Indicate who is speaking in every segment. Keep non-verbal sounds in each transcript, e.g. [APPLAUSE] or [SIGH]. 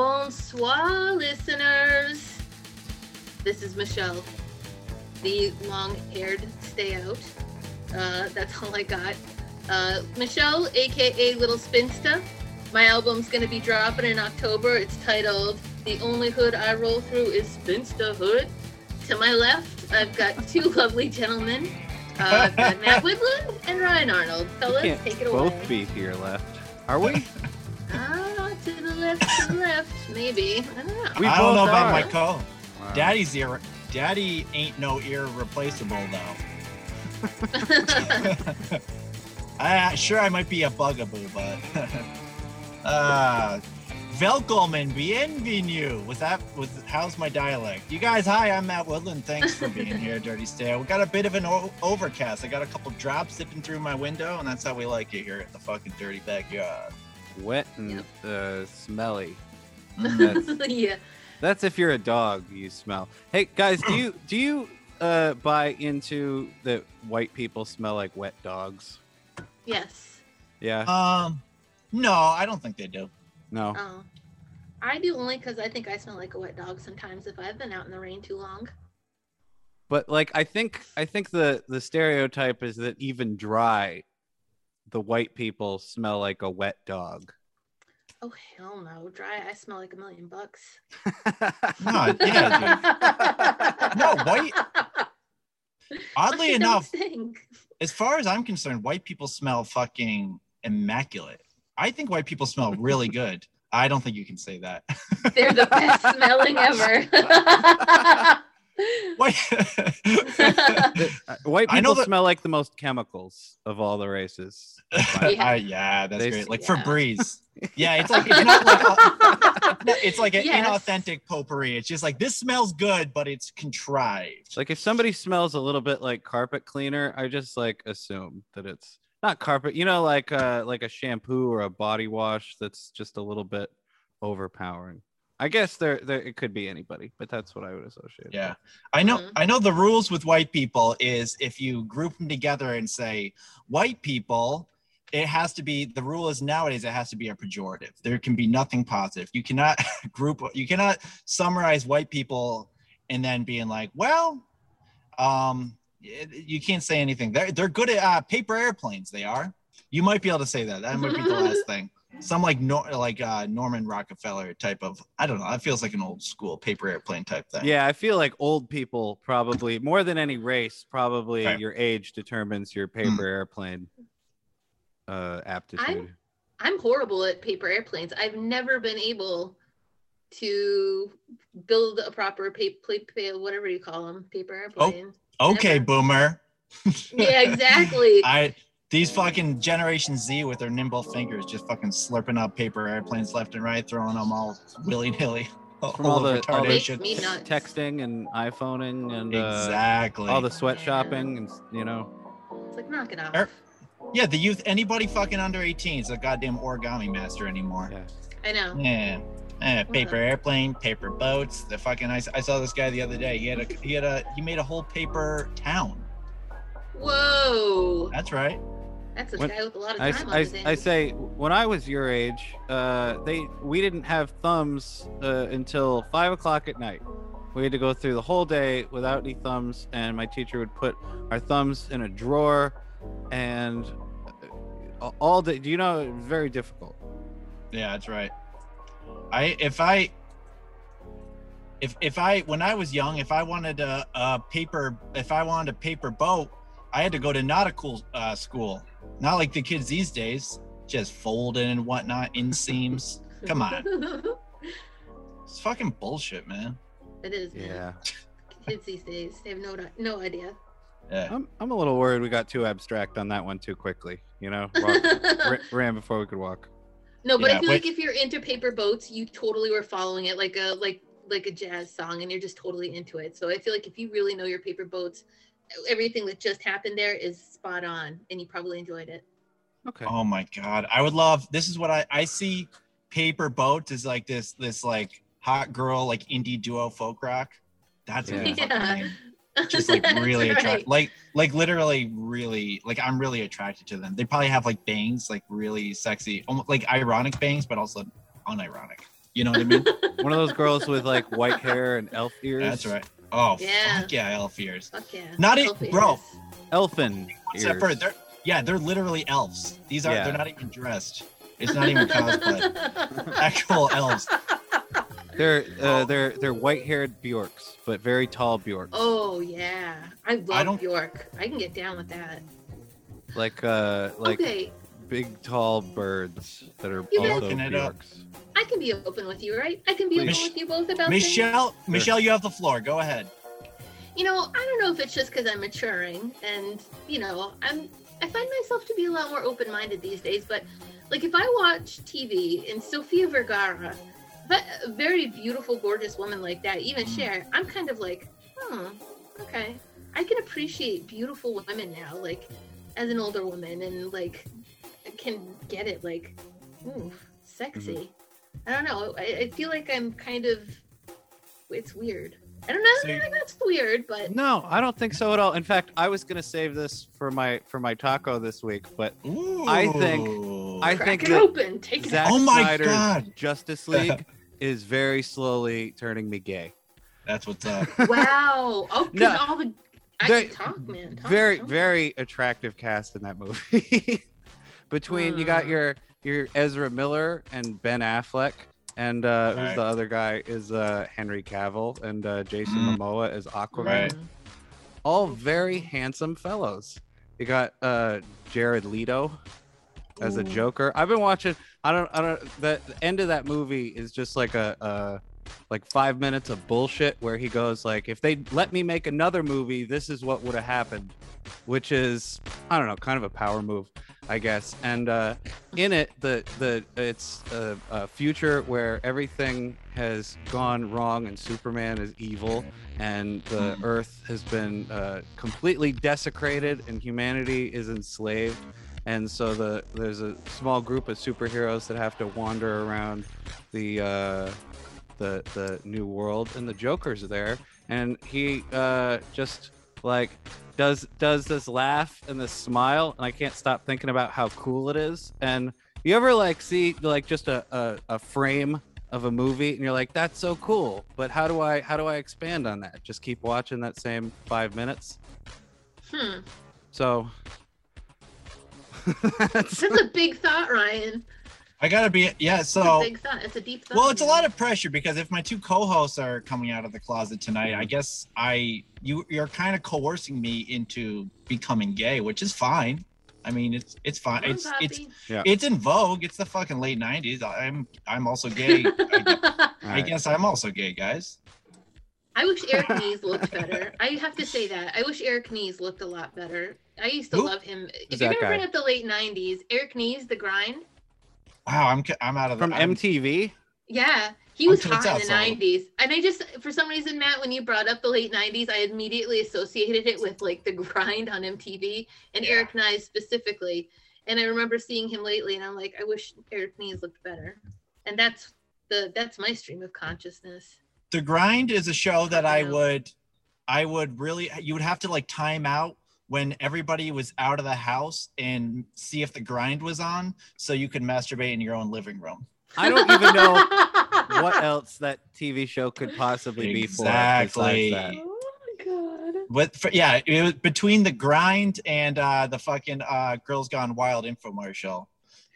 Speaker 1: Bonsoir, listeners. This is Michelle, the long-haired stay out. Uh, that's all I got. Uh, Michelle, aka Little Spinsta. My album's gonna be dropping in October. It's titled "The Only Hood I Roll Through Is Spinsta Hood." To my left, I've got [LAUGHS] two lovely gentlemen. Uh, I've got Matt [LAUGHS] Woodland and Ryan Arnold. Fellas, take it away.
Speaker 2: both be to your left. Are we?
Speaker 1: Ah, to the left, to the left, maybe. I don't know.
Speaker 2: We
Speaker 3: I don't know
Speaker 2: both
Speaker 3: about
Speaker 2: are.
Speaker 3: my co.
Speaker 2: Wow.
Speaker 3: Daddy's ir- Daddy ain't no irreplaceable though. [LAUGHS] I sure I might be a bugaboo, but [LAUGHS] uh Welcome and bienvenue. Was that was how's my dialect? You guys, hi, I'm Matt Woodland. Thanks for being here, [LAUGHS] Dirty Stay. We got a bit of an o- overcast. I got a couple drops zipping through my window, and that's how we like it here at the fucking dirty backyard.
Speaker 2: Wet and uh, smelly. [LAUGHS] That's,
Speaker 1: yeah.
Speaker 2: that's if you're a dog, you smell. Hey guys, do you [CLEARS THROAT] do you uh, buy into that white people smell like wet dogs?
Speaker 1: Yes.
Speaker 2: Yeah.
Speaker 3: Um, no, I don't think they do.
Speaker 2: No.
Speaker 1: Oh. I do only because I think I smell like a wet dog sometimes if I've been out in the rain too long.
Speaker 2: But like I think I think the the stereotype is that even dry, the white people smell like a wet dog.
Speaker 1: Oh hell no, dry. I smell like a million bucks. [LAUGHS]
Speaker 3: No, yeah, dude. No, white. [LAUGHS] Oddly enough,
Speaker 1: think.
Speaker 3: as far as I'm concerned, white people smell fucking immaculate. I think white people smell really good. I don't think you can say that.
Speaker 1: they're the best smelling ever. [LAUGHS]
Speaker 3: White-
Speaker 2: Uh, [LAUGHS] White
Speaker 3: I know
Speaker 2: people
Speaker 3: that-
Speaker 2: smell like the most chemicals of all the races.
Speaker 3: yeah. [LAUGHS] yeah, that's
Speaker 2: They-
Speaker 3: great. Like
Speaker 1: Yeah.
Speaker 3: Febreze. [LAUGHS] Yeah, it's like it's not like a, it's like an
Speaker 1: Yes.
Speaker 3: inauthentic potpourri. It's just like this smells good, but it's contrived.
Speaker 2: Like if somebody smells a little bit like carpet cleaner, I just like assume that it's not carpet. You know, like uh like a shampoo or a body wash that's just a little bit overpowering. I guess there there it could be anybody, but that's what I would associate. it
Speaker 3: Yeah, I know.
Speaker 1: Mhm.
Speaker 3: I know the rules with white people is if you group them together and say white people, it has to be the rule is nowadays it has to be a pejorative. There can be nothing positive. You cannot [LAUGHS] group. You cannot summarize white people and then being like, well, um, you can't say anything. They're they're good at uh, paper airplanes. They are. You might be able to say that. That might be the last [LAUGHS] thing. Some like Nor- like uh, Norman Rockefeller type of. I don't know. That feels like an old school paper airplane type thing.
Speaker 2: Yeah, I feel like old people probably more than any race, probably
Speaker 3: Okay.
Speaker 2: your age determines your paper airplane uh aptitude.
Speaker 1: I'm horrible at paper airplanes. I've never been able to build a proper paper, whatever you call them, paper airplane.
Speaker 3: Oh, Okay,
Speaker 1: Never.
Speaker 3: boomer.
Speaker 1: Yeah, exactly. [LAUGHS]
Speaker 3: I these fucking Generation Z with their nimble fingers just fucking slurping up paper airplanes left and right, throwing them all willy nilly. [LAUGHS]
Speaker 2: From all the- all the-
Speaker 1: Makes
Speaker 3: retardation.
Speaker 2: Texting and iPhoning and uh,
Speaker 3: exactly.
Speaker 2: all the sweatshopping and you know.
Speaker 1: It's like knock it off.
Speaker 3: Er- yeah, the youth. Anybody fucking under 18 is a goddamn origami master anymore.
Speaker 2: Yeah.
Speaker 1: I know.
Speaker 3: Yeah. Eh, paper airplane, paper boats. The fucking I, I saw this guy the other day. He had a he had a he made a whole paper town.
Speaker 1: Whoa,
Speaker 3: That's right.
Speaker 1: That's a
Speaker 2: When-
Speaker 1: guy with a lot of
Speaker 2: I,
Speaker 1: on
Speaker 2: I,
Speaker 1: his
Speaker 2: I
Speaker 1: hands.
Speaker 2: say when I was your age, uh, they we didn't have thumbs uh, until five o'clock at night. We had to go through the whole day without any thumbs, and my teacher would put our thumbs in a drawer, and uh, all day. Do you know it was very difficult?
Speaker 3: Yeah, that's right. I if I if if I when I was young, if I wanted a, a paper if I wanted a paper boat, I had to go to nautical uh, school. Not like the kids these days, just folding and whatnot, inseams. [LAUGHS] Come on, [LAUGHS] it's fucking bullshit, man.
Speaker 1: it is. man.
Speaker 2: Yeah. [LAUGHS]
Speaker 1: Kids these days, they have no no idea.
Speaker 3: Yeah,
Speaker 2: I'm I'm a little worried we got too abstract on that one too quickly. You know, Walk, ra- ran before we could walk.
Speaker 1: No, but
Speaker 3: Yeah,
Speaker 1: I feel
Speaker 3: wait-
Speaker 1: like if you're into paper boats, you totally were following it like a like like a jazz song, and you're just totally into it. So I feel like if you really know your paper boats, everything that just happened there is spot on, and you probably enjoyed it.
Speaker 2: Okay.
Speaker 3: Oh my god, I would love. This is what I I see. Paper boat is like this this like hot girl like indie duo folk rock. That's a
Speaker 2: Yeah.
Speaker 3: good
Speaker 1: Yeah.
Speaker 3: name. [LAUGHS] Just like really
Speaker 1: right.
Speaker 3: attractive. Like like literally really like I'm really attracted to them. They probably have like bangs like really sexy, almost like ironic bangs, but also unironic. You know what I mean? [LAUGHS]
Speaker 2: One of those girls with like white hair and elf ears.
Speaker 3: That's right. Oh,
Speaker 1: Yeah.
Speaker 3: fuck yeah, elf ears.
Speaker 1: Fuck yeah.
Speaker 3: Not it-
Speaker 1: Elf
Speaker 3: bro.
Speaker 1: ears.
Speaker 2: Elfin
Speaker 3: What's that bird? They're, yeah, they're literally elves. These are
Speaker 2: Yeah.
Speaker 3: they're not even dressed. It's not even cosplay. [LAUGHS] Actual elves.
Speaker 2: They're uh, they're they're white-haired Bjorks, but very tall Bjorks.
Speaker 1: Oh yeah, I love
Speaker 3: don't-
Speaker 1: York. I can get down with that.
Speaker 2: Like uh like
Speaker 1: okay,
Speaker 2: big tall birds that are
Speaker 1: You guys-
Speaker 2: also
Speaker 3: Looking it up.
Speaker 2: Bjorks.
Speaker 1: I can be open with you, right? I can be
Speaker 2: Please.
Speaker 1: open with you both about things.
Speaker 3: Michelle, Michelle, you have the floor. Go ahead.
Speaker 1: You know, I don't know if it's just because I'm maturing, and you know, I'm. I find myself to be a lot more open-minded these days. But like, if I watch TV and Sofia Vergara, but a very beautiful, gorgeous woman like that, even
Speaker 3: Mm.
Speaker 1: Cher, I'm kind of like, hmm, okay, I can appreciate beautiful women now, like as an older woman, and like I can get it, like, ooh, sexy.
Speaker 3: Mm-hmm.
Speaker 1: I don't know. I, I feel like I'm kind of. It's weird. I don't know.
Speaker 3: So you-
Speaker 1: that's weird, but
Speaker 2: No, I don't think so at all. In fact, I was gonna save this for my for my taco this week, but
Speaker 3: Ooh.
Speaker 2: I think- I
Speaker 1: crack
Speaker 2: think
Speaker 1: it
Speaker 2: that
Speaker 1: open. Take it
Speaker 2: Zack
Speaker 1: out.
Speaker 3: Oh my
Speaker 2: Snyder's
Speaker 3: God.
Speaker 2: Justice League is very slowly turning me gay.
Speaker 3: That's what's up. [LAUGHS]
Speaker 1: Wow. Oh, 'cause
Speaker 2: No,
Speaker 1: all the. I
Speaker 2: they-
Speaker 1: can talk, man. Talk,
Speaker 2: very
Speaker 1: talk.
Speaker 2: very attractive cast in that movie. [LAUGHS] Between you got your your Ezra Miller and Ben Affleck, and uh, who's the other guy is uh, Henry Cavill and uh, Jason
Speaker 3: Mm.
Speaker 2: Momoa as Aquaman.
Speaker 3: Right.
Speaker 2: All very handsome fellows. You got uh, Jared Leto as a Joker. I've been watching. I don't. I don't. The, the end of that movie is just like a, a like five minutes of bullshit where he goes like, if they let me make another movie, this is what would have happened, which is I don't know, kind of a power move, I guess. And uh, in it, the the it's a, a future where everything has gone wrong and Superman is evil and the. Earth has been uh, completely desecrated and humanity is enslaved and so the there's a small group of superheroes that have to wander around the uh, the the new world, and the Joker's there, and he uh, just like does does this laugh and this smile, and I can't stop thinking about how cool it is. And you ever like see like just a, a, a frame of a movie, and you're like, that's so cool, but how do I how do I expand on that? Just keep watching that same five minutes.
Speaker 1: Hmm.
Speaker 2: So. [LAUGHS] that's-
Speaker 1: That's a big thought, Ryan.
Speaker 3: I gotta be yeah.
Speaker 1: So It's
Speaker 3: So
Speaker 1: a big thought. It's a deep thought.
Speaker 3: well, it's a lot of pressure because if my two co-hosts are coming out of the closet tonight, I guess I you you're kind of coercing me into becoming gay, which is fine. I mean, it's it's fine.
Speaker 1: Come on,
Speaker 3: It's it's
Speaker 1: Poppy.
Speaker 3: it's in vogue. It's the fucking late '90s. I'm I'm also gay. I, [LAUGHS] I
Speaker 2: Alright.
Speaker 3: guess I'm also gay, guys.
Speaker 1: I wish Eric Nies looked better. I have to say that. I wish Eric Nies looked a lot better. I used to
Speaker 3: Who?
Speaker 1: love him. If you're gonna bring up the late '90s, Eric Nies, The Grind.
Speaker 3: Wow, I'm I'm out of the
Speaker 2: from
Speaker 3: I'm-
Speaker 2: MTV.
Speaker 1: Yeah, he was hot in the
Speaker 3: outside.
Speaker 1: '90s, and I just, for some reason, Matt, when you brought up the late '90s, I immediately associated it with like the [LAUGHS] grind on MTV and
Speaker 3: Yeah.
Speaker 1: Eric Nies specifically. And I remember seeing him lately, and I'm like, I wish Eric Nies looked better. And that's the that's my stream of consciousness.
Speaker 3: The Grind is a show that I
Speaker 1: Yeah.
Speaker 3: would, I would really, you would have to like time out when everybody was out of the house and see if the grind was on, so you could masturbate in your own living room.
Speaker 2: I don't even know [LAUGHS] what else that TV show could possibly be for.
Speaker 3: Exactly.
Speaker 1: Oh my god.
Speaker 3: But for, yeah, it was between the grind and uh, the fucking uh, Girls Gone Wild infomercial.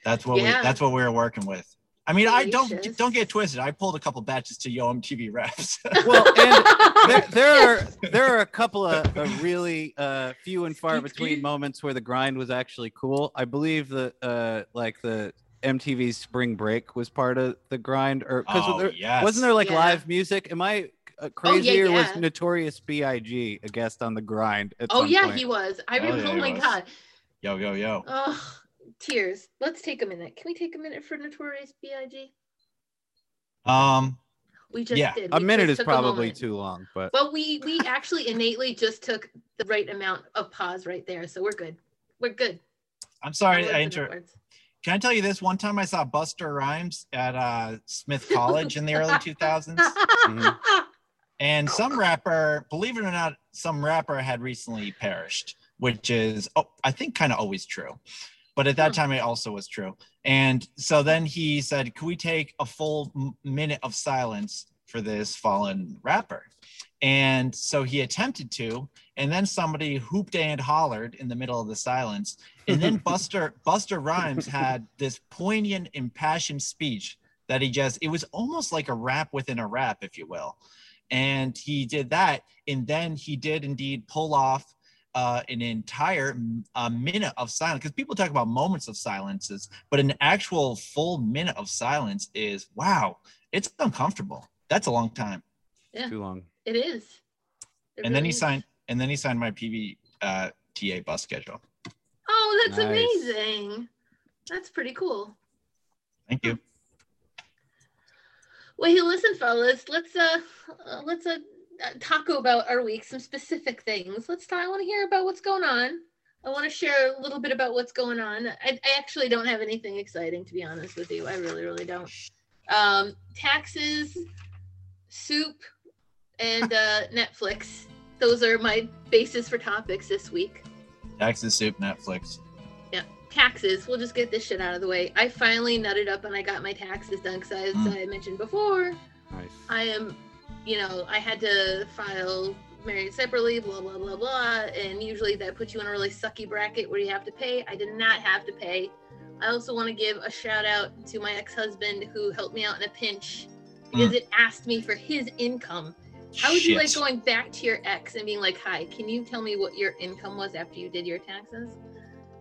Speaker 3: That's what
Speaker 1: Yeah.
Speaker 3: we, that's what we were working with. I mean, I don't don't get twisted. I pulled a couple batches to Yo MTV Raps. [LAUGHS]
Speaker 2: Well, and there, there are there are a couple of, of really uh, few and far between moments where the grind was actually cool. I believe that uh, like the MTV Spring Break was part of the grind, or because
Speaker 3: Oh,
Speaker 2: there,
Speaker 3: yes.
Speaker 2: wasn't there like
Speaker 1: Yeah.
Speaker 2: live music? Am I uh,
Speaker 1: Oh, yeah,
Speaker 2: crazy, or was. Notorious B.I.G. a guest on the grind? At
Speaker 1: oh
Speaker 2: some
Speaker 1: yeah,
Speaker 2: point?
Speaker 1: he was. I
Speaker 3: Oh,
Speaker 1: remember.
Speaker 3: yeah,
Speaker 1: Oh, my
Speaker 3: was.
Speaker 1: god.
Speaker 3: yo yo yo.
Speaker 1: Oh, tears. Let's take a minute. Can we take a minute for Notorious B.I.G.?
Speaker 3: Um,
Speaker 1: We just
Speaker 3: Yeah.
Speaker 1: did.
Speaker 2: A minute is probably too long, but
Speaker 1: But we we actually innately just took the right amount of pause right there, so we're good. We're good.
Speaker 3: I'm sorry I
Speaker 1: and
Speaker 3: inter. Can I tell you this? One time I saw Busta Rhymes at uh, Smith College in the early [LAUGHS] 2000s,
Speaker 2: Mhm.
Speaker 3: and some rapper, believe it or not, some rapper had recently perished, which is oh, I think kind of always true. But at that time it also was true. And so then he said, "Can we take a full minute of silence for this fallen rapper?" And so he attempted to, and then somebody hooped and hollered in the middle of the silence. And then [LAUGHS] Busta Busta Rhymes had this poignant, impassioned speech that he just it was almost like a rap within a rap, if you will. And he did that, and then he did indeed pull off uh, an entire uh, minute of silence because people talk about moments of silences, but an actual full minute of silence is wow, it's uncomfortable. That's a long time.
Speaker 2: Yeah, Too long.
Speaker 1: It is. It
Speaker 3: and then he
Speaker 1: is.
Speaker 3: signed, and then he signed my PV uh, TA bus schedule.
Speaker 1: Oh, that's
Speaker 2: Nice.
Speaker 1: amazing. That's pretty cool.
Speaker 3: Thank you.
Speaker 1: Well, hey, listen, fellas. Let's uh, uh let's uh, talk about our week, some specific things. Let's talk. I want to hear about what's going on. I want to share a little bit about what's going on. I, I actually don't have anything exciting, to be honest with you. I really, really don't. Um, taxes, soup, and uh, [LAUGHS] Netflix. Those are my bases for topics this week.
Speaker 3: Taxes, soup, Netflix.
Speaker 1: Yeah, taxes. We'll just get this shit out of the way. I finally nutted up and I got my taxes done because, as
Speaker 3: Mm.
Speaker 1: I mentioned before,
Speaker 2: Nice.
Speaker 1: I am, you know, I had to file married separately, blah, blah, blah, blah. And usually that puts you in a really sucky bracket where you have to pay. I did not have to pay. I also want to give a shout out to my ex husband who helped me out in a pinch because hmm. it asked me for his income. How would you like going back to your ex and being like, "Hi, can you tell me what your income was after you did your taxes?"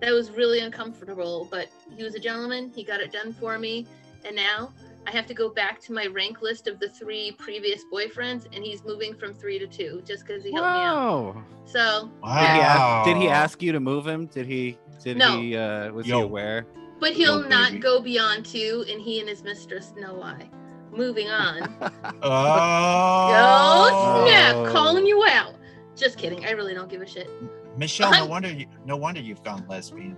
Speaker 1: That was really uncomfortable, but he was a gentleman. He got it done for me, and now I have to go back to my rank list of the three previous boyfriends, and he's moving from three to two just because he helped me out. So,
Speaker 3: Wow.
Speaker 2: Did he, ask, did he ask you to move him? Did he? Did
Speaker 1: No.
Speaker 2: he? Uh, was
Speaker 3: Yo.
Speaker 2: he aware?
Speaker 1: but he'll
Speaker 3: Yo,
Speaker 1: not go beyond two, and he and his mistress know why. Moving on. [LAUGHS]
Speaker 3: Oh,
Speaker 1: Oh snap! Calling you out. Just kidding. I really don't give a shit.
Speaker 3: Michelle, no
Speaker 1: I'm-
Speaker 3: wonder you, no wonder you've gone lesbian.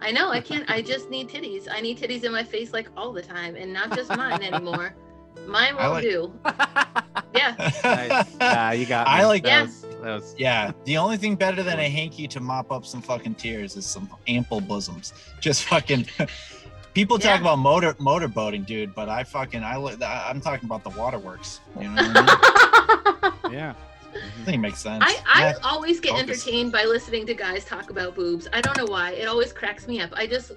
Speaker 1: I know I can't. I just need titties. I need titties in my face like all the time, and not just mine anymore. Mine won't
Speaker 3: like-
Speaker 1: do. [LAUGHS] Yeah.
Speaker 2: nice. Nah, you got. Me.
Speaker 3: I like-
Speaker 2: that.
Speaker 1: Yeah.
Speaker 2: Was, that was.
Speaker 3: Yeah, the only thing better than a hanky to mop up some fucking tears is some ample bosoms. Just fucking. [LAUGHS] People talk
Speaker 1: Yeah.
Speaker 3: about motor motorboating, dude, but I fucking I li- I- I'm talking about the waterworks. You know what I mean? [LAUGHS]
Speaker 2: Yeah.
Speaker 3: I think it makes sense.
Speaker 1: I, I
Speaker 3: Yeah.
Speaker 1: always get
Speaker 3: Focus.
Speaker 1: entertained by listening to guys talk about boobs. I don't know why. It always cracks me up. I just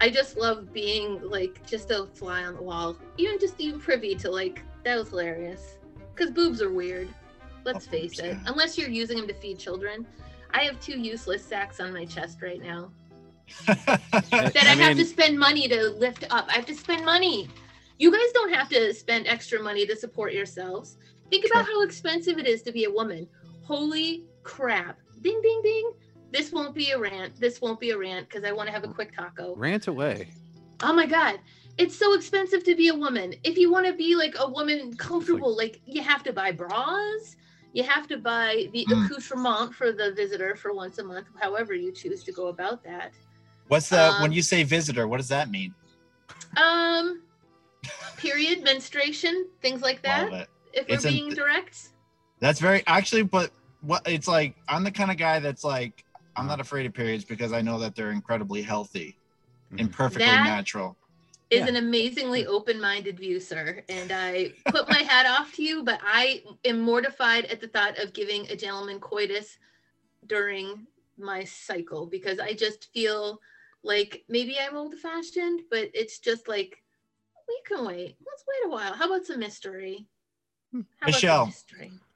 Speaker 1: I just love being like just a fly on the wall. Even just even privy to like that was hilarious. Cause boobs are weird. Let's
Speaker 3: Oh,
Speaker 1: face it.
Speaker 3: yeah.
Speaker 1: Unless you're using them to feed children. I have two useless sacks on my chest right now. [LAUGHS]
Speaker 2: I
Speaker 1: that I, have to spend money to lift up. I have to spend money. You guys don't have to spend extra money to support yourselves. Think about how expensive it is to be a woman. Holy crap. Ding, ding, ding. This won't be a rant. This won't be a rant because I want to have a quick taco.
Speaker 2: Rant away.
Speaker 1: Oh my God. It's so expensive to be a woman. If you want to be like a woman comfortable, like you have to buy bras. You have to buy the
Speaker 3: Mm.
Speaker 1: accoutrement for the visitor for once a month, however you choose to go about that.
Speaker 3: What's the
Speaker 1: Um,
Speaker 3: when you say visitor? What does that mean?
Speaker 1: Um, period, menstruation, things like that.
Speaker 3: Love it.
Speaker 1: If we're
Speaker 3: It's an-
Speaker 1: being direct,
Speaker 3: That's very actually, but what it's like. I'm the kind of guy that's like I'm
Speaker 2: Uh-huh.
Speaker 3: not afraid of periods because I know that they're incredibly healthy and
Speaker 2: Mhm.
Speaker 3: perfectly
Speaker 1: That-
Speaker 3: natural.
Speaker 1: is
Speaker 2: Yeah.
Speaker 1: an amazingly open-minded view, sir. And I put my hat [LAUGHS] off to you, but I am mortified at the thought of giving a gentleman coitus during my cycle because I just feel like maybe I'm old-fashioned, but it's just like we can wait. Let's wait a while. How about some mystery? How
Speaker 3: Michelle.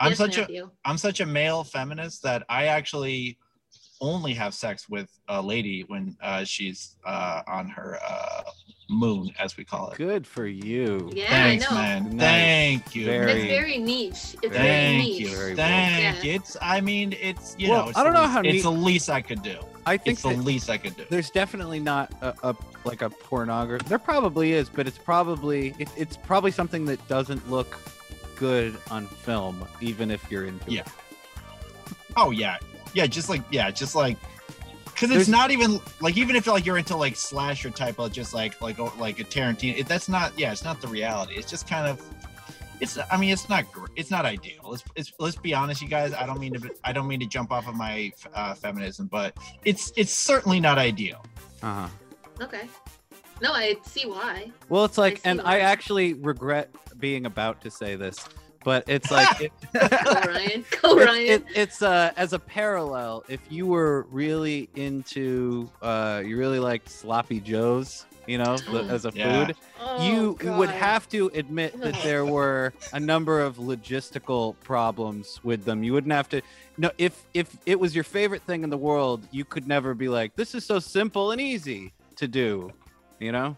Speaker 3: I'm
Speaker 1: Yes,
Speaker 3: such a-
Speaker 1: Matthew.
Speaker 3: I'm such a male feminist that I actually only have sex with a lady when uh, she's uh, on her uh, moon, as we call it.
Speaker 2: Good for you.
Speaker 1: Yeah,
Speaker 3: Thanks,
Speaker 1: I know.
Speaker 3: man.
Speaker 2: Nice.
Speaker 3: Thank you.
Speaker 2: Very-
Speaker 1: It's very niche. It's very
Speaker 3: Thank
Speaker 1: niche.
Speaker 3: you.
Speaker 2: Very well.
Speaker 3: Thank
Speaker 1: Yeah.
Speaker 3: you. It's. I mean, it's. You
Speaker 2: Well,
Speaker 3: know. It's
Speaker 2: I don't
Speaker 3: the
Speaker 2: know
Speaker 3: least,
Speaker 2: how
Speaker 3: It's
Speaker 2: neat-
Speaker 3: the least I could do.
Speaker 2: I think
Speaker 3: It's the least I could do.
Speaker 2: there's definitely not a, a like a pornography. There probably is, but it's probably it, it's probably something that doesn't look good on film, even if you're into
Speaker 3: Yeah.
Speaker 2: it.
Speaker 3: Oh yeah, yeah. Just like yeah, just like. Because
Speaker 2: There's-
Speaker 3: it's not even like even if like you're into like slasher type of just like like oh, like a Tarantino, it, that's not yeah, it's not the reality. It's just kind of, it's I mean it's not gr- it's not ideal. Let's it's, let's be honest, you guys. I don't mean to I don't mean to jump off of my uh, feminism, but it's it's certainly not ideal.
Speaker 2: Uh huh.
Speaker 1: Okay. No, I see why.
Speaker 2: Well, it's like,
Speaker 1: see
Speaker 2: and
Speaker 1: why.
Speaker 2: I actually regret being about to say this, but it's like, it, [LAUGHS]
Speaker 1: Go Ryan. Go
Speaker 2: it's,
Speaker 1: Ryan.
Speaker 2: it, it's uh as a parallel. If you were really into, uh, you really liked sloppy joes, you know, the, as a
Speaker 3: Yeah.
Speaker 2: food,
Speaker 1: Oh,
Speaker 2: you would have to admit that [LAUGHS] there were a number of logistical problems with them. You wouldn't have to. No, if if it was your favorite thing in the world, you could never be like, "This is so simple and easy to do," you know.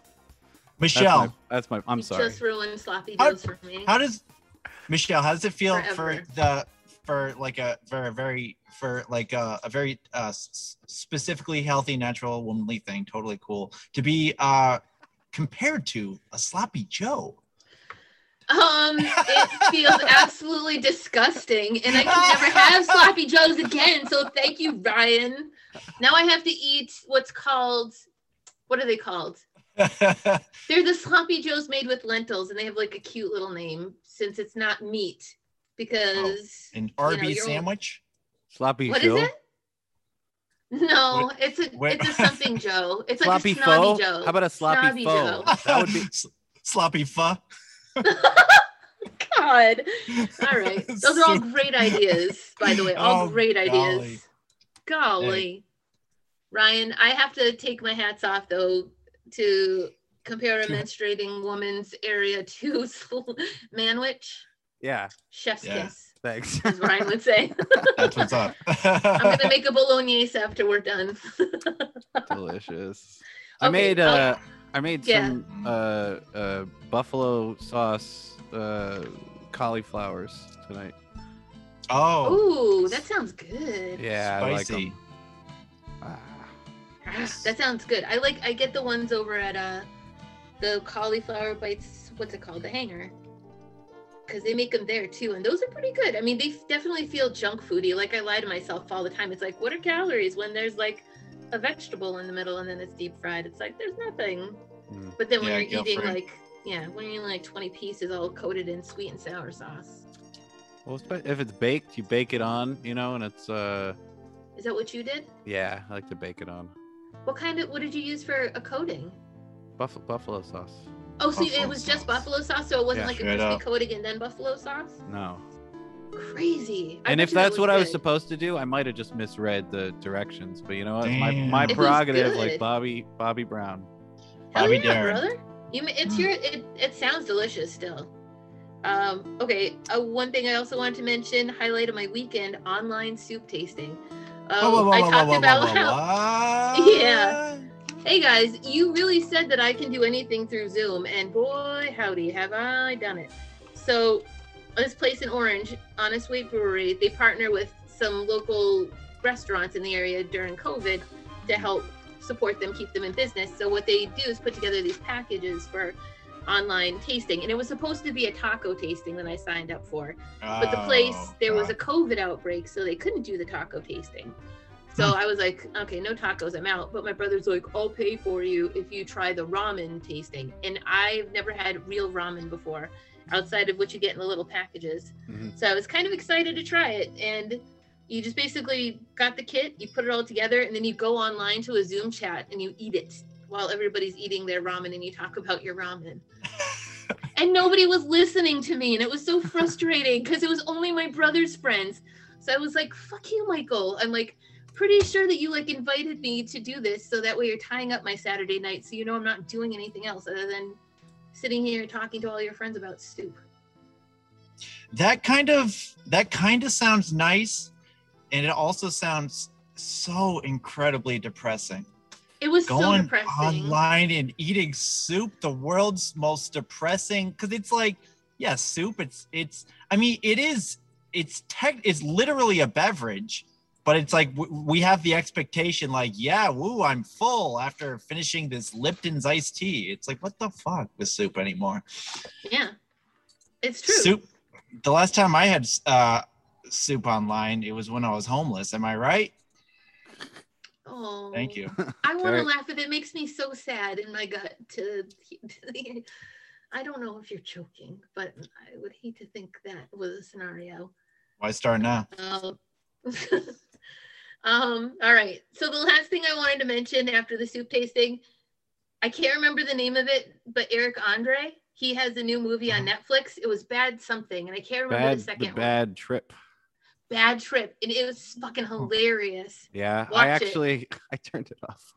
Speaker 2: That's
Speaker 3: Michelle,
Speaker 2: my, that's my. I'm sorry.
Speaker 1: Just ruined sloppy
Speaker 3: How-
Speaker 1: joes for me.
Speaker 3: how does Michelle? How does it feel
Speaker 1: Forever.
Speaker 3: for the for like a for a very for like a, a very uh, specifically healthy, natural, womanly thing? Totally cool to be uh compared to a sloppy Joe.
Speaker 1: Um, it [LAUGHS] feels absolutely disgusting, and I can never have [LAUGHS] sloppy joes again. So thank you, Ryan. Now I have to eat what's called, what are they called? [LAUGHS] They're the sloppy joes made with lentils, and they have like a cute little name since it's not meat. Because oh,
Speaker 3: An
Speaker 1: you know,
Speaker 3: Arby's
Speaker 1: you're-
Speaker 3: sandwich.
Speaker 2: Sloppy
Speaker 1: What is
Speaker 2: Joe.
Speaker 1: it? No,
Speaker 3: What-
Speaker 1: it's a
Speaker 3: what-
Speaker 1: it's a something Joe. It's
Speaker 2: sloppy
Speaker 1: like a snobby
Speaker 2: pho.
Speaker 1: Joe.
Speaker 2: How about a sloppy
Speaker 1: Snobby
Speaker 2: pho?
Speaker 1: Joe.
Speaker 2: That would be. [LAUGHS]
Speaker 3: S- sloppy pho. [LAUGHS]
Speaker 1: God. All right. Those are all great ideas, by the way. All
Speaker 3: Oh,
Speaker 1: great ideas.
Speaker 3: golly.
Speaker 1: Golly. Ryan, I have to take my hats off though to compare a menstruating woman's area to [LAUGHS] manwich.
Speaker 2: Yeah.
Speaker 1: Chef's
Speaker 3: Yeah.
Speaker 1: kiss,
Speaker 2: Thanks.
Speaker 1: as Ryan would say. [LAUGHS]
Speaker 3: That's what's up.
Speaker 1: I'm gonna make a bolognese after we're done. [LAUGHS]
Speaker 2: Delicious. I made
Speaker 1: oh,
Speaker 2: uh I made
Speaker 1: yeah.
Speaker 2: some uh uh buffalo sauce uh cauliflowers tonight.
Speaker 3: oh,
Speaker 1: Ooh, that sounds good.
Speaker 2: Yeah, I like
Speaker 3: Spicy.
Speaker 2: them.
Speaker 1: That sounds good. I like I get the ones over at uh the cauliflower bites, what's it called? The hanger. Cause they make them there too, and those are pretty good. I mean, they definitely feel junk foody. Like I lie to myself all the time. It's like, what are calories when there's like a vegetable in the middle and then it's deep fried? It's like there's nothing.
Speaker 2: Mm.
Speaker 1: But then when
Speaker 3: Yeah,
Speaker 1: you're eating like yeah, when you're eating like 20 pieces all coated in sweet and sour sauce.
Speaker 2: Well, if it's baked, you bake it on, you know, and it's uh
Speaker 1: Is that what you did?
Speaker 2: yeah, I like to bake it on.
Speaker 1: What kind of what did you use for a coating?
Speaker 2: Buffalo buffalo sauce.
Speaker 1: Oh, so it
Speaker 3: Buffalo
Speaker 1: was just
Speaker 3: sauce.
Speaker 1: buffalo sauce, so it wasn't
Speaker 2: Yeah,
Speaker 1: like a crispy
Speaker 3: up.
Speaker 1: coating and then buffalo sauce.
Speaker 2: No.
Speaker 1: Crazy. I
Speaker 2: and if
Speaker 1: you that
Speaker 2: that's what I was supposed to do, I might have just misread the directions. But you know what? My
Speaker 3: Damn.
Speaker 2: my
Speaker 3: It
Speaker 2: prerogative, like. Bobby Bobby Brown.
Speaker 3: Bobby
Speaker 1: yeah,
Speaker 3: Darin.
Speaker 1: brother. You, ma- it's
Speaker 3: Mm.
Speaker 1: your. It, it sounds delicious still. Um, okay. Uh, one thing I also wanted to mention: highlight of my weekend: online soup tasting. Um,
Speaker 3: Whoa, whoa,
Speaker 1: I talked
Speaker 3: whoa,
Speaker 1: about how. [LAUGHS] Yeah. Hey guys, you really said that I can do anything through Zoom, and boy, howdy, have I done it. So, this place in Orange, Honest Weight Brewery, they partner with some local restaurants in the area during COVID to help support them, keep them in business. So, what they do is put together these packages for online tasting, and it was supposed to be a taco tasting that I signed up for. But the place,
Speaker 3: Oh,
Speaker 1: there was a COVID outbreak, so they couldn't do the taco tasting. So
Speaker 3: Hmm.
Speaker 1: I was like, okay, no tacos, I'm out. But my brother's like, I'll pay for you if you try the ramen tasting. And I've never had real ramen before, outside of what you get in the little packages.
Speaker 2: Mhm.
Speaker 1: So I was kind of excited to try it. And you just basically got the kit, you put it all together, and then you go online to a Zoom chat and you eat it while everybody's eating their ramen and you talk about your ramen. [LAUGHS] And nobody was listening to me and it was so frustrating because it was only my brother's friends. So i was like fuck you michael. I'm like pretty sure that you like invited me to do this so that way you're tying up my saturday night so you know i'm not doing anything else other than sitting here talking to all your friends about soup
Speaker 3: that kind of that kind of sounds nice and it also sounds so incredibly depressing
Speaker 1: it was so
Speaker 3: going
Speaker 1: depressing.
Speaker 3: online and eating soup the world's most depressing because it's like yeah soup it's it's i mean it is it's tech it's literally a beverage but it's like w- we have the expectation like yeah woo i'm full after finishing this lipton's iced tea. It's like what the fuck with soup anymore?
Speaker 1: Yeah. It's true.
Speaker 3: Soup the last time i had uh soup online it was when i was homeless. Am i right
Speaker 1: oh
Speaker 3: thank you [LAUGHS]
Speaker 1: i want to laugh but it makes me so sad in my gut to [LAUGHS] i don't know if you're joking but i would hate to think that was a scenario
Speaker 3: why start now
Speaker 1: Um, [LAUGHS] Um, all right. So the last thing I wanted to mention after the soup tasting, I can't remember the name of it, but Eric Andre, he has a new movie on Netflix. It was Bad Something, and I can't remember
Speaker 2: Bad,
Speaker 1: the
Speaker 2: the
Speaker 1: second one.
Speaker 2: bad trip.
Speaker 1: Bad Trip, and it was fucking hilarious.
Speaker 2: Yeah,
Speaker 1: Watch
Speaker 2: I
Speaker 1: it.
Speaker 2: actually [LAUGHS] I turned it off.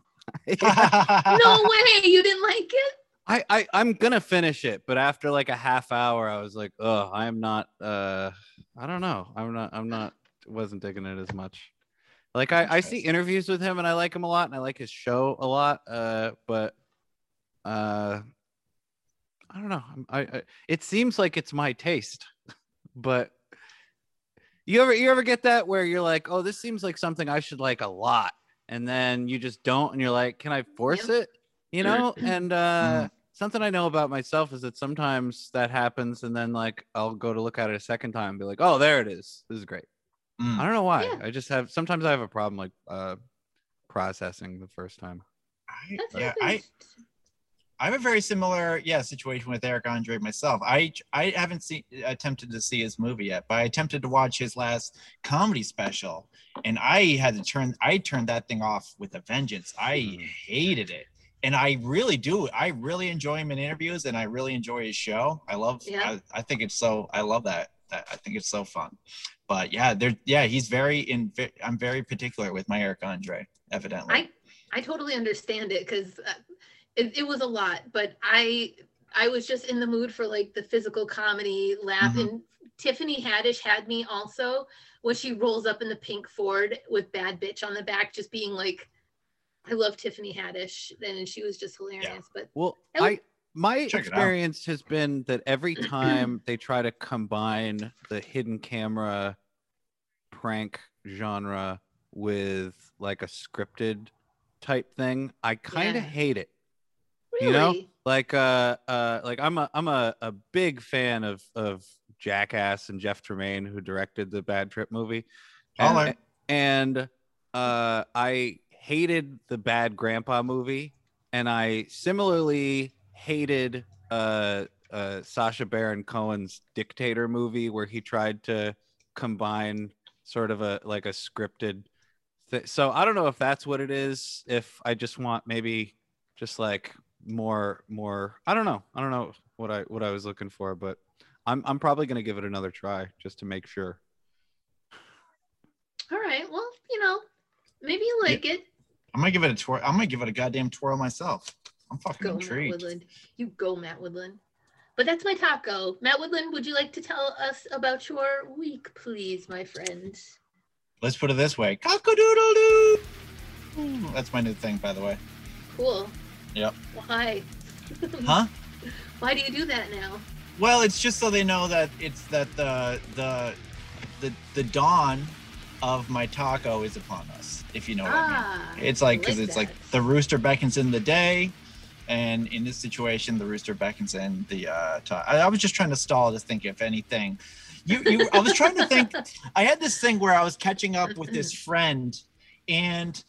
Speaker 2: [LAUGHS] [LAUGHS]
Speaker 1: no way, you didn't like it?
Speaker 2: I, I I'm gonna finish it, but after like a half hour, I was like, oh, I'm not. Uh, I don't know. I'm not. I'm not. Wasn't digging it as much. Like I, I see interviews with him, and I like him a lot, and I like his show a lot. Uh, but uh, I don't know. I, I it seems like it's my taste, but you ever you ever get that where you're like, oh, this seems like something I should like a lot, and then you just don't, and you're like, can I force
Speaker 1: Yep.
Speaker 2: it? You know, and uh,
Speaker 3: Mhm.
Speaker 2: something I know about myself is that sometimes that happens, and then like I'll go to look at it a second time and be like, oh, there it is. This is great.
Speaker 3: Mm.
Speaker 2: I don't know why.
Speaker 1: Yeah.
Speaker 2: I just have sometimes I have a problem like uh processing the first time.
Speaker 3: I, yeah, I, I have a very similar yeah situation with Eric Andre myself. I I haven't seen attempted to see his movie yet, but I attempted to watch his last comedy special, and I had to turn I turned that thing off with a vengeance. I
Speaker 2: Hmm.
Speaker 3: hated it, and I really do. I really enjoy him in interviews, and I really enjoy his show. I love.
Speaker 1: Yeah.
Speaker 3: I, I think it's so. I love that. that. I think it's so fun. But yeah, there. Yeah, he's very in. I'm very particular with my Eric Andre. Evidently.
Speaker 1: I I totally understand it because uh, it, it was a lot, but I I was just in the mood for like the physical comedy laugh.
Speaker 3: Mhm.
Speaker 1: And Tiffany Haddish had me also when she rolls up in the pink Ford with "bad bitch" on the back, just being like, I love Tiffany Haddish, and she was just hilarious. But
Speaker 2: Well,
Speaker 1: That was-
Speaker 2: I my
Speaker 3: Check
Speaker 2: experience has been that every [CLEARS THROAT] time they try to combine the hidden camera prank genre with like a scripted type thing, I kind of
Speaker 1: Yeah.
Speaker 2: hate it.
Speaker 1: Really,
Speaker 2: You know? Like uh uh like I'm a I'm a, a big fan of of Jackass and Jeff Tremaine who directed the Bad Trip movie. And, and uh I hated the Bad Grandpa movie and I similarly hated uh uh Sacha Baron Cohen's Dictator movie where he tried to combine sort of a like a scripted th- so I don't know if that's what it is if I just want maybe just like more more I don't know. I don't know what I what I was looking for, but I'm I'm probably going to give it another try just to make sure.
Speaker 1: all right. Well, you know, maybe you like it.
Speaker 3: I'm gonna give it a twirl. I'm gonna give it a goddamn twirl myself. I'm fucking
Speaker 1: Go, Matt
Speaker 3: intrigued.
Speaker 1: Woodland. You go, Matt Woodland. But that's my taco. Matt Woodland, would you like to tell us about your week, please, my friend?
Speaker 3: Let's put it this way. Cock-a-doodle-doo. That's my new thing, by the way.
Speaker 1: Cool.
Speaker 3: Yep.
Speaker 1: Why?
Speaker 3: Huh? [LAUGHS]
Speaker 1: Why do you do that now?
Speaker 3: Well, it's just so they know that it's that the the the the dawn of my taco is upon us. If you know what I mean.
Speaker 1: ah,
Speaker 3: It's like because it's like the rooster beckons in the day, and in this situation, the rooster beckons in the. Uh, ta- I, I was just trying to stall to think if anything. You, you. I was trying to think. [LAUGHS] I had this thing where I was catching up with this [LAUGHS] friend, and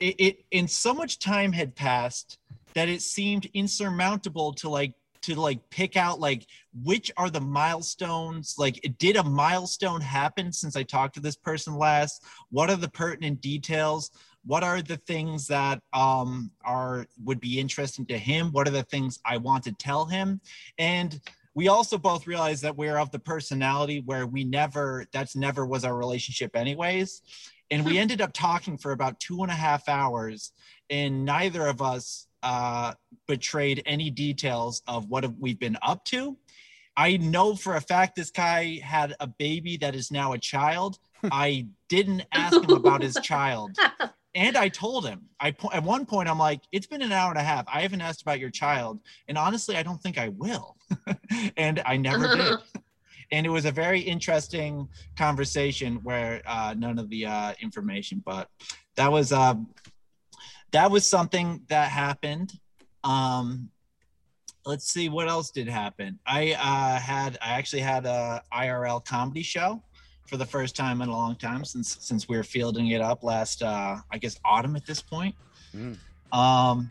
Speaker 3: it, it and so much time had passed that it seemed insurmountable to like to like pick out like which are the milestones like did a milestone happen since i talked to this person last? What are the pertinent details? What are the things that um are would be interesting to him? What are the things i want to tell him? And we also both realize that we're of the personality where we never that's never was our relationship anyways and we [LAUGHS] ended up talking for about two and a half hours and neither of us uh betrayed any details of what we've been up to i know for a fact this guy had a baby that is now a child [LAUGHS] i didn't ask him about his child [LAUGHS] and I told him, I at one point I'm like, it's been an hour and a half. I haven't asked about your child, and honestly, I don't think I will. and I never did. And it was a very interesting conversation where uh, none of the uh, information, but that was uh, that was something that happened. Um, let's see what else did happen. I uh, had I actually had a IRL comedy show for the first time in a long time since since we were fielding it up last uh I guess autumn at this point.
Speaker 2: Mm.
Speaker 3: Um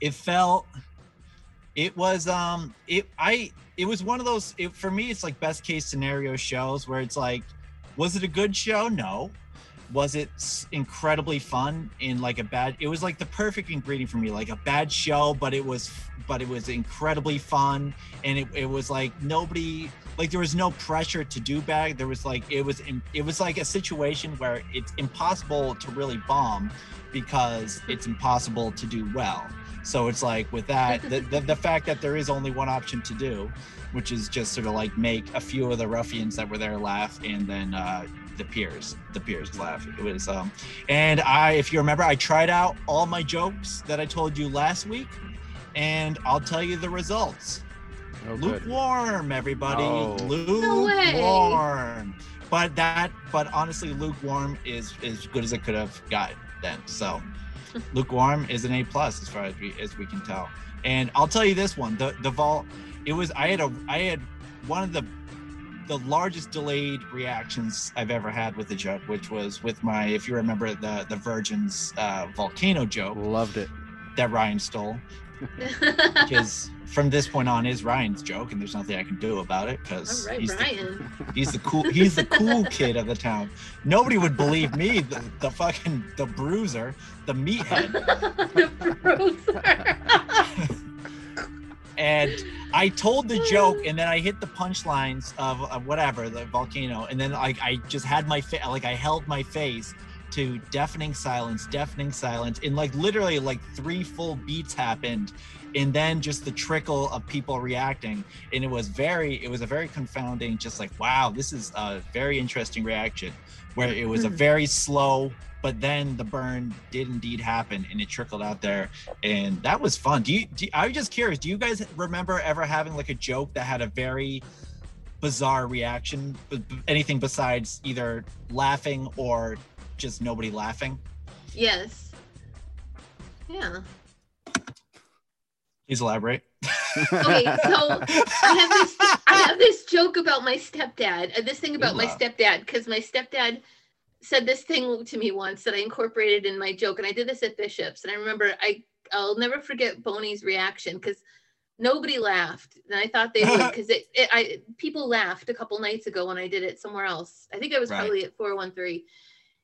Speaker 3: it felt it was um it I it was one of those it, for me it's like best case scenario shows where it's like was it a good show? No. was it incredibly fun in like a bad it was like the perfect ingredient for me like a bad show but it was but it was incredibly fun and it, it was like nobody like there was no pressure to do bad there was like it was it was like a situation where it's impossible to really bomb because it's impossible to do well so it's like with that [LAUGHS] the, the, the fact that there is only one option to do which is just sort of like make a few of the ruffians that were there laugh and then uh the peers the peers laugh it was um and i if you remember i tried out all my jokes that i told you last week and i'll tell you the results
Speaker 2: Oh, good.
Speaker 3: lukewarm everybody
Speaker 2: Oh.
Speaker 1: way.
Speaker 3: lukewarm but that but honestly lukewarm is as good as it could have got then so lukewarm is an a plus as far as we as we can tell and i'll tell you this one the the vault it was i had a i had one of the the largest delayed reactions i've ever had with a joke which was with my if you remember the the virgins uh volcano joke
Speaker 2: Loved it.
Speaker 3: that ryan stole because [LAUGHS] from this point on is Ryan's joke, and there's nothing I can do about it because
Speaker 1: right,
Speaker 3: he's, the, [LAUGHS] he's the cool he's the cool [LAUGHS] kid of the town. Nobody would believe me, the, the fucking the bruiser, the meathead,
Speaker 1: the bruiser.
Speaker 3: and I told the joke, and then I hit the punchlines of, of whatever the volcano, and then like I just had my fa- like I held my face to deafening silence, deafening silence, and like literally like three full beats happened, and then just the trickle of people reacting, and it was very, it was a very confounding, just like wow, this is a very interesting reaction, where it was a hmm. very slow. But then the burn did indeed happen, and it trickled out there, and that was fun. Do you? Do, I'm just curious. Do you guys remember ever having like a joke that had a very bizarre reaction? Anything besides either laughing or just nobody laughing?
Speaker 1: yes. Yeah.
Speaker 3: Please elaborate.
Speaker 1: Okay, so I have this I have [LAUGHS] this joke about my stepdad. uh, This thing about my stepdad because my stepdad said this thing to me once that I incorporated in my joke, and I did this at Bishop's, and I remember I I'll never forget Boney's reaction because nobody laughed, and I thought they would [LAUGHS] because it, it I people laughed a couple nights ago when I did it somewhere else. I think I was
Speaker 3: Right.
Speaker 1: probably at four one three,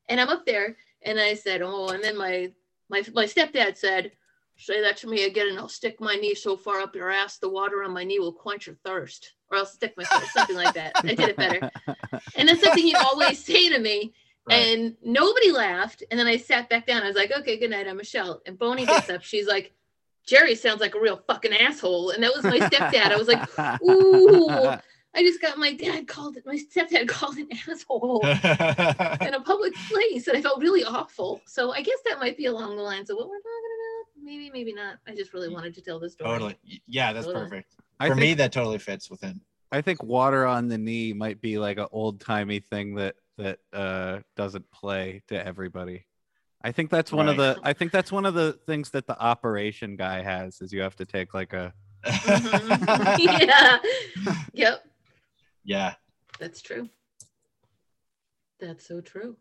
Speaker 1: and I'm up there, and I said, oh, and then my my my stepdad said. Say that to me again, and I'll stick my knee so far up your ass, the water on my knee will quench your thirst. Or I'll stick my foot, something like that. I did it better. [LAUGHS] And that's something he'd always say to me.
Speaker 3: Right.
Speaker 1: And nobody laughed. And then I sat back down. I was like, okay, good night. I'm Michelle. And Boney gets up. She's like, Jerry sounds like a real fucking asshole. And that was my stepdad. I was like, [LAUGHS] ooh, I just got my dad called it, my stepdad [LAUGHS] called an asshole [LAUGHS] in a public place. And I felt really awful. So I guess that might be along the lines of what we're talking about. Maybe, maybe not. I just really wanted to tell the story.
Speaker 3: totally. Yeah, that's
Speaker 1: Totally.
Speaker 3: perfect.
Speaker 2: I
Speaker 3: For
Speaker 2: think,
Speaker 3: me, that totally fits within.
Speaker 2: I think water on the knee might be like an old timey thing that that uh, doesn't play to everybody. I think that's one of the. I think that's one of the things that the operation guy has is you have to take like a.
Speaker 1: Mhm. [LAUGHS] yeah. Yep.
Speaker 3: Yeah.
Speaker 1: That's true. That's so true.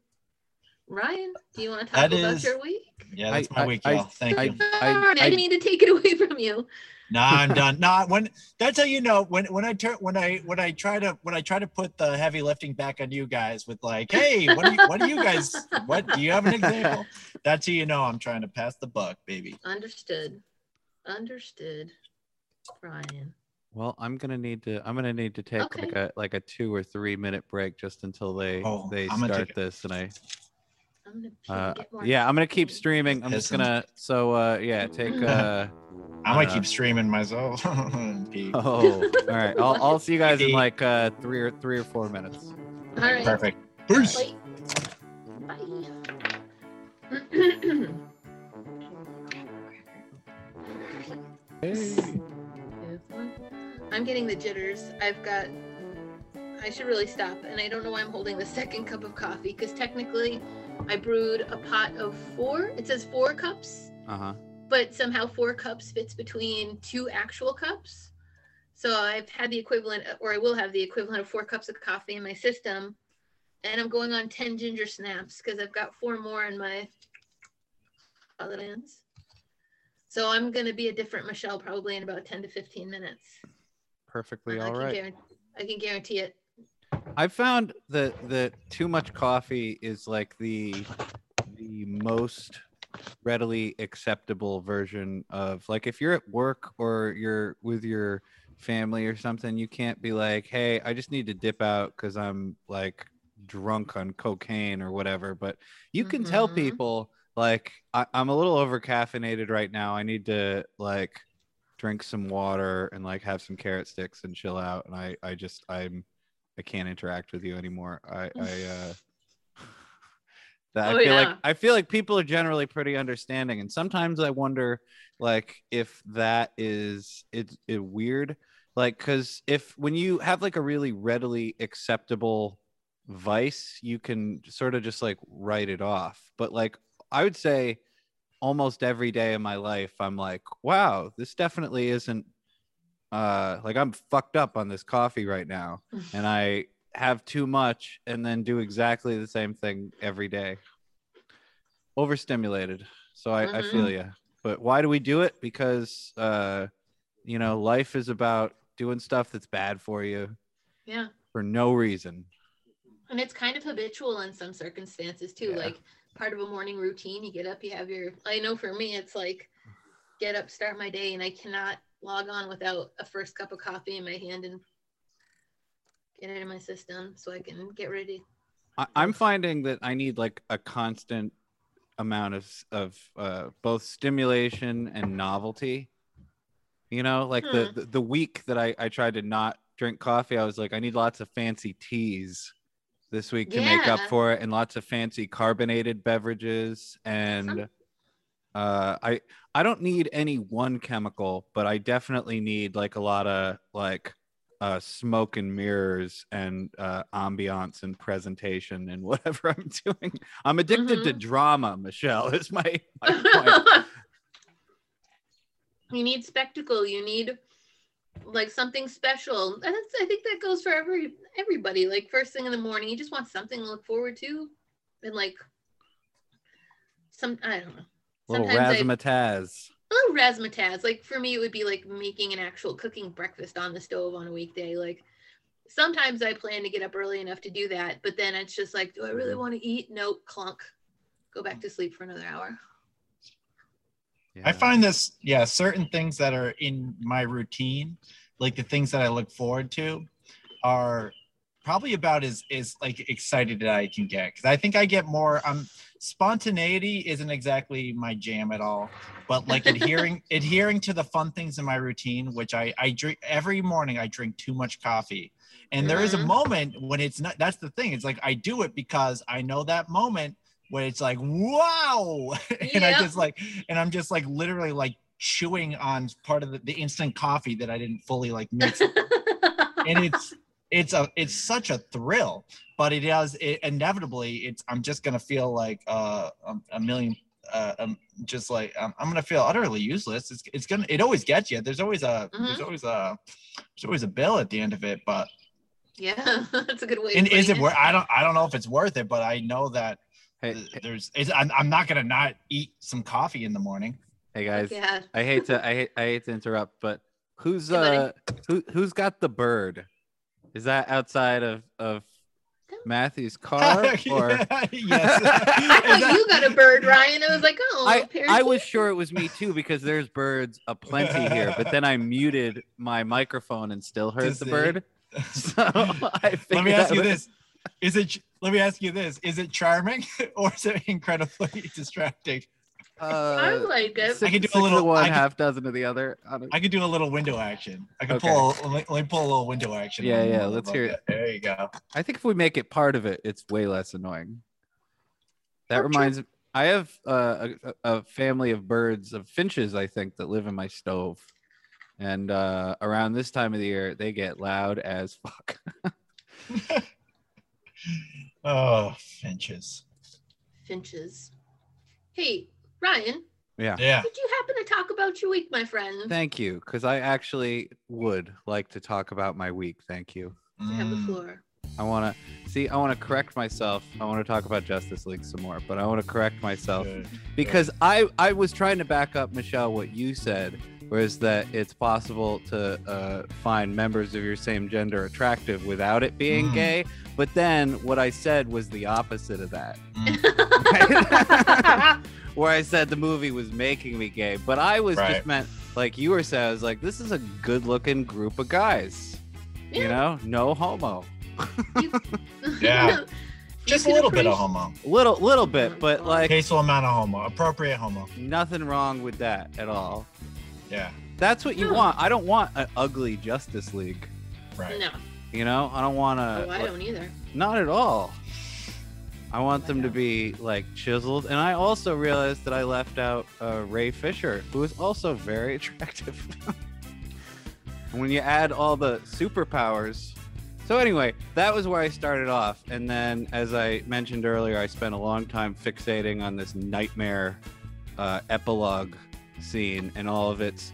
Speaker 1: Ryan, do you want to talk
Speaker 3: That
Speaker 1: about
Speaker 3: is-
Speaker 1: your week?
Speaker 3: Yeah, that's
Speaker 2: I-
Speaker 3: my
Speaker 2: I-
Speaker 3: week,
Speaker 2: I-
Speaker 3: y'all. Thank
Speaker 2: I,
Speaker 3: you.
Speaker 2: I,
Speaker 1: I,
Speaker 2: I,
Speaker 1: didn't mean to take it [LAUGHS] away from you.
Speaker 3: Nah, I'm [LAUGHS] done. Nah, when that's how you know when when I turn when I when I try to when I try to put the heavy lifting back on you guys with like, hey, what do you what do you guys what do you have an example? That's how you know I'm trying to pass the buck, baby.
Speaker 1: Understood. Understood. Ryan.
Speaker 2: Well, I'm gonna need to. I'm gonna need to take
Speaker 1: Okay.
Speaker 2: like a like a two or three minute break just until they
Speaker 3: Oh,
Speaker 2: they
Speaker 3: I'm
Speaker 2: start
Speaker 3: take
Speaker 2: this, and I
Speaker 1: I'm gonna
Speaker 2: Uh, yeah, I'm gonna keep streaming. I'm just gonna so uh yeah, take uh [LAUGHS]
Speaker 3: I might
Speaker 2: Uh,
Speaker 3: keep streaming myself. [LAUGHS] [LAUGHS]
Speaker 2: Oh all right. I'll I'll see you guys in like uh three or three or four minutes.
Speaker 1: All right.
Speaker 3: Perfect. Peace.
Speaker 1: Bye. [CLEARS THROAT] Bye. I'm getting the jitters. I've got. I should really stop, and I don't know why I'm holding the second cup of coffee because technically, I brewed a pot of four. It says four cups,
Speaker 2: Uh-huh.
Speaker 1: but somehow four cups fits between two actual cups. So I've had the equivalent, or I will have the equivalent of four cups of coffee in my system, and I'm going on ten ginger snaps because I've got four more in my other ends. So I'm going to be a different Michelle probably in about ten to fifteen minutes.
Speaker 2: Perfectly
Speaker 1: I
Speaker 2: all
Speaker 1: guarantee, I can guarantee it.
Speaker 2: I found that that too much coffee is like the the most readily acceptable version of like if you're at work or you're with your family or something, you can't be like, "Hey, I just need to dip out because I'm like drunk on cocaine or whatever." But you can tell
Speaker 1: Mhm.
Speaker 2: people like, I- "I'm a little over caffeinated right now. I need to like drink some water and like have some carrot sticks and chill out." And I, I just, I'm, I can't interact with you anymore. I, [LAUGHS] I, uh, [LAUGHS] that
Speaker 1: Oh,
Speaker 2: I feel
Speaker 1: yeah.
Speaker 2: like I feel like people are generally pretty understanding, and sometimes I wonder, like, if that is it's it weird, like, because if when you have like a really readily acceptable vice, you can sort of just like write it off. But like, I would say almost every day of my life, I'm like, wow, this definitely isn't. Uh, like I'm fucked up on this coffee right now, [LAUGHS] and I have too much and then do exactly the same thing every day. Overstimulated. So I, I feel you. But why do we do it? Because uh, you know, life is about doing stuff that's bad for you
Speaker 1: Yeah.
Speaker 2: for no reason.
Speaker 1: And it's kind of habitual in some circumstances too.
Speaker 2: Yeah.
Speaker 1: Like part of a morning routine, you get up, you have your I know for me it's like get up, start my day, and I cannot log on without a first cup of coffee in my hand and get it in my system so I can get ready.
Speaker 2: I, I'm finding that I need like a constant amount of of uh, both stimulation and novelty. You know, like the,
Speaker 1: Hmm.
Speaker 2: the the week that I I tried to not drink coffee, I was like, I need lots of fancy teas this week to make up for it, and lots of fancy carbonated beverages. And
Speaker 1: Some-
Speaker 2: uh, I I don't need any one chemical, but I definitely need like a lot of like uh, smoke and mirrors and uh, ambiance and presentation and [LAUGHS] whatever I'm doing. I'm addicted to
Speaker 1: Mhm.
Speaker 2: drama, Michelle. Is my, my [LAUGHS] point.
Speaker 1: you need spectacle, you need like something special. And that's, I think that goes for every everybody. Like first thing in the morning, you just want something to look forward to. And like some I don't know.
Speaker 2: little razzmatazz.
Speaker 1: a little razzmatazz. Like for me, it would be like making an actual cooking breakfast on the stove on a weekday. Like sometimes I plan to get up early enough to do that, but then it's just like, do I really mm-hmm. want to eat? Nope, clunk. Go back to sleep for another hour.
Speaker 3: I find this, yeah, certain things that are in my routine, like the things that I look forward to, are probably about as as like excited that I can get. Because I think I get more. Um, spontaneity isn't exactly my jam at all, but like [LAUGHS] adhering adhering to the fun things in my routine, which I I drink every morning. I drink too much coffee, and there is a
Speaker 1: Mhm.
Speaker 3: moment when it's not. That's the thing. It's like I do it because I know that moment when it's like wow, [LAUGHS] and I
Speaker 1: Yep.
Speaker 3: just like and I'm just like literally like chewing on part of the, the instant coffee that I didn't fully like mix. and it's [LAUGHS] it's a it's such a thrill, but it does it inevitably it's I'm just gonna feel like uh a, a million uh um, just like I'm, I'm gonna feel utterly useless. It's it's gonna it always gets you. There's always a there's
Speaker 1: Mhm.
Speaker 3: always a there's always a bill at the end of it, but
Speaker 1: yeah, [LAUGHS] that's a good way.
Speaker 3: and is
Speaker 1: putting
Speaker 3: it worth? I don't I don't know if it's worth it, but I know that
Speaker 2: Hey,
Speaker 3: there's it's, I'm, I'm not gonna not eat some coffee in the morning.
Speaker 2: hey guys,
Speaker 1: Yeah.
Speaker 2: I hate to I hate I hate to interrupt, but who's
Speaker 1: Hey,
Speaker 2: uh who who's got the bird? Is that outside of of Matthew's [LAUGHS] car or? [LAUGHS]
Speaker 3: yes. [LAUGHS]
Speaker 1: I thought you got a bird, Ryan. I was like, oh,
Speaker 2: I was sure it was me too because there's birds aplenty here, but then I muted my microphone and still heard the
Speaker 3: see.
Speaker 2: bird. So I
Speaker 3: Let me ask you
Speaker 2: was-
Speaker 3: this: Is it? Let me ask you this: Is it charming [LAUGHS] or is it incredibly [LAUGHS] distracting?
Speaker 1: I
Speaker 2: Uh,
Speaker 1: like it.
Speaker 2: six,
Speaker 3: I could do a
Speaker 2: six of
Speaker 3: little-
Speaker 2: one,
Speaker 3: I could-
Speaker 2: half dozen of the other. I don't-
Speaker 3: I could do a little window action. I could
Speaker 2: Okay.
Speaker 3: pull. Let me, let me pull a little window action.
Speaker 2: Yeah, yeah, let's
Speaker 3: of
Speaker 2: hear
Speaker 3: it. There you go.
Speaker 2: I think if we make it part of it, it's way less annoying. That
Speaker 1: true.
Speaker 2: reminds I have uh, a, a family of birds of finches, I think, that live in my stove. And uh, around this time of the year, they get loud as fuck. [LAUGHS]
Speaker 3: Oh, finches.
Speaker 1: Finches. Hey, Ryan,
Speaker 2: yeah.
Speaker 3: Yeah.
Speaker 1: did you happen to talk about your week, my friend?
Speaker 2: Thank you, because I actually would like to talk about my week. Thank you.
Speaker 1: You have the floor.
Speaker 2: I want to see. I want to correct myself. I want to talk about Justice League some more, but I want to correct myself
Speaker 3: good.
Speaker 2: because I I was trying to back up Michelle what you said was that it's possible to uh, find members of your same gender attractive without it being
Speaker 3: Mm.
Speaker 2: gay. But then what I said was the opposite of that,
Speaker 3: Mm. [LAUGHS] [LAUGHS]
Speaker 2: where I said the movie was making me gay. But I was
Speaker 3: Right.
Speaker 2: just meant, like you were saying, I was like, this is a good looking group of guys. You know, no homo. [LAUGHS]
Speaker 3: Yeah. Just a little bit of homo.
Speaker 2: Little, little bit, but like
Speaker 3: Occasional amount of homo. Appropriate homo.
Speaker 2: nothing wrong with that at all.
Speaker 3: Yeah.
Speaker 2: That's what you
Speaker 1: No.
Speaker 2: want. I don't want an ugly Justice League.
Speaker 3: Right.
Speaker 1: No,
Speaker 2: You know, I don't want to.
Speaker 1: oh, I don't either.
Speaker 2: Not at all. I want them to be like chiseled, and I also realized that I left out uh, Ray Fisher, who is also very [LAUGHS] attractive. When you add all the superpowers, so anyway, that was where I started off, and then as I mentioned earlier, I spent a long time fixating on this nightmare uh, epilogue scene and all of its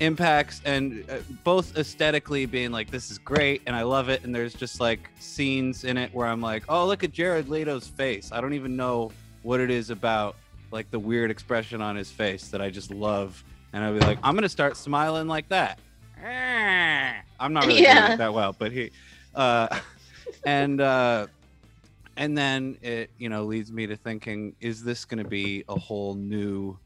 Speaker 2: impacts and uh, both aesthetically being like this is great and I love it. And there's just like scenes in it where I'm like oh look at Jared Leto's face. I don't even know what it is about like the weird expression on his face that I just love. And I'd be like I'm gonna start smiling like that. [LAUGHS] I'm not really doing it that well but he uh [LAUGHS] and uh and then it you know leads me to thinking is this going to be a whole new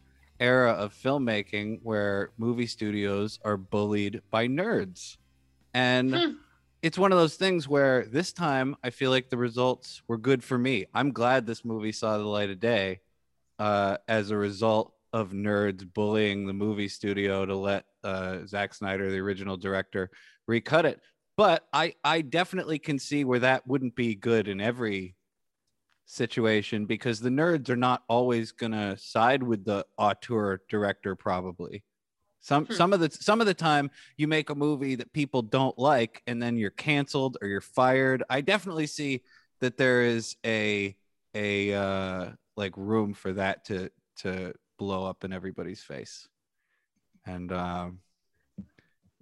Speaker 2: era of filmmaking where movie studios are bullied by nerds and
Speaker 1: Hmm.
Speaker 2: it's one of those things where this time i feel like the results were good for me i'm glad this movie saw the light of day uh, as a result of nerds bullying the movie studio to let uh, Zack Snyder, the original director, recut it. But I, I definitely can see where that wouldn't be good in every situation because the nerds are not always gonna side with the auteur director. Probably some
Speaker 1: Hmm.
Speaker 2: some of the some of the time you make a movie that people don't like and then you're canceled or you're fired. I definitely see that there is a a uh, like room for that to to blow up in everybody's face and um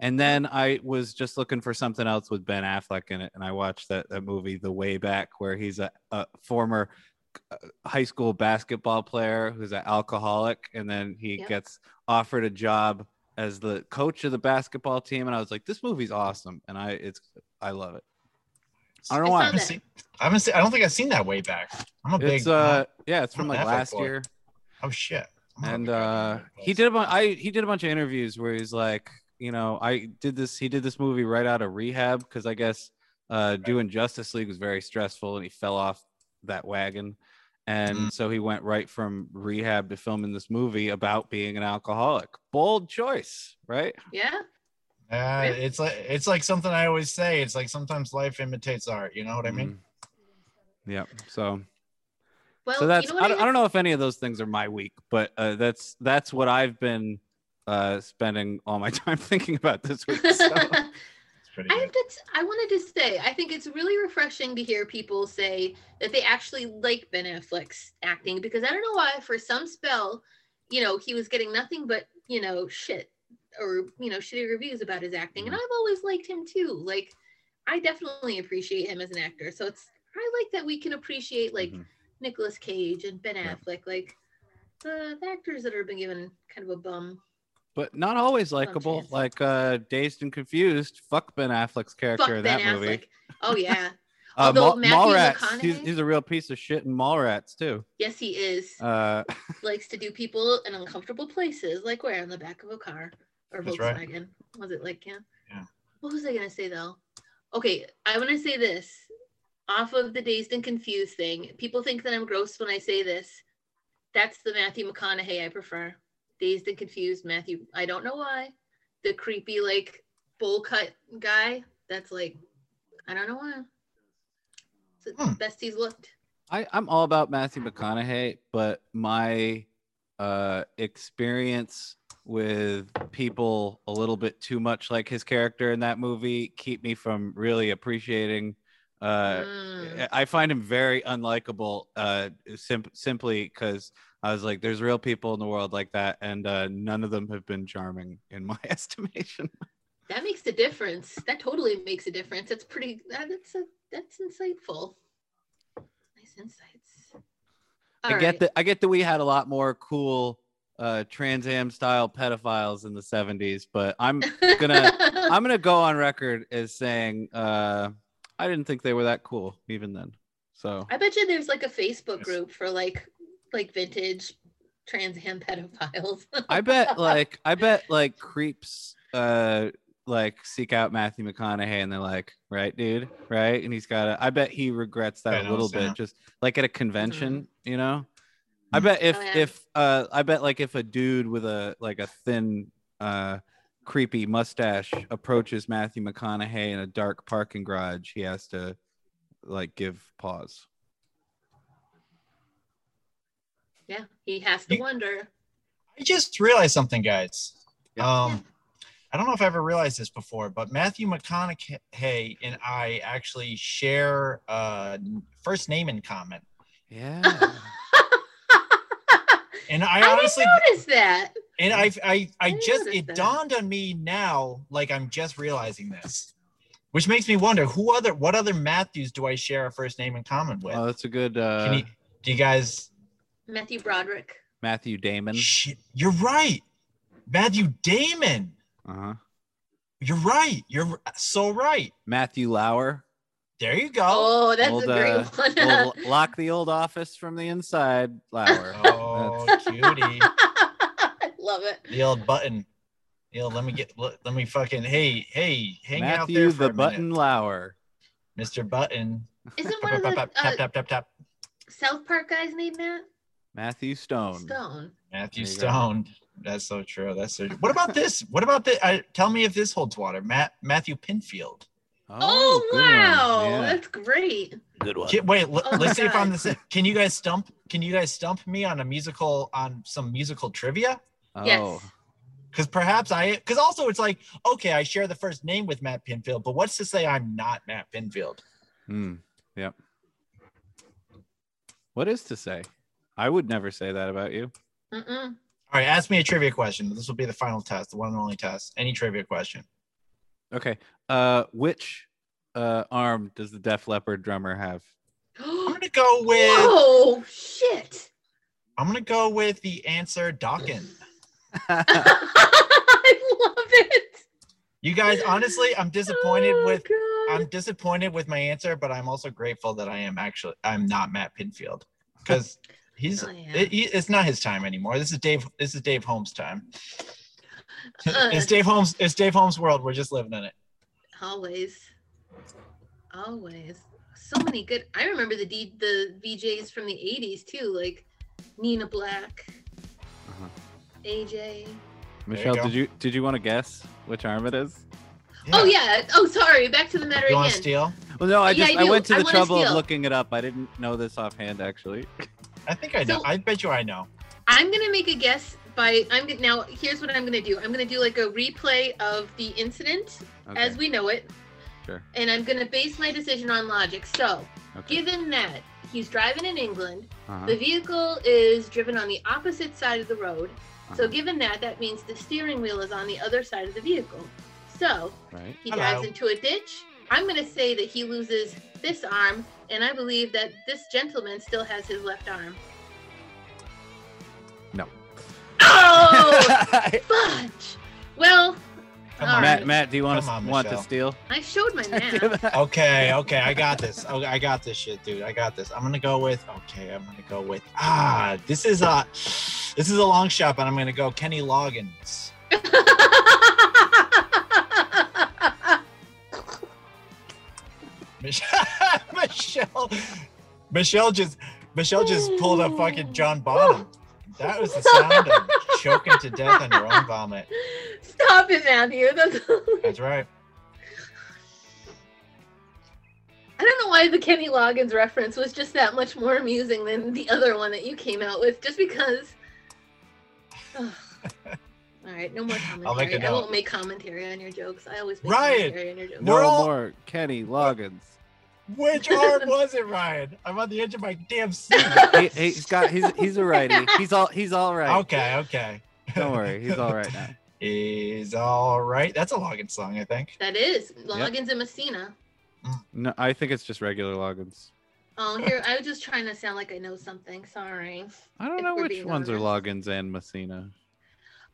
Speaker 2: and then i was just looking for something else with ben affleck in it and i watched that, that movie the way back where he's a, a former uh, high school basketball player who's an alcoholic and then he
Speaker 1: Yep.
Speaker 2: gets offered a job as the coach of the basketball team and i was like this movie's awesome and i it's i love it i don't know why
Speaker 3: I haven't seen. I haven't seen. I don't think I've seen that way back. I'm a big.
Speaker 2: it's uh yeah it's
Speaker 3: I'm
Speaker 2: from
Speaker 3: an
Speaker 2: like
Speaker 3: Affleck
Speaker 2: last
Speaker 3: boy.
Speaker 2: year
Speaker 3: oh shit. I'm
Speaker 2: and uh he did a bunch i he did a bunch of interviews where he's like you know i did this he did this movie right out of rehab because i guess uh doing justice league was very stressful and he fell off that wagon and
Speaker 3: Mm.
Speaker 2: so he went right from rehab to filming this movie about being an alcoholic bold choice right
Speaker 1: Yeah.
Speaker 3: Uh,
Speaker 1: Really?
Speaker 3: it's like it's like something I always say. It's like sometimes life imitates art. You know what I mean?
Speaker 2: Mm. yep so
Speaker 1: Well,
Speaker 2: so that's
Speaker 1: you know what
Speaker 2: I, don't, I don't know if any of those things are my week but uh, that's that's what i've been uh spending all my [LAUGHS] time thinking about this week so. [LAUGHS]
Speaker 3: It's pretty
Speaker 1: I have to. T- I wanted to say, I think it's really refreshing to hear people say that they actually like Ben Affleck's acting because I don't know why. For some spell, you know, he was getting nothing but you know shit or you know shitty reviews about his acting, and I've always liked him too. Like, I definitely appreciate him as an actor. So it's I like that we can appreciate like
Speaker 2: Mhm.
Speaker 1: Nicolas Cage and Ben
Speaker 2: Yeah.
Speaker 1: Affleck, like the, the actors that are been given kind of a bum.
Speaker 2: But not always likable.
Speaker 1: chance.
Speaker 2: Like uh, Dazed and Confused. Fuck Ben Affleck's character
Speaker 1: Fuck
Speaker 2: in
Speaker 1: Ben
Speaker 2: that movie.
Speaker 1: Affleck. Oh yeah. [LAUGHS]
Speaker 2: Uh,
Speaker 1: Although
Speaker 2: Mall- Mallrats. He's, he's a real piece of shit in Mallrats too.
Speaker 1: Yes, he is.
Speaker 2: Uh, [LAUGHS]
Speaker 1: likes to do people in uncomfortable places, like where in the back of a car or
Speaker 3: That's right.
Speaker 1: Volkswagen. Was it like Cam?
Speaker 3: Yeah.
Speaker 1: What was I gonna say though? Okay, I want to say this off of the dazed and confused thing. People think that I'm gross when I say this. That's the Matthew McConaughey I prefer. Dazed and confused Matthew. I don't know why. The creepy like bowl cut guy. That's like, I don't know why. It's the
Speaker 3: Hmm.
Speaker 1: best he's looked.
Speaker 2: I, I'm all about Matthew McConaughey, but my uh, experience with people a little bit too much like his character in that movie keep me from really appreciating. Uh,
Speaker 1: Mm.
Speaker 2: I find him very unlikable, uh, sim- simply because I was like, "There's real people in the world like that, and uh, none of them have been charming in [LAUGHS] my estimation."
Speaker 1: That makes a difference. That totally makes a difference. That's pretty. that- That's a, that's insightful. Nice insights.
Speaker 2: I
Speaker 1: All
Speaker 2: get that. I get that we had a lot more cool uh, Trans Am style pedophiles in the 70s, but I'm gonna [LAUGHS] I'm gonna go on record as saying uh, I didn't think they were that cool even then. So
Speaker 1: I bet you there's like a Facebook group for like like vintage trans am pedophiles. [LAUGHS]
Speaker 2: I bet like I bet like creeps uh like seek out Matthew McConaughey and they're like, right, dude, right? And he's got a I bet he regrets that a
Speaker 3: Thanos,
Speaker 2: little bit,
Speaker 3: yeah.
Speaker 2: just like at a convention, you know. I bet if
Speaker 1: Oh, yeah.
Speaker 2: if uh I bet like if a dude with a like a thin uh creepy mustache approaches Matthew McConaughey in a dark parking garage, he has to like give pause.
Speaker 1: Yeah, he has to
Speaker 3: You-
Speaker 1: wonder.
Speaker 3: I just realized something, guys.
Speaker 2: Yeah.
Speaker 3: Um, I don't know if I ever realized this before, but Matthew McConaughey and I actually share uh first name in common.
Speaker 2: Yeah.
Speaker 3: And I, [LAUGHS]
Speaker 1: I
Speaker 3: honestly
Speaker 1: didn't notice that.
Speaker 3: and I I I
Speaker 1: didn't
Speaker 3: just it
Speaker 1: that.
Speaker 3: dawned on me now, like I'm just realizing this. Which makes me wonder who other what other Matthews do I share a first name in common with?
Speaker 2: oh, that's a good uh
Speaker 3: Can you do you guys
Speaker 1: Matthew Broderick.
Speaker 2: Matthew Damon.
Speaker 3: shit you're right. Matthew Damon.
Speaker 2: Uh-huh.
Speaker 3: You're right. You're so right.
Speaker 2: Matthew Lauer.
Speaker 3: There you go.
Speaker 1: Oh, that's
Speaker 2: Old,
Speaker 1: a great
Speaker 2: uh,
Speaker 1: one.
Speaker 2: Old- [LAUGHS] lock the old office from the inside, Lauer.
Speaker 3: Oh, cutie. [LAUGHS]
Speaker 1: Love it.
Speaker 3: The old button. The old, let me get, let, let me fucking, hey, hey, hang out there for
Speaker 2: the
Speaker 3: a minute.
Speaker 2: Button Lauer.
Speaker 3: Mr. Button.
Speaker 1: Isn't [LAUGHS] one of the
Speaker 3: tap,
Speaker 1: uh,
Speaker 3: tap, tap, tap.
Speaker 1: South Park guys named Matt
Speaker 2: Matthew Stone.
Speaker 1: Stone?
Speaker 3: Matthew
Speaker 2: There you go.
Speaker 3: Stone. That's so true. That's so true. What about this? What about this? I, tell me if this holds water. Matt, Matthew Pinfield.
Speaker 1: Oh,
Speaker 2: good one.
Speaker 1: wow,
Speaker 2: Yeah,
Speaker 1: that's great.
Speaker 2: good one.
Speaker 3: Can- wait, l-
Speaker 1: Oh
Speaker 3: let's see if I'm the same. Can you guys stump? Can you guys stump me on a musical, on some musical trivia?
Speaker 2: Oh,
Speaker 1: Yes.
Speaker 3: Because perhaps I, because also it's like, okay, I share the first name with Matt Pinfield, but what's to say I'm not Matt Pinfield?
Speaker 2: Hmm. Yep. What is to say? I would never say that about you.
Speaker 1: Mm-mm.
Speaker 3: All right, ask me a trivia question. This will be the final test, the one and only test. Any trivia question?
Speaker 2: Okay. Uh, which uh arm does the Def Leppard drummer have? [GASPS]
Speaker 3: I'm gonna go with.
Speaker 1: Oh shit!
Speaker 3: I'm gonna go with the answer Dawkins. [LAUGHS]
Speaker 1: I love it.
Speaker 3: You guys, honestly, I'm disappointed
Speaker 1: Oh,
Speaker 3: with.
Speaker 1: God.
Speaker 3: I'm disappointed with my answer, but I'm also grateful that I am actually. I'm not Matt Pinfield because he's.
Speaker 1: Oh, yeah.
Speaker 3: it- he- it's not his time anymore. This is Dave. This is Dave Holmes' time.
Speaker 1: Uh.
Speaker 3: it's Dave Holmes. It's Dave Holmes' world. We're just living in it.
Speaker 1: Always. Always. So many good. I remember the D, the VJs from the 80s too, like Nina Black,
Speaker 2: Uh-huh.
Speaker 1: AJ.
Speaker 2: Michelle,
Speaker 3: go.
Speaker 2: did you did you want to guess which arm it is?
Speaker 1: Oh yeah. Oh sorry. Back to the matter
Speaker 3: You want to steal?
Speaker 2: Well, no, I
Speaker 1: Yeah,
Speaker 2: just
Speaker 1: I
Speaker 2: I, went to the
Speaker 1: wanna
Speaker 2: trouble of looking it up. I didn't know this offhand, actually. [LAUGHS]
Speaker 3: I think I know. I bet you I know.
Speaker 1: I'm gonna make a guess by I'm now. Here's what I'm gonna do. I'm gonna do like a replay of the incident
Speaker 2: Okay.
Speaker 1: as we know it,
Speaker 2: Sure.
Speaker 1: and I'm gonna base my decision on logic. So,
Speaker 2: okay.
Speaker 1: given that he's driving in England,
Speaker 2: Uh-huh.
Speaker 1: the vehicle is driven on the opposite side of the road. So,
Speaker 2: Uh-huh.
Speaker 1: given that, that means the steering wheel is on the other side of the vehicle. So,
Speaker 2: Right.
Speaker 1: he
Speaker 3: Hello.
Speaker 1: drives into a ditch. I'm going to say that he loses this arm, and I believe that this gentleman still has his left arm.
Speaker 2: No.
Speaker 1: Oh, [LAUGHS] fudge! Well,
Speaker 3: Come on,
Speaker 2: Matt. Matt, do you want
Speaker 3: Come
Speaker 2: to
Speaker 3: on,
Speaker 2: want to
Speaker 3: Michelle.
Speaker 2: steal?
Speaker 1: I showed my [LAUGHS] math.
Speaker 3: Okay, okay, I got this. Okay, I got this shit, dude. I got this. I'm gonna go with. Okay, I'm gonna go with. Ah, this is a, this is a long shot, but I'm gonna go Kenny Loggins. [LAUGHS] Michelle, Michelle, [LAUGHS] Michelle just, Michelle just pulled a fucking John Bonham. That was the sound of choking to death on your own vomit.
Speaker 1: Stop it, Matthew. That's
Speaker 3: That's right.
Speaker 1: I don't know why the Kenny Loggins reference was just that much more amusing than the other one that you came out with, just because. [LAUGHS] Ugh. All right, no more
Speaker 3: I'll make a
Speaker 1: commentary. I won't make commentary on your jokes. I always make
Speaker 3: Ryan,
Speaker 1: commentary on your jokes.
Speaker 2: No
Speaker 3: We're all-
Speaker 2: more Kenny Loggins.
Speaker 3: Which arm [LAUGHS] was it, Ryan? I'm on the edge of my damn seat.
Speaker 2: he, he's got he's he's a righty. He's all he's all right.
Speaker 3: Okay, okay.
Speaker 2: Don't worry, he's all right now. [LAUGHS]
Speaker 3: He's all right. That's a Loggins song, I think.
Speaker 1: That is Loggins and Messina. Mm.
Speaker 2: No, I think it's just regular Loggins.
Speaker 1: Oh, here I was just trying to sound like I know something. Sorry.
Speaker 2: I don't
Speaker 1: If
Speaker 2: know which
Speaker 1: being
Speaker 2: ones are
Speaker 1: honest.
Speaker 2: Loggins and Messina.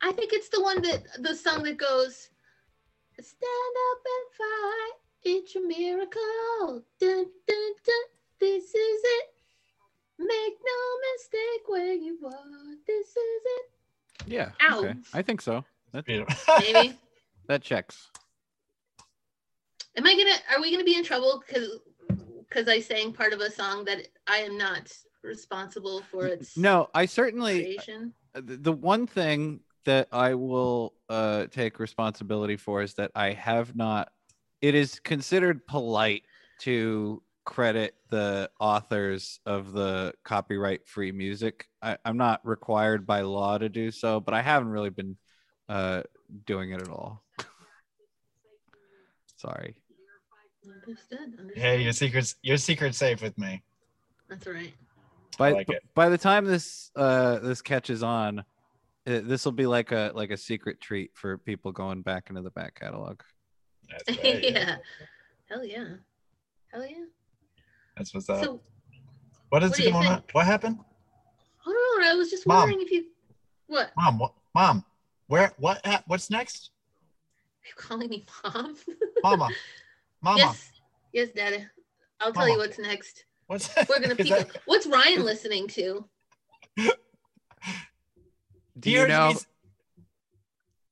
Speaker 1: I think it's the one that the song that goes Stand up and fight. It's a miracle. Dun, dun, dun. This is it. Make no mistake where you are. This is it.
Speaker 2: Yeah.
Speaker 1: Ow.
Speaker 2: Okay. I think so. That,
Speaker 3: Beautiful.
Speaker 1: Maybe. [LAUGHS]
Speaker 2: that checks.
Speaker 1: Am I gonna? Are we gonna be in trouble because because I sang part of a song that I am not responsible for its
Speaker 2: No, I certainly
Speaker 1: creation?
Speaker 2: uh, the the one thing that I will uh, take responsibility for is that I have not. It is considered polite to credit the authors of the copyright-free music. I, I'm not required by law to do so, but I haven't really been uh, doing it at all. [LAUGHS] Sorry.
Speaker 1: Understood. Understood.
Speaker 3: Hey, your secret's your secret's safe with me.
Speaker 1: That's right.
Speaker 2: By
Speaker 3: like
Speaker 2: b- by the time this uh, this catches on, Uh, this will be like a like a secret treat for people going back into the back catalog.
Speaker 3: That's [LAUGHS] right.
Speaker 1: yeah. Hell yeah. Hell yeah.
Speaker 3: That's what's up.
Speaker 1: So,
Speaker 3: what is
Speaker 1: what do
Speaker 3: going on? What happened?
Speaker 1: hold on. I was just
Speaker 3: Mom.
Speaker 1: wondering if you. What?
Speaker 3: Mom, what mom? Where what hap- what's next?
Speaker 1: Are you calling me mom? [LAUGHS]
Speaker 3: Mama. Mama.
Speaker 1: Yes. Yes, Daddy. I'll tell you what's next.
Speaker 3: What's
Speaker 1: We're gonna [LAUGHS]
Speaker 3: is
Speaker 1: peek.
Speaker 3: that-
Speaker 1: What's Ryan listening to?
Speaker 2: Do you know?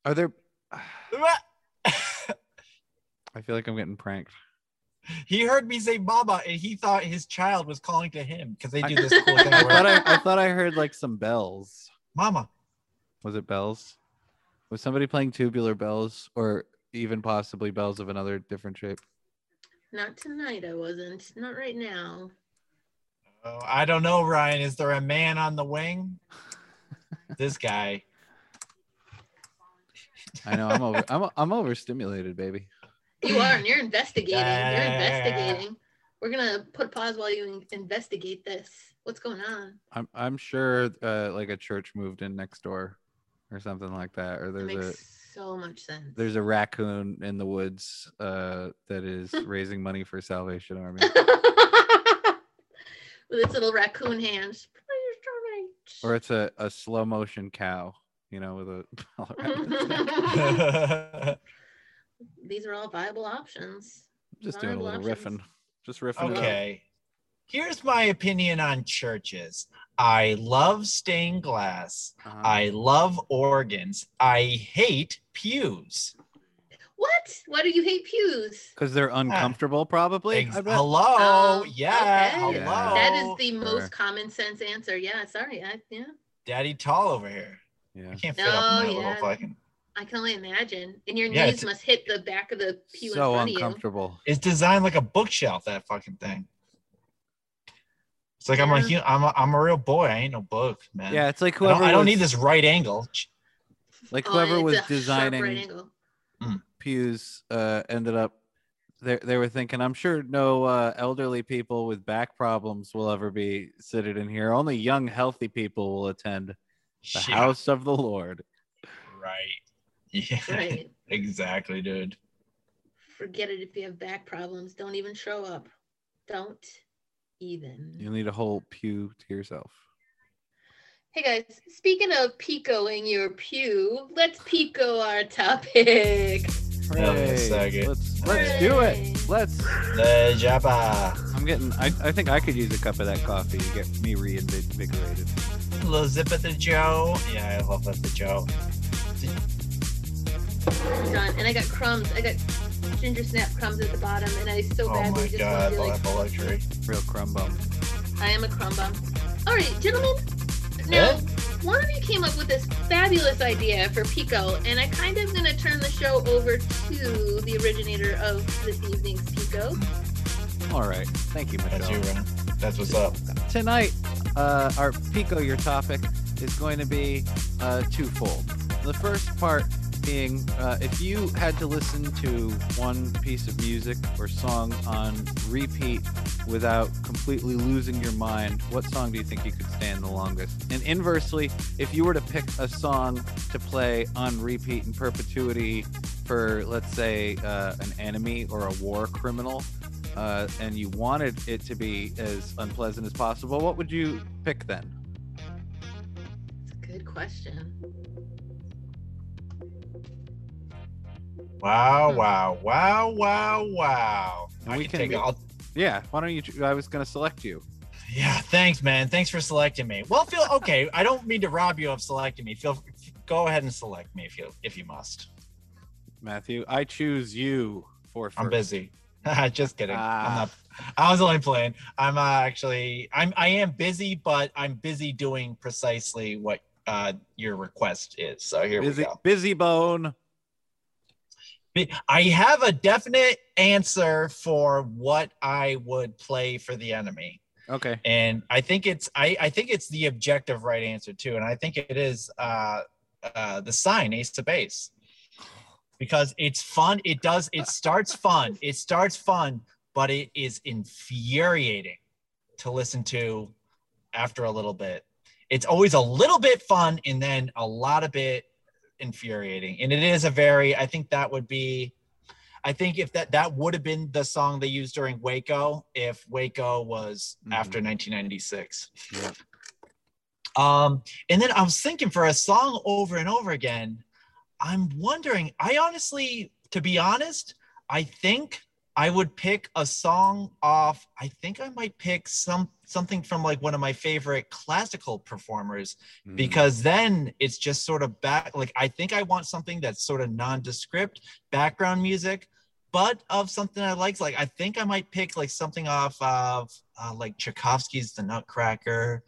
Speaker 2: Are there?
Speaker 3: What? [SIGHS]
Speaker 2: I feel like I'm getting pranked.
Speaker 3: he heard me say mama and he thought his child was calling to him because they do
Speaker 2: I-
Speaker 3: this [LAUGHS] cool thing
Speaker 2: I thought I, I thought I heard like some bells.
Speaker 3: mama.
Speaker 2: Was it bells? Was somebody playing tubular bells, or even possibly bells of another different shape?
Speaker 1: Not tonight. I wasn't. Not right now.
Speaker 3: Oh, I don't know, Ryan. Is there a man on the wing? [LAUGHS] this guy.
Speaker 2: I know I'm over. I'm I'm overstimulated, baby.
Speaker 1: You are, and you're investigating.
Speaker 3: Yeah,
Speaker 1: you're
Speaker 3: yeah, yeah, yeah.
Speaker 1: investigating. We're gonna put pause while you in- investigate this. What's going on?
Speaker 2: I'm I'm sure uh, like a church moved in next door, or something like that. Or there's a
Speaker 1: makes so much sense.
Speaker 2: there's a raccoon in the woods uh, that is [LAUGHS] raising money for Salvation Army. [LAUGHS]
Speaker 1: with its little raccoon hands. Please donate.
Speaker 2: or it's a, a slow motion cow, you know, with a [LAUGHS] collar around its [LAUGHS] neck. [LAUGHS]
Speaker 1: These are all viable options.
Speaker 2: I'm just doing a little
Speaker 1: options.
Speaker 2: riffing. Just riffing.
Speaker 3: okay. Here's my opinion on churches. I love stained glass.
Speaker 2: Uh-huh.
Speaker 3: I love organs. I hate pews.
Speaker 1: What? Why do you hate pews?
Speaker 2: Because they're ah. uncomfortable, probably.
Speaker 3: Ex- hello.
Speaker 1: Oh,
Speaker 3: yeah.
Speaker 1: okay.
Speaker 3: Hello.
Speaker 1: That is the
Speaker 2: sure.
Speaker 1: most common sense answer. Yeah, sorry. I, yeah,
Speaker 3: Daddy tall over here.
Speaker 2: Yeah.
Speaker 3: I can't fit up in
Speaker 1: oh,
Speaker 3: that
Speaker 1: yeah.
Speaker 3: little fucking.
Speaker 1: I can only imagine. And your
Speaker 3: Yeah,
Speaker 1: knees must hit the back of the pew
Speaker 2: So
Speaker 1: in front of you.
Speaker 2: uncomfortable.
Speaker 3: It's designed like a bookshelf. That fucking thing. It's like I'm a
Speaker 1: Yeah.
Speaker 3: hu- I'm a I'm a real boy. I ain't no book, man.
Speaker 2: Yeah, it's like
Speaker 3: I don't,
Speaker 2: whoever
Speaker 3: I don't need this right angle.
Speaker 2: Like
Speaker 1: Oh,
Speaker 2: whoever
Speaker 1: it's
Speaker 2: was
Speaker 1: a sharp right
Speaker 2: designing
Speaker 1: angle. Mm.
Speaker 2: Pews uh, ended up. They they were thinking, I'm sure no uh, elderly people with back problems will ever be seated in here. Only young, healthy people will attend the
Speaker 3: Yeah,
Speaker 2: house of the Lord.
Speaker 3: Right. [LAUGHS] Yeah.
Speaker 1: Right.
Speaker 3: exactly, dude.
Speaker 1: Forget it if you have back problems. Don't even show up. Don't even.
Speaker 2: You'll need a whole pew to yourself.
Speaker 1: Hey guys, speaking of picoing your pew, let's pico our topic.
Speaker 3: Wait a
Speaker 2: Hooray.
Speaker 3: second.
Speaker 2: Let's let's do it. Let's.
Speaker 3: The Jabba.
Speaker 2: I'm getting. I, I think I could use a cup of that coffee to get me reinvigorated.
Speaker 3: A little zip at the Joe. Yeah, I love that the Joe.
Speaker 1: Done. And I got crumbs. I got ginger snap crumbs at the bottom, and I so
Speaker 3: Oh
Speaker 1: badly
Speaker 3: my
Speaker 1: just
Speaker 3: god,
Speaker 1: want to be like,
Speaker 3: Apple luxury.
Speaker 2: Real crumb bum.
Speaker 1: I am a crumb bum. All right, gentlemen. Now,
Speaker 3: Yeah?
Speaker 1: One of you came up with this fabulous idea for Pico, and I kind of going to turn the show over to the originator of this evening's Pico.
Speaker 2: All right. Thank you, Michelle.
Speaker 3: That's you, Ren. That's what's up.
Speaker 2: Tonight, uh, our Pico, your topic, is going to be uh, twofold. The first part being uh, if you had to listen to one piece of music or song on repeat without completely losing your mind, what song do you think you could stand the longest? And inversely, if you were to pick a song to play on repeat in perpetuity for, let's say, uh, an enemy or a war criminal, uh, and you wanted it to be as unpleasant as possible, what would you pick then?
Speaker 1: It's a good question.
Speaker 3: Wow,
Speaker 1: Hmm.
Speaker 3: wow, wow, wow, wow.
Speaker 2: And
Speaker 3: I
Speaker 2: we
Speaker 3: can
Speaker 2: can
Speaker 3: take
Speaker 2: ma- Yeah, why don't you? I was gonna select you.
Speaker 3: Yeah, thanks, man. Thanks for selecting me. Well, feel okay. I don't mean to rob you of selecting me. Feel go ahead and select me if you if you must.
Speaker 2: Matthew, I choose you for first.
Speaker 3: I'm busy. [LAUGHS] Just kidding.
Speaker 2: Ah.
Speaker 3: I'm not. I was only playing. I'm uh, actually. I'm. I am busy, but I'm busy doing precisely what uh, your request is. So here
Speaker 2: Busy,
Speaker 3: we go.
Speaker 2: busy bone.
Speaker 3: I have a definite answer for what I would play for the enemy.
Speaker 2: Okay.
Speaker 3: and I think it's I, I think it's the objective right answer too, and I think it is uh, uh, the sign Ace of Base because it's fun. It does it starts fun. It starts fun, but it is infuriating to listen to after a little bit. It's always a little bit fun and then a lot of bit infuriating, and it is a very. I think that would be. I think if that that would have been the song they used during Waco, if Waco was
Speaker 2: Mhm.
Speaker 3: after 1996.
Speaker 2: Yeah.
Speaker 3: Um, and then I was thinking for a song over and over again, I'm wondering. I honestly, to be honest, I think I would pick a song off. I think I might pick some something from like one of my favorite classical performers
Speaker 2: Mm.
Speaker 3: because then it's just sort of back like i think i want something that's sort of nondescript background music but of something i like like i think i might pick like something off of uh, like tchaikovsky's the nutcracker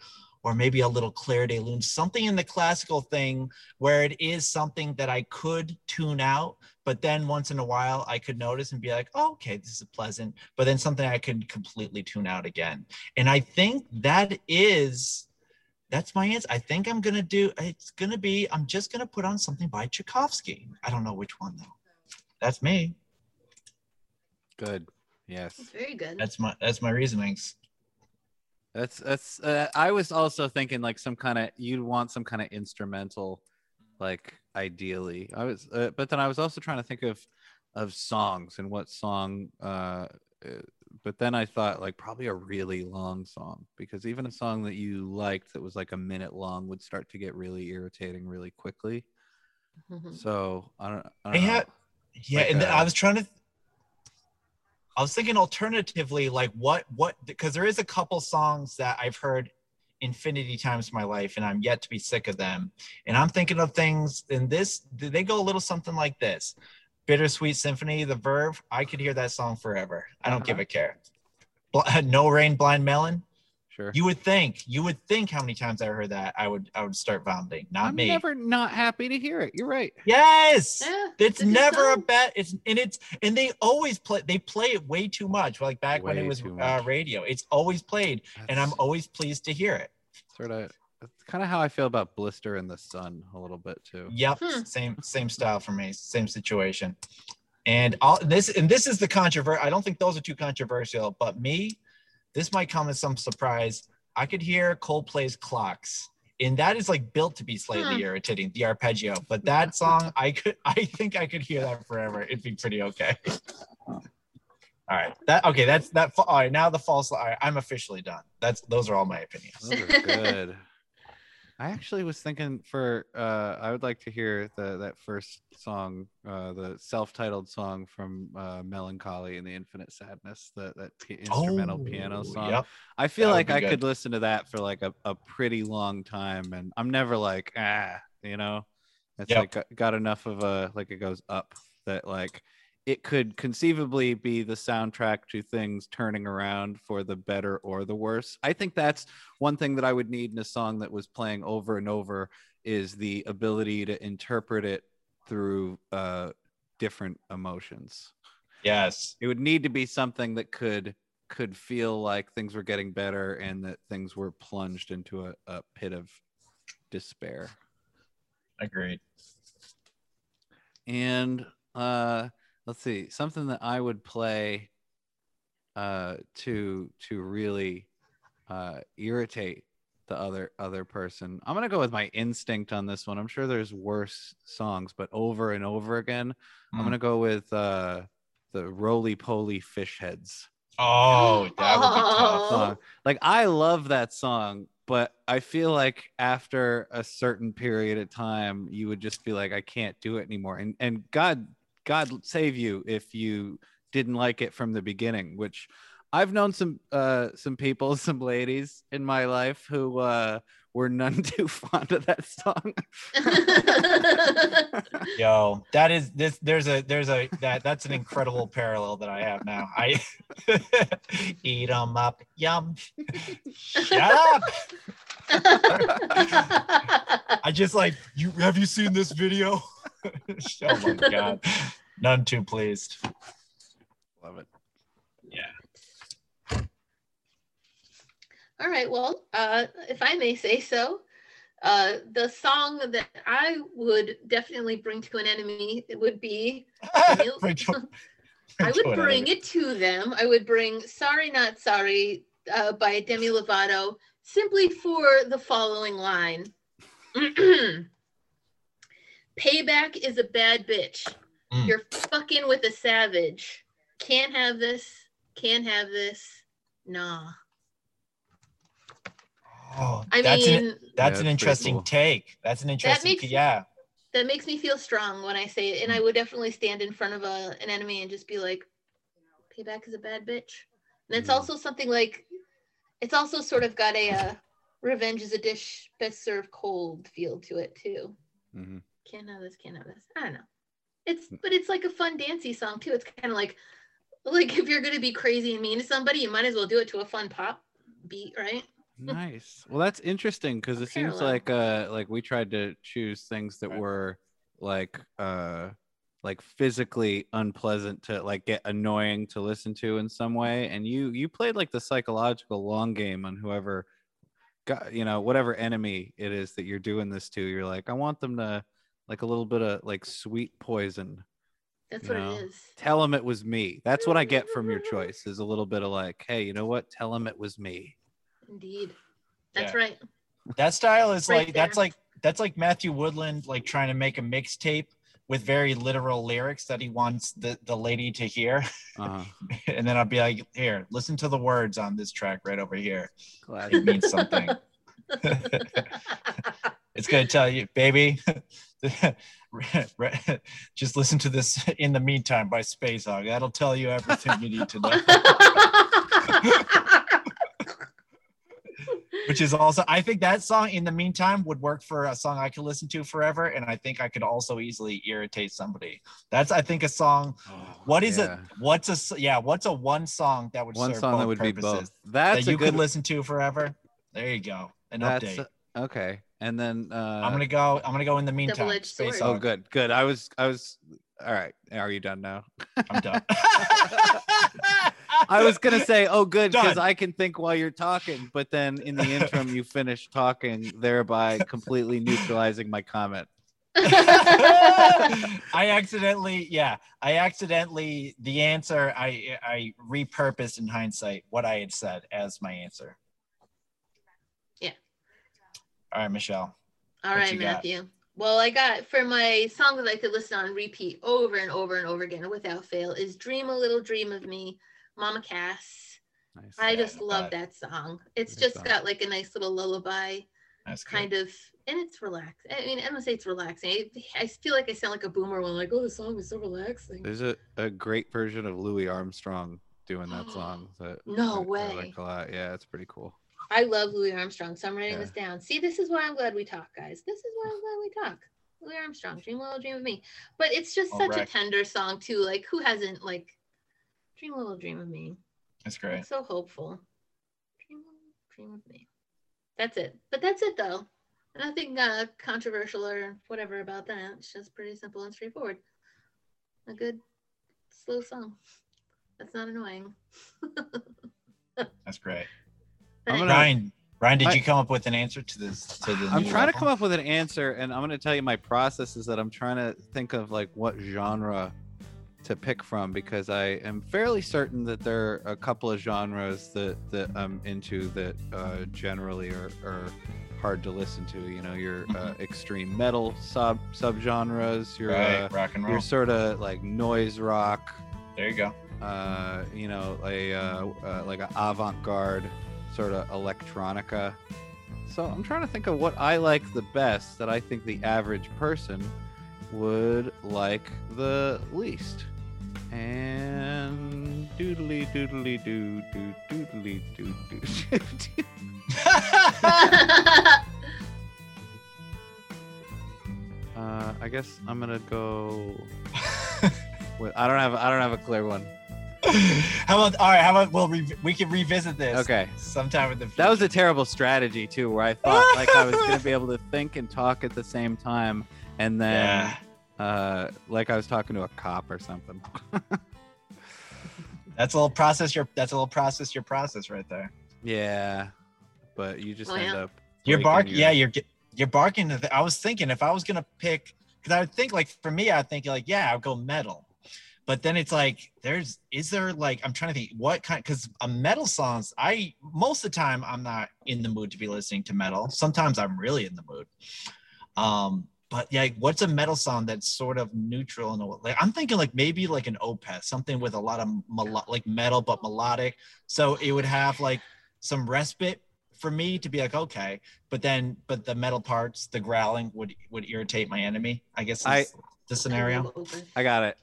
Speaker 3: or maybe a little clair de lune something in the classical thing where it is something that i could tune out but then once in a while i could notice and be like oh, okay this is pleasant but then something i could completely tune out again and i think that is that's my answer. I think I'm gonna do. It's gonna be. I'm just gonna put on something by Tchaikovsky. I don't know which one though. That's me.
Speaker 2: Good. Yes.
Speaker 1: Very good.
Speaker 3: That's my. That's my reasonings.
Speaker 2: That's that's. Uh, I was also thinking like some kind of you'd want some kind of instrumental, like ideally. I was, uh, but then I was also trying to think of of songs and what song. Uh, uh, but then I thought like probably a really long song because even a song that you liked that was like a minute long would start to get really irritating really quickly.
Speaker 1: Mhm.
Speaker 2: So I don't. I,
Speaker 3: I
Speaker 2: don't know.
Speaker 3: had. Yeah,
Speaker 2: Like,
Speaker 3: and then
Speaker 2: uh,
Speaker 3: I was trying to. I was thinking alternatively, like what what because there is a couple songs that I've heard infinity times in my life, and I'm yet to be sick of them. And I'm thinking of things. And this they go a little something like this. Bittersweet Symphony, The Verve. I could hear that song forever. I don't
Speaker 2: Uh-huh.
Speaker 3: give a care. Bl- [LAUGHS] no Rain, Blind Melon.
Speaker 2: Sure.
Speaker 3: You would think, you would think how many times I heard that I would I would start vomiting. Not me.
Speaker 2: I'm
Speaker 3: me.
Speaker 2: never not happy to hear it. You're right.
Speaker 3: Yes.
Speaker 1: Yeah,
Speaker 3: It's never a bet. It's and it's and they always play. They play it way too much. Like back when it was uh, radio, it's always played, and I'm always pleased to hear it.
Speaker 2: sort of that's kind of how I feel about Blister in the Sun a little bit too.
Speaker 3: Yep,
Speaker 1: Hmm.
Speaker 3: same same style for me, same situation. And all this and this is the controversial. I don't think those are too controversial, but me, this might come as some surprise. I could hear Coldplay's clocks. And that is like built to be slightly
Speaker 1: Hmm.
Speaker 3: irritating, the arpeggio. But that song, [LAUGHS] I could, I think I could hear that forever. It'd be pretty okay. [LAUGHS] All right, that okay. That's that. All right, now the false. All right, I'm officially done. That's those are all my opinions.
Speaker 2: Those are good. I actually was thinking for uh I would like to hear the that first song, uh the self-titled song from uh Mellon Collie and the Infinite Sadness, that that p- instrumental piano
Speaker 3: Oh,
Speaker 2: song.
Speaker 3: Yep.
Speaker 2: I feel
Speaker 3: that
Speaker 2: like I
Speaker 3: good.
Speaker 2: could listen to that for like a, a pretty long time and I'm never like ah, you know. It's
Speaker 3: Yep.
Speaker 2: like got enough of a like it goes up that like it could conceivably be the soundtrack to things turning around for the better or the worse. I think that's one thing that I would need in a song that was playing over and over is the ability to interpret it through uh, different emotions.
Speaker 3: Yes.
Speaker 2: It would need to be something that could could feel like things were getting better and that things were plunged into a, a pit of despair.
Speaker 3: Agreed.
Speaker 2: and uh let's see something that i would play uh to to really uh irritate the other other person i'm gonna go with my instinct on this one i'm sure there's worse songs but over and over again i'm
Speaker 3: Hmm.
Speaker 2: gonna go with uh the roly poly fish heads
Speaker 3: Oh, that would be tough.
Speaker 1: Oh.
Speaker 2: song. Like I love that song, but I feel like after a certain period of time, you would just be like, I can't do it anymore. And and God, God save you if you didn't like it from the beginning. Which I've known some uh some people, [LAUGHS] some ladies in my life who uh were none [LAUGHS] too fond of that song. [LAUGHS]
Speaker 3: Yo, that is this. There's a there's a that that's an incredible parallel that I have now. I eat 'em up, yum. Shut up. I just like you. Have you seen this video? [LAUGHS] oh my god, none too pleased.
Speaker 2: Love it. Yeah.
Speaker 1: All right. Well, uh, if I may say so, uh, the song that I would definitely bring to an enemy would be [LAUGHS] [LAUGHS] I would bring it to them. I would bring "Sorry Not Sorry" uh, by Demi Lovato simply for the following line: [CLEARS THROAT] "Payback is a bad bitch.
Speaker 3: Mm.
Speaker 1: You're fucking with a savage. Can't have this. Can't have this. Nah."
Speaker 3: Oh,
Speaker 1: I
Speaker 3: that's
Speaker 1: mean,
Speaker 3: an that's
Speaker 2: Yeah,
Speaker 3: an
Speaker 2: that's pretty
Speaker 3: interesting
Speaker 2: cool.
Speaker 3: take. That's an interesting.
Speaker 1: that makes-
Speaker 3: yeah.
Speaker 1: that makes me feel strong when I say it, and I would definitely stand in front of a an enemy and just be like, "Payback is a bad bitch." And it's
Speaker 2: Mhm.
Speaker 1: also something like, it's also sort of got a uh, "revenge is a dish best served cold" feel to it too.
Speaker 2: Mhm.
Speaker 1: Can't have this, can't have this. I don't know. It's but it's like a fun dancey song too. It's kind of like, like if you're gonna be crazy and mean to somebody, you might as well do it to a fun pop beat, right?
Speaker 2: nice well that's interesting because it seems like uh like we tried to choose things that were like uh like physically unpleasant to like get annoying to listen to in some way and you you played like the psychological long game on whoever got you know whatever enemy it is that you're doing this to you're like i want them to like a little bit of like sweet poison
Speaker 1: That's what
Speaker 2: know,
Speaker 1: it is.
Speaker 2: tell them it was me that's what i get from your [LAUGHS] choice is a little bit of like hey you know what tell them it was me
Speaker 1: Indeed. That's
Speaker 3: Yeah.
Speaker 1: right.
Speaker 3: That style is
Speaker 1: Right
Speaker 3: like that's like that's like Matthew Woodland like trying to make a mixtape with very literal lyrics that he wants the, the lady to hear.
Speaker 2: uh-huh [LAUGHS]
Speaker 3: And then I'll be like, here, listen to the words on this track right over here.
Speaker 2: Glad.
Speaker 3: It means something. [LAUGHS] it's gonna tell you, baby. [LAUGHS] Just listen to this [LAUGHS] in the meantime by Spacehog. That'll tell you everything you need to know. [LAUGHS] Which is also, I think that song in the meantime would work for a song I could listen to forever. And I think I could also easily irritate somebody. That's, I think, a song. Oh, what is
Speaker 2: Yeah.
Speaker 3: it? What's a, yeah, what's a one song that would
Speaker 2: one
Speaker 3: serve
Speaker 2: song
Speaker 3: both
Speaker 2: that would
Speaker 3: purposes
Speaker 2: be both. That's
Speaker 3: that
Speaker 2: a
Speaker 3: you
Speaker 2: good.
Speaker 3: could listen to forever? There you go. An
Speaker 2: that's
Speaker 3: update.
Speaker 2: okay. And then uh,
Speaker 3: I'm gonna go. I'm gonna go in the meantime.
Speaker 1: Double-edged
Speaker 3: Space
Speaker 1: sword.
Speaker 2: Oh,
Speaker 3: Hog.
Speaker 2: good, good. I was, I was. All right. Are you done now?
Speaker 3: I'm done. [LAUGHS] [LAUGHS]
Speaker 2: I was gonna say, oh, good, because
Speaker 3: Done.
Speaker 2: I can think while you're talking, but then in the interim, you finish talking, thereby completely neutralizing my comment. [LAUGHS]
Speaker 3: I accidentally, yeah, I accidentally the answer I I repurposed in hindsight what I had said as my answer.
Speaker 1: Yeah.
Speaker 3: All right, Michelle.
Speaker 1: All right,
Speaker 3: What
Speaker 1: right,
Speaker 3: you got?
Speaker 1: Matthew. Well, I got for my song that I could listen on repeat over and over and over again without fail is "Dream a Little Dream of Me," Mama Cass.
Speaker 2: Nice.
Speaker 1: I
Speaker 3: Yeah,
Speaker 1: just
Speaker 3: not
Speaker 1: love
Speaker 3: bad.
Speaker 1: that song. It's
Speaker 2: Good
Speaker 1: just
Speaker 2: song.
Speaker 1: got like a nice little lullaby
Speaker 3: That's good.
Speaker 1: kind of, and it's relaxed. I mean, I'm gonna say it's relaxing. I, I feel like I sound like a boomer when I'm like, "Oh, the song is so relaxing."
Speaker 2: There's a, a great version of Louis Armstrong doing that [GASPS] song. That
Speaker 1: No
Speaker 2: I- I
Speaker 1: way.
Speaker 2: like a lot. Yeah, it's pretty cool.
Speaker 1: I love Louis Armstrong, so I'm writing
Speaker 2: Yeah.
Speaker 1: this down. See, this is why I'm glad we talk, guys. This is why I'm glad we talk. Louis Armstrong, Dream a Little Dream of Me. But it's just
Speaker 3: All
Speaker 1: such
Speaker 3: right.
Speaker 1: a tender song too. Like who hasn't like Dream a Little Dream of Me?
Speaker 3: That's great.
Speaker 1: It's so hopeful. Dream a Little Dream of Me. That's it. But that's it though. Nothing uh, controversial or whatever about that. It's just pretty simple and straightforward. A good slow song. That's not annoying. [LAUGHS]
Speaker 3: That's great.
Speaker 1: But
Speaker 2: I'm gonna-
Speaker 3: Ryan, Ryan, did
Speaker 2: I-
Speaker 3: you come up with an answer to this? To the
Speaker 2: I'm
Speaker 3: new
Speaker 2: trying to come up with an answer, and I'm going to tell you my process is that I'm trying to think of like what genre to pick from because I am fairly certain that there are a couple of genres that that I'm into that uh, generally are, are hard to listen to. You know, your uh, extreme metal sub subgenres, your
Speaker 3: right,
Speaker 2: uh,
Speaker 3: rock and roll.
Speaker 2: your sort of like noise rock,
Speaker 3: There you go.
Speaker 2: uh, you know, a uh, uh, like an avant-garde sort of electronica. So I'm trying to think of what I like the best that I think the average person would like the least. And doodly doodly doo doo doodly doo doo. [LAUGHS] uh, I guess I'm gonna go. With, I don't have I don't have a clear one. [LAUGHS]
Speaker 3: how about all right? How about we'll re- we can revisit this
Speaker 2: Okay.
Speaker 3: sometime in the future.
Speaker 2: That was a terrible strategy too, where I thought like I was gonna be [LAUGHS] able to think and talk at the same time, and then
Speaker 3: yeah.
Speaker 2: uh, like I was talking to a cop or something. [LAUGHS]
Speaker 3: That's a little process your that's a little process your process right there.
Speaker 2: yeah, but you just
Speaker 1: Oh,
Speaker 2: end
Speaker 1: yeah.
Speaker 2: up.
Speaker 3: You're
Speaker 2: breaking
Speaker 3: barking.
Speaker 2: your-
Speaker 3: Yeah, you're you're barking. the- I was thinking if I was gonna pick, because I would think like for me, I would think like yeah, I'll go metal. But then it's like there's is there like I'm trying to think what kind because a metal songs I most of the time I'm not in the mood to be listening to metal. Sometimes I'm really in the mood. Um, but yeah, what's a metal song that's sort of neutral and like I'm thinking like maybe like an Opeth, something with a lot of melo- like metal but melodic. So it would have like some respite for me to be like okay, but then but the metal parts, the growling would would irritate my enemy. I guess is
Speaker 2: I-
Speaker 3: the scenario.
Speaker 2: I got it.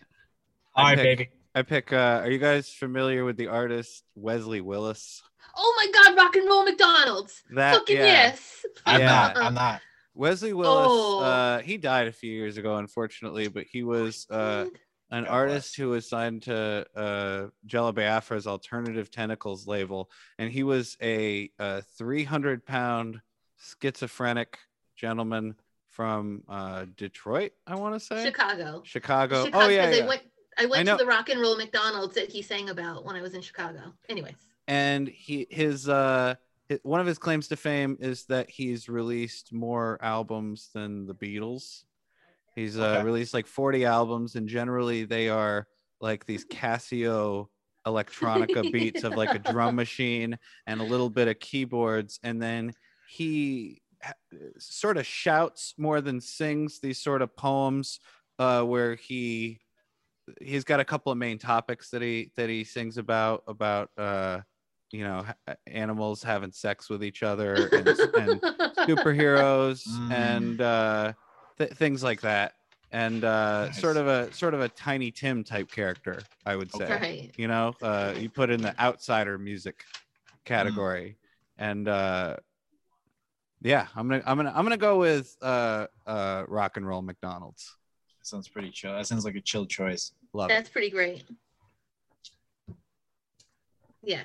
Speaker 3: All right,
Speaker 2: pick-
Speaker 3: baby.
Speaker 2: I pick. Uh, are you guys familiar with the artist Wesley Willis?
Speaker 1: Oh my God, rock and roll McDonald's.
Speaker 2: That
Speaker 1: Fucking
Speaker 2: yeah.
Speaker 1: yes.
Speaker 3: I'm
Speaker 2: Yeah.
Speaker 3: not. I'm not.
Speaker 2: Wesley Willis.
Speaker 1: Oh.
Speaker 2: Uh, he died a few years ago, unfortunately, but he was uh, an artist who was signed to uh, Jello Biafra's Alternative Tentacles label, and he was a, a 300 pound schizophrenic gentleman from uh, Detroit, I want to say
Speaker 1: Chicago.
Speaker 2: Chicago.
Speaker 1: Chicago.
Speaker 2: Oh yeah,
Speaker 1: 'cause
Speaker 2: yeah.
Speaker 1: I went. I went
Speaker 2: know.
Speaker 1: to the rock and roll McDonald's that he sang about when I was in Chicago. Anyways.
Speaker 2: and he his uh hi- one of his claims to fame is that he's released more albums than the Beatles. He's uh,
Speaker 3: Okay.
Speaker 2: released like 40 albums, and generally they are like these Casio electronica [LAUGHS] beats of like a drum machine and a little bit of keyboards, and then he ha- sort of shouts more than sings these sort of poems uh, where he he's got a couple of main topics that he that he sings about about uh you know animals having sex with each other and, and superheroes [LAUGHS]
Speaker 3: Mm.
Speaker 2: and uh th- things like that and uh
Speaker 3: Nice.
Speaker 2: sort of a sort of a tiny tim type character i would say
Speaker 1: right.
Speaker 2: you know uh you put in the outsider music category and uh yeah i'm gonna i'm gonna i'm gonna go with uh uh rock and roll mcdonald's
Speaker 3: Sounds pretty chill. That sounds like a chill choice.
Speaker 2: love it
Speaker 1: That's pretty great. Yeah.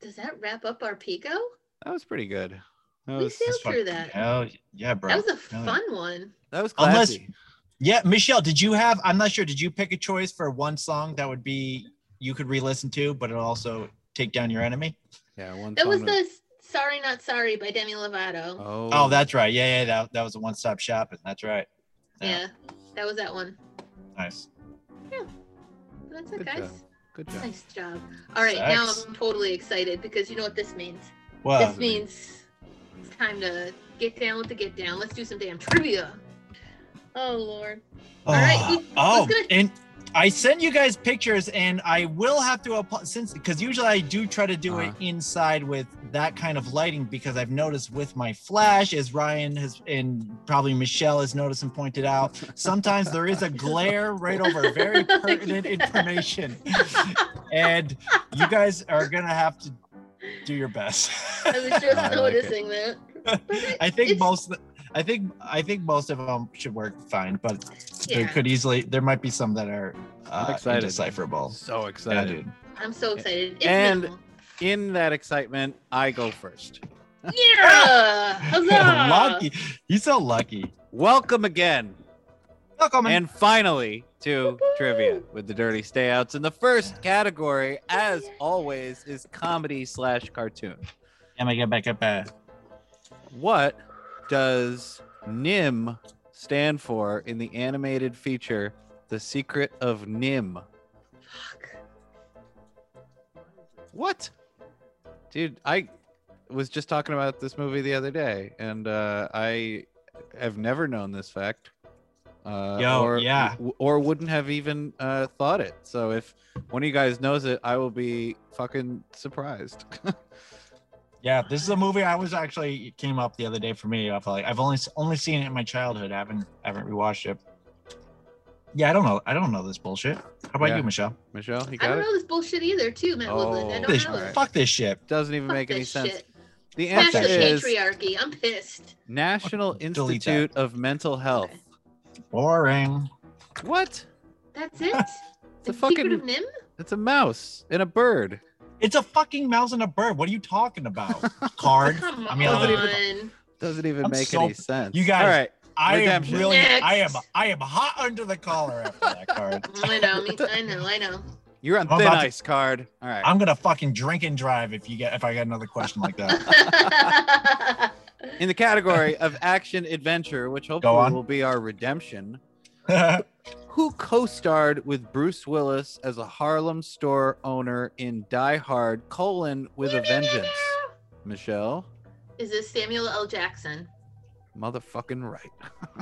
Speaker 1: Does that wrap up our Pico?
Speaker 2: that was pretty good that
Speaker 1: We
Speaker 2: was
Speaker 1: sailed through that.
Speaker 3: Hell yeah, bro.
Speaker 1: That was a
Speaker 3: Hell yeah.
Speaker 1: fun one.
Speaker 2: that was
Speaker 3: Unless-
Speaker 2: classy.
Speaker 3: Yeah, Michelle, did you have? I'm not sure. Did you pick a choice for one song that would be you could re-listen to, but it'll also take down your enemy?
Speaker 2: yeah one
Speaker 1: That was
Speaker 2: song
Speaker 1: the S- Sorry Not Sorry by Demi Lovato.
Speaker 2: oh
Speaker 3: Oh, that's right. Yeah, yeah. That, that was a one-stop shopping. That's right.
Speaker 1: yeah. that was that one.
Speaker 3: Nice. Yeah.
Speaker 1: That's it,
Speaker 2: Good
Speaker 1: guys.
Speaker 2: job. good job
Speaker 1: Nice job. All right, now I'm totally excited because you know what this means.
Speaker 3: Well,
Speaker 1: this means it's time to get down with the get down. Let's do some damn trivia. Oh Lord.
Speaker 3: Ah, oh,
Speaker 1: right, we-
Speaker 3: oh,
Speaker 1: who's gonna-
Speaker 3: and I send you guys pictures, and I will have to apo- since because usually I do try to do it
Speaker 2: Uh-huh.
Speaker 3: inside with that kind of lighting because I've noticed with my flash, as Ryan has and probably Michelle has noticed and pointed out, [LAUGHS] sometimes there is a glare right over very [LAUGHS] pertinent information, and you guys are gonna have to do your best.
Speaker 1: I was just [LAUGHS]
Speaker 2: I like
Speaker 1: noticing that.
Speaker 3: I think
Speaker 1: it's-
Speaker 3: most. I think I think most of them should work fine, but there could easily there might be some that are uh,
Speaker 2: I'm excited. so
Speaker 3: Yeah,
Speaker 2: excited
Speaker 3: dude.
Speaker 1: I'm so excited. It's
Speaker 2: And-
Speaker 1: minimal.
Speaker 2: in that excitement i go first
Speaker 1: yeah, [LAUGHS] huzzah!
Speaker 3: lucky. He's so lucky.
Speaker 2: welcome again
Speaker 3: Welcome.
Speaker 2: and finally to trivia with the dirty stayouts and the first category as always is comedy slash cartoon
Speaker 3: Am I get back up? Uh,
Speaker 2: what does NIMH stand for in the animated feature the secret of NIMH
Speaker 1: Fuck.
Speaker 2: what dude i was just talking about this movie the other day and uh, i have never known this fact Uh,
Speaker 3: Yo,
Speaker 2: or,
Speaker 3: yeah.
Speaker 2: or wouldn't have even uh, thought it. So if one of you guys knows it, I will be fucking surprised. [LAUGHS]
Speaker 3: Yeah, this is a movie I was actually it came up the other day for me. I feel like I've only only seen it in my childhood. I haven't haven't rewatched it. Yeah, I don't know. I don't know this bullshit. How about
Speaker 2: Yeah.
Speaker 3: you, Michelle?
Speaker 2: Michelle, you
Speaker 1: I don't
Speaker 2: it?
Speaker 1: know this bullshit either, too, Matt Woodland. I
Speaker 2: Oh,
Speaker 1: don't
Speaker 3: This,
Speaker 1: know.
Speaker 2: Alright.
Speaker 3: Fuck this shit.
Speaker 2: Doesn't even
Speaker 1: Fuck
Speaker 2: make any
Speaker 1: this
Speaker 2: sense.
Speaker 1: shit.
Speaker 2: The answer
Speaker 1: the
Speaker 2: is
Speaker 1: patriarchy. I'm pissed.
Speaker 2: National
Speaker 3: Delete.
Speaker 2: Institute of Mental Health.
Speaker 1: Okay.
Speaker 3: Boring.
Speaker 2: What?
Speaker 1: That's it? [LAUGHS]
Speaker 2: It's
Speaker 1: The Secret
Speaker 2: fucking-
Speaker 1: of NIMH?
Speaker 2: It's a mouse and a bird.
Speaker 3: It's a fucking mouse and a bird. What are you talking about? Card. [LAUGHS]
Speaker 1: Come
Speaker 3: I mean,
Speaker 1: on.
Speaker 3: I
Speaker 2: Doesn't even make
Speaker 3: so-
Speaker 2: any sense.
Speaker 3: You guys-
Speaker 2: All right.
Speaker 3: I am
Speaker 2: Redemption.
Speaker 3: really. I am. I am hot under the collar after that card. [LAUGHS]
Speaker 1: I know, me, I know, I know.
Speaker 2: You're on
Speaker 3: I'm
Speaker 2: thin
Speaker 3: about to-
Speaker 2: ice card. All right.
Speaker 3: I'm gonna fucking drink and drive if you get if I get another question like that.
Speaker 2: In the category of action adventure, which hopefully will be our redemption, [LAUGHS] who co-starred with Bruce Willis as a Harlem store owner in Die Hard: colon with a Vengeance? Michelle,
Speaker 1: Is this Samuel L. Jackson?
Speaker 2: motherfucking right.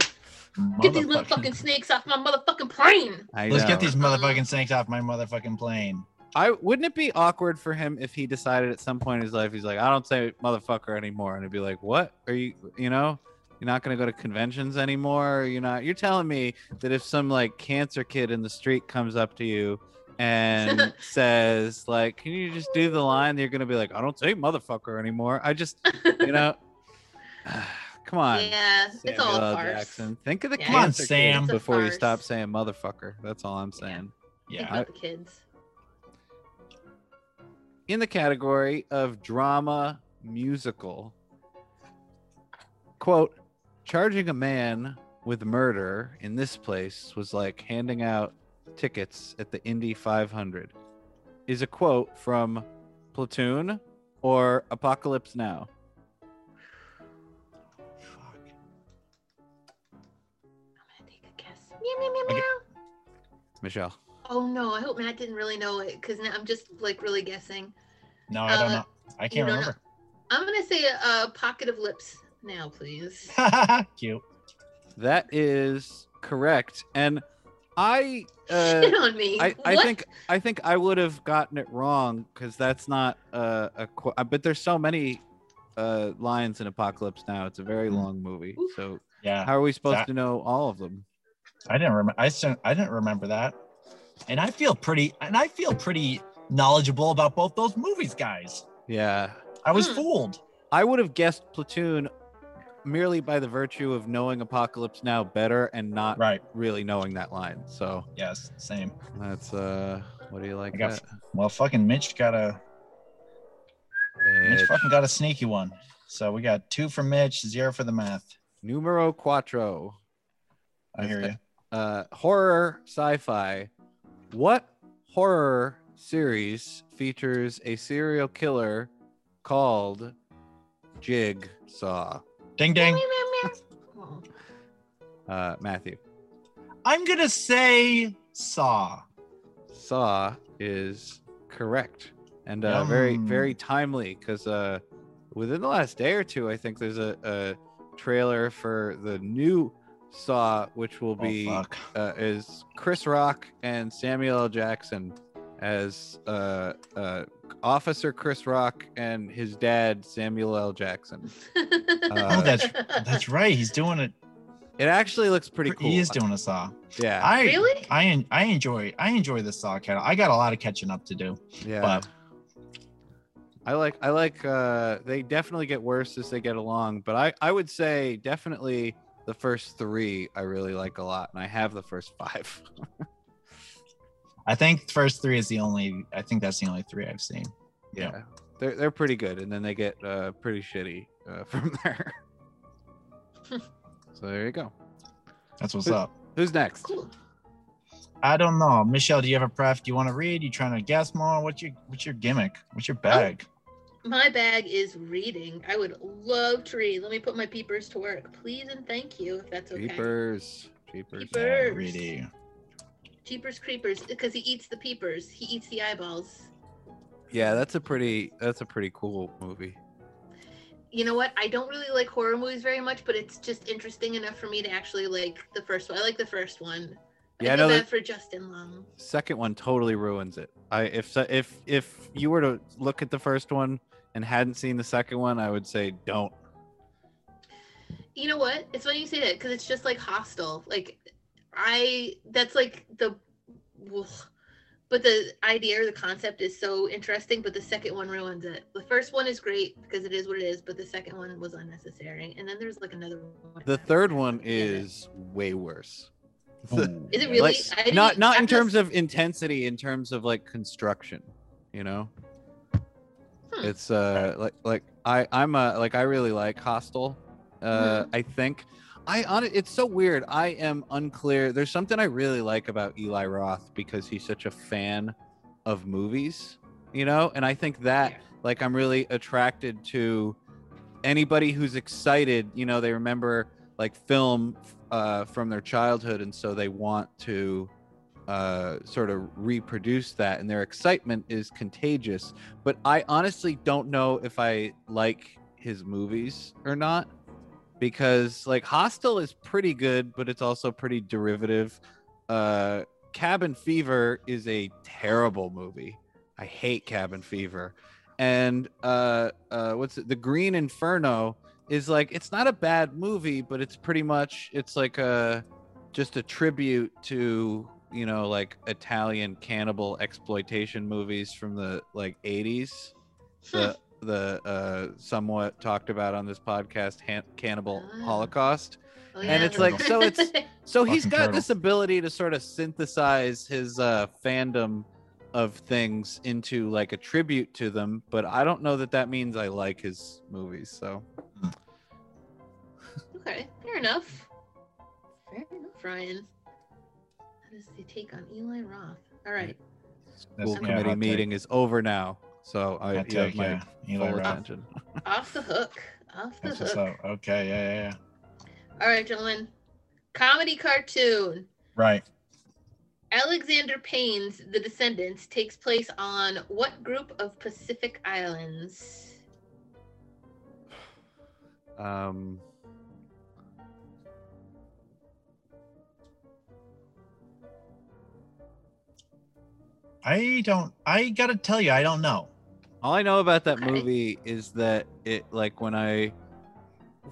Speaker 2: [LAUGHS]
Speaker 1: Get these little
Speaker 3: Motherfucking-
Speaker 1: fucking snakes off my motherfucking plane.
Speaker 2: I
Speaker 3: Let's
Speaker 2: know.
Speaker 3: get these motherfucking snakes off my motherfucking plane.
Speaker 2: I wouldn't it be awkward for him if he decided at some point in his life he's like, I don't say motherfucker anymore, and it'd be like, what are you, you know, you're not gonna go to conventions anymore. You're not. You're telling me that if some like cancer kid in the street comes up to you and [LAUGHS] says like, can you just do the line? You're gonna be like, I don't say motherfucker anymore. I just, you know, [SIGHS] come on.
Speaker 1: yeah, it's all
Speaker 2: Samuel
Speaker 1: a
Speaker 2: L.
Speaker 1: farce.
Speaker 2: Jackson. Think of the
Speaker 1: Yeah.
Speaker 3: Come on,
Speaker 2: cancer kid
Speaker 3: Sam.
Speaker 1: It's
Speaker 2: before you stop saying motherfucker. That's all I'm saying.
Speaker 1: Think
Speaker 3: Yeah.
Speaker 1: about the kids.
Speaker 2: in the category of drama musical. Quote, charging a man with murder in this place was like handing out tickets at the Indy 500 is a quote from Platoon or Apocalypse Now.
Speaker 3: Fuck.
Speaker 1: I'm gonna take a guess. Meow, meow, meow,
Speaker 3: Okay.
Speaker 1: meow.
Speaker 2: Michelle.
Speaker 1: Oh no, I hope Matt didn't really know it because I'm just like really guessing.
Speaker 3: No, I don't
Speaker 1: Uh,
Speaker 3: know. I can't
Speaker 1: don't
Speaker 3: remember.
Speaker 1: I'm gonna say a, a pocket of lips now, please. [LAUGHS]
Speaker 3: Cute.
Speaker 2: That is correct. And I [LAUGHS] uh
Speaker 1: Shit on me.
Speaker 2: I, I
Speaker 1: What?
Speaker 2: think I think I would have gotten it wrong because that's not uh, a qu- uh, but there's so many uh, lines in Apocalypse Now. It's a very
Speaker 3: Mm.
Speaker 2: long movie.
Speaker 1: Oof.
Speaker 2: So
Speaker 3: Yeah.
Speaker 2: how are we supposed
Speaker 3: That-
Speaker 2: to know all of them?
Speaker 3: I didn't remember. I st- I didn't remember that. And I feel pretty. And I feel pretty knowledgeable about both those movies, guys.
Speaker 2: Yeah,
Speaker 3: I was
Speaker 1: Hmm.
Speaker 3: fooled.
Speaker 2: I would have guessed Platoon merely by the virtue of knowing Apocalypse Now better and not
Speaker 3: Right.
Speaker 2: really knowing that line. So
Speaker 3: Yes. Same.
Speaker 2: that's uh, what do you like?
Speaker 3: Got? Well, fucking Mitch got a Mitch
Speaker 2: Bitch.
Speaker 3: fucking got a sneaky one. So we got two for Mitch, zero for the math.
Speaker 2: Numero cuatro.
Speaker 3: I hear you.
Speaker 2: uh, horror sci-fi. What horror series features a serial killer called Jigsaw?
Speaker 3: Ding
Speaker 1: Meow,
Speaker 3: ding.
Speaker 1: Oh.
Speaker 2: Uh, Matthew.
Speaker 3: I'm gonna say Saw.
Speaker 2: Saw is correct and uh, very
Speaker 3: Yum.
Speaker 2: very timely because uh, within the last day or two, I think there's a, a trailer for the new Saw, which will
Speaker 3: Oh,
Speaker 2: be
Speaker 3: fuck.
Speaker 2: uh, is Chris Rock and Samuel L. Jackson as uh, uh, Officer Chris Rock and his dad Samuel L. Jackson. [LAUGHS]
Speaker 3: oh, that's that's right. He's doing it.
Speaker 2: It actually looks pretty cool.
Speaker 3: He is doing a Saw.
Speaker 2: yeah,
Speaker 3: I
Speaker 1: Really?
Speaker 3: I I enjoy I enjoy the Saw cat. I got a lot of catching up to do.
Speaker 2: yeah.
Speaker 3: But
Speaker 2: I like I like uh they definitely get worse as they get along, but I I would say definitely the first 3 I really like a lot and I have the first 5. [LAUGHS]
Speaker 3: I think first three is the only. I think that's the only three I've seen.
Speaker 2: yeah.
Speaker 3: Yeah.
Speaker 2: They're they're pretty good and then they get uh pretty shitty uh, [LAUGHS] from there. [LAUGHS] so there you go.
Speaker 3: That's what's
Speaker 2: Who-
Speaker 3: up.
Speaker 2: Who's next?
Speaker 1: cool.
Speaker 3: I don't know, Michelle. Do you have a pref? Do you want to read? You trying to guess more? What's your What's your gimmick? What's your bag?
Speaker 1: My bag is reading. I would love to read. Let me put my peepers to work, please and thank you, if that's okay.
Speaker 2: Peepers, peepers,
Speaker 1: Jeepers.
Speaker 3: Yeah,
Speaker 1: First. Jeepers creepers, because he eats the peepers. He eats the eyeballs.
Speaker 2: Yeah, that's a pretty that's a pretty cool movie.
Speaker 1: you know what? I don't really like horror movies very much, but it's just interesting enough for me to actually like the first one. I like the first one.
Speaker 2: Yeah,
Speaker 1: I
Speaker 2: I know that-
Speaker 1: for Justin Long.
Speaker 2: second one totally ruins it. I if if if you were to look at the first one and hadn't seen the second one, I would say don't.
Speaker 1: You know what? It's funny you say that because it's just like Hostel. Like, I that's like the, but the idea or the concept is so interesting. But the second one ruins it. The first one is great because it is what it is, but the second one was unnecessary. And then there's like another one.
Speaker 2: The third one is way worse.
Speaker 3: Ooh, [LAUGHS]
Speaker 1: Is it really?
Speaker 2: Like,
Speaker 1: didn't-
Speaker 2: not not in
Speaker 1: after-
Speaker 2: terms of intensity, in terms of like construction. You know,
Speaker 1: Hmm.
Speaker 2: it's uh like like I I'm a like I really like Hostel. Uh,
Speaker 1: Mhm.
Speaker 2: I think I on it. It's so weird. I am unclear. There's something I really like about Eli Roth because he's such a fan of movies. You know, and I think that
Speaker 1: Yeah.
Speaker 2: like i'm really attracted to anybody who's excited you know they remember like film uh, from their childhood and so they want to uh, sort of reproduce that and their excitement is contagious but i honestly don't know if i like his movies or not because like hostel is pretty good but it's also pretty derivative. Uh cabin fever is a terrible movie. I hate cabin fever. And uh uh what's it the green inferno is like it's not a bad movie but it's pretty much it's like a just a tribute to you know like italian cannibal exploitation movies from the like 80s the the uh somewhat talked about on this podcast Han- cannibal
Speaker 1: Ah.
Speaker 2: holocaust
Speaker 1: Oh,
Speaker 2: and it's
Speaker 1: that's
Speaker 2: like, so it's- [LAUGHS] so he's got
Speaker 3: turtle.
Speaker 2: this ability to sort of synthesize his uh fandom of things into like a tribute to them but i don't know that that means i like his movies so [LAUGHS]
Speaker 1: okay. Fair enough. Fair enough, Ryan. That is the take on Eli Roth. All right.
Speaker 2: School committee
Speaker 3: hot take.
Speaker 2: meeting is over now so i
Speaker 3: Hot
Speaker 2: you have
Speaker 3: take,
Speaker 2: my
Speaker 3: yeah. Eli
Speaker 2: full
Speaker 3: Roth.
Speaker 2: attention [LAUGHS]
Speaker 1: Off the hook. Off the
Speaker 3: That's what's
Speaker 1: hook.
Speaker 3: up. Okay, yeah, yeah, yeah.
Speaker 1: All right, gentlemen. Comedy cartoon.
Speaker 3: Right.
Speaker 1: Alexander Payne's The Descendants takes place on what group of Pacific Islands?
Speaker 2: um
Speaker 3: I don't. I gotta tell you, I don't know.
Speaker 2: All I know about that
Speaker 1: Okay.
Speaker 2: movie is that it like when I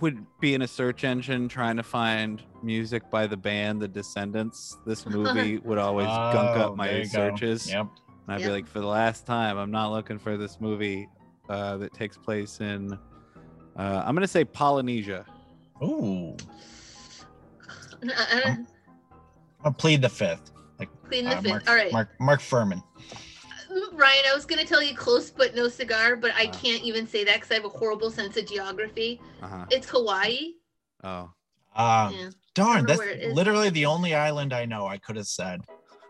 Speaker 2: would be in a search engine trying to find music by the band The Descendants, this [LAUGHS] movie would always gunk
Speaker 3: Oh,
Speaker 2: up my
Speaker 3: there go.
Speaker 2: searches.
Speaker 3: Yep.
Speaker 2: And I'd
Speaker 1: Yep.
Speaker 2: be like, for the last time, I'm not looking for this movie uh, that takes place in. Uh, I'm gonna say Polynesia.
Speaker 3: Ooh.
Speaker 1: I'm,
Speaker 3: I'll plead the fifth. Like
Speaker 1: Clean the
Speaker 3: uh,
Speaker 1: fifth.
Speaker 3: Mark,
Speaker 1: All right.
Speaker 3: Mark Mark Fuhrman.
Speaker 1: Ryan, I was going to tell you close but no cigar, but I
Speaker 2: Wow.
Speaker 1: can't even say that because I have a horrible sense of geography.
Speaker 2: Uh-huh.
Speaker 1: It's Hawaii.
Speaker 2: Oh,
Speaker 3: Uh,
Speaker 1: Yeah.
Speaker 3: darn, that's
Speaker 1: where it is.
Speaker 3: literally the only island I know. I could have said.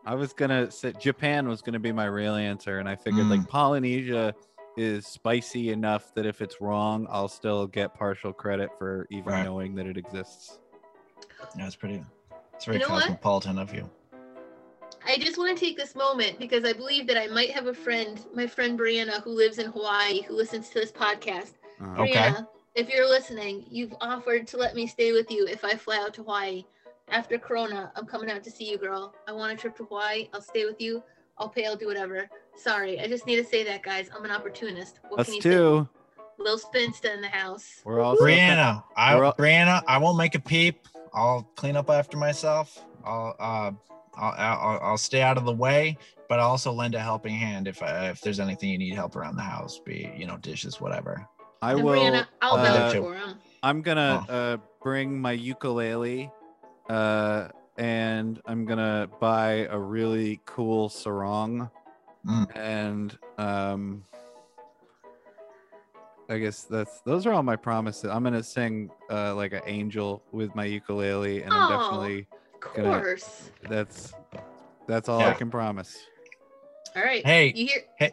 Speaker 2: I was gonna say Japan was gonna be my real answer, and I figured like Polynesia is spicy enough that if it's wrong, I'll still get partial credit for even
Speaker 3: Right.
Speaker 2: knowing that it exists.
Speaker 3: Yeah, it's pretty. It's very
Speaker 1: You know what?
Speaker 3: cosmopolitan of you.
Speaker 1: I just want to take this moment because I believe that I might have a friend, my friend Brianna, who lives in Hawaii, who listens to this podcast.
Speaker 2: Uh-huh.
Speaker 3: Okay.
Speaker 1: Brianna, if you're listening, you've offered to let me stay with you if I fly out to Hawaii. After Corona, I'm coming out to see you, girl. I want a trip to Hawaii. I'll stay with you. I'll pay. I'll do whatever. Sorry, I just need to say that, guys. I'm an opportunist. What
Speaker 2: Us
Speaker 1: can you
Speaker 2: too.
Speaker 1: say? Lil Spinsta in the house.
Speaker 2: We're all
Speaker 3: Brianna, I
Speaker 2: We're all-
Speaker 3: Brianna, I won't make a peep. I'll clean up after myself. I'll uh, I'll, I'll I'll stay out of the way, but I'll also lend a helping hand if uh, if there's anything you need help around the house, be you know dishes, whatever.
Speaker 2: I
Speaker 1: And
Speaker 2: will.
Speaker 1: Brianna, I'll
Speaker 2: uh,
Speaker 1: for him.
Speaker 2: I'm gonna
Speaker 3: Oh.
Speaker 2: uh, bring my ukulele, uh, and I'm gonna buy a really cool sarong,
Speaker 3: Mm.
Speaker 2: and um, I guess that's those are all my promises. I'm gonna sing uh, like an angel with my ukulele, and I'm definitely
Speaker 1: Of
Speaker 2: gonna-
Speaker 1: course.
Speaker 2: that's that's all I can promise.
Speaker 1: All right.
Speaker 3: Hey.
Speaker 1: You hear?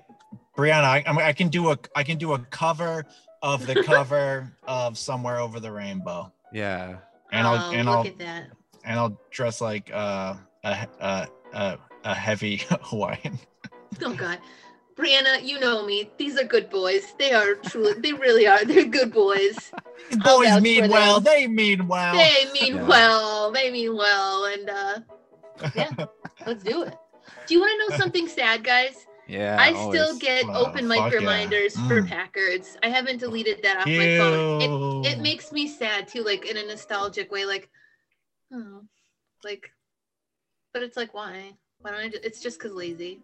Speaker 3: Brianna, I, I'm- I can do a I can do a cover of the [LAUGHS] cover of Somewhere Over the Rainbow,
Speaker 2: Yeah.
Speaker 3: and
Speaker 1: oh,
Speaker 3: I'll and
Speaker 1: look
Speaker 3: I'll
Speaker 1: at that.
Speaker 3: and I'll dress like uh, a a a a heavy [LAUGHS] Hawaiian.
Speaker 1: Oh God. Brianna, you know me. These are good boys. They are truly, they really are. They're good boys.
Speaker 3: These boys mean well. They mean well.
Speaker 1: They mean
Speaker 2: Yeah.
Speaker 1: well. They mean well. And uh, [LAUGHS] yeah, let's do it. Do you want to know something sad, guys?
Speaker 2: Yeah.
Speaker 1: I still get open
Speaker 3: fuck
Speaker 1: mic
Speaker 3: yeah.
Speaker 1: reminders for
Speaker 3: Mm.
Speaker 1: Packards. I haven't deleted that off my phone. It, it makes me sad too, like in a nostalgic way. Like, oh, like, but it's like, why? Why don't I? Just, it's just because lazy.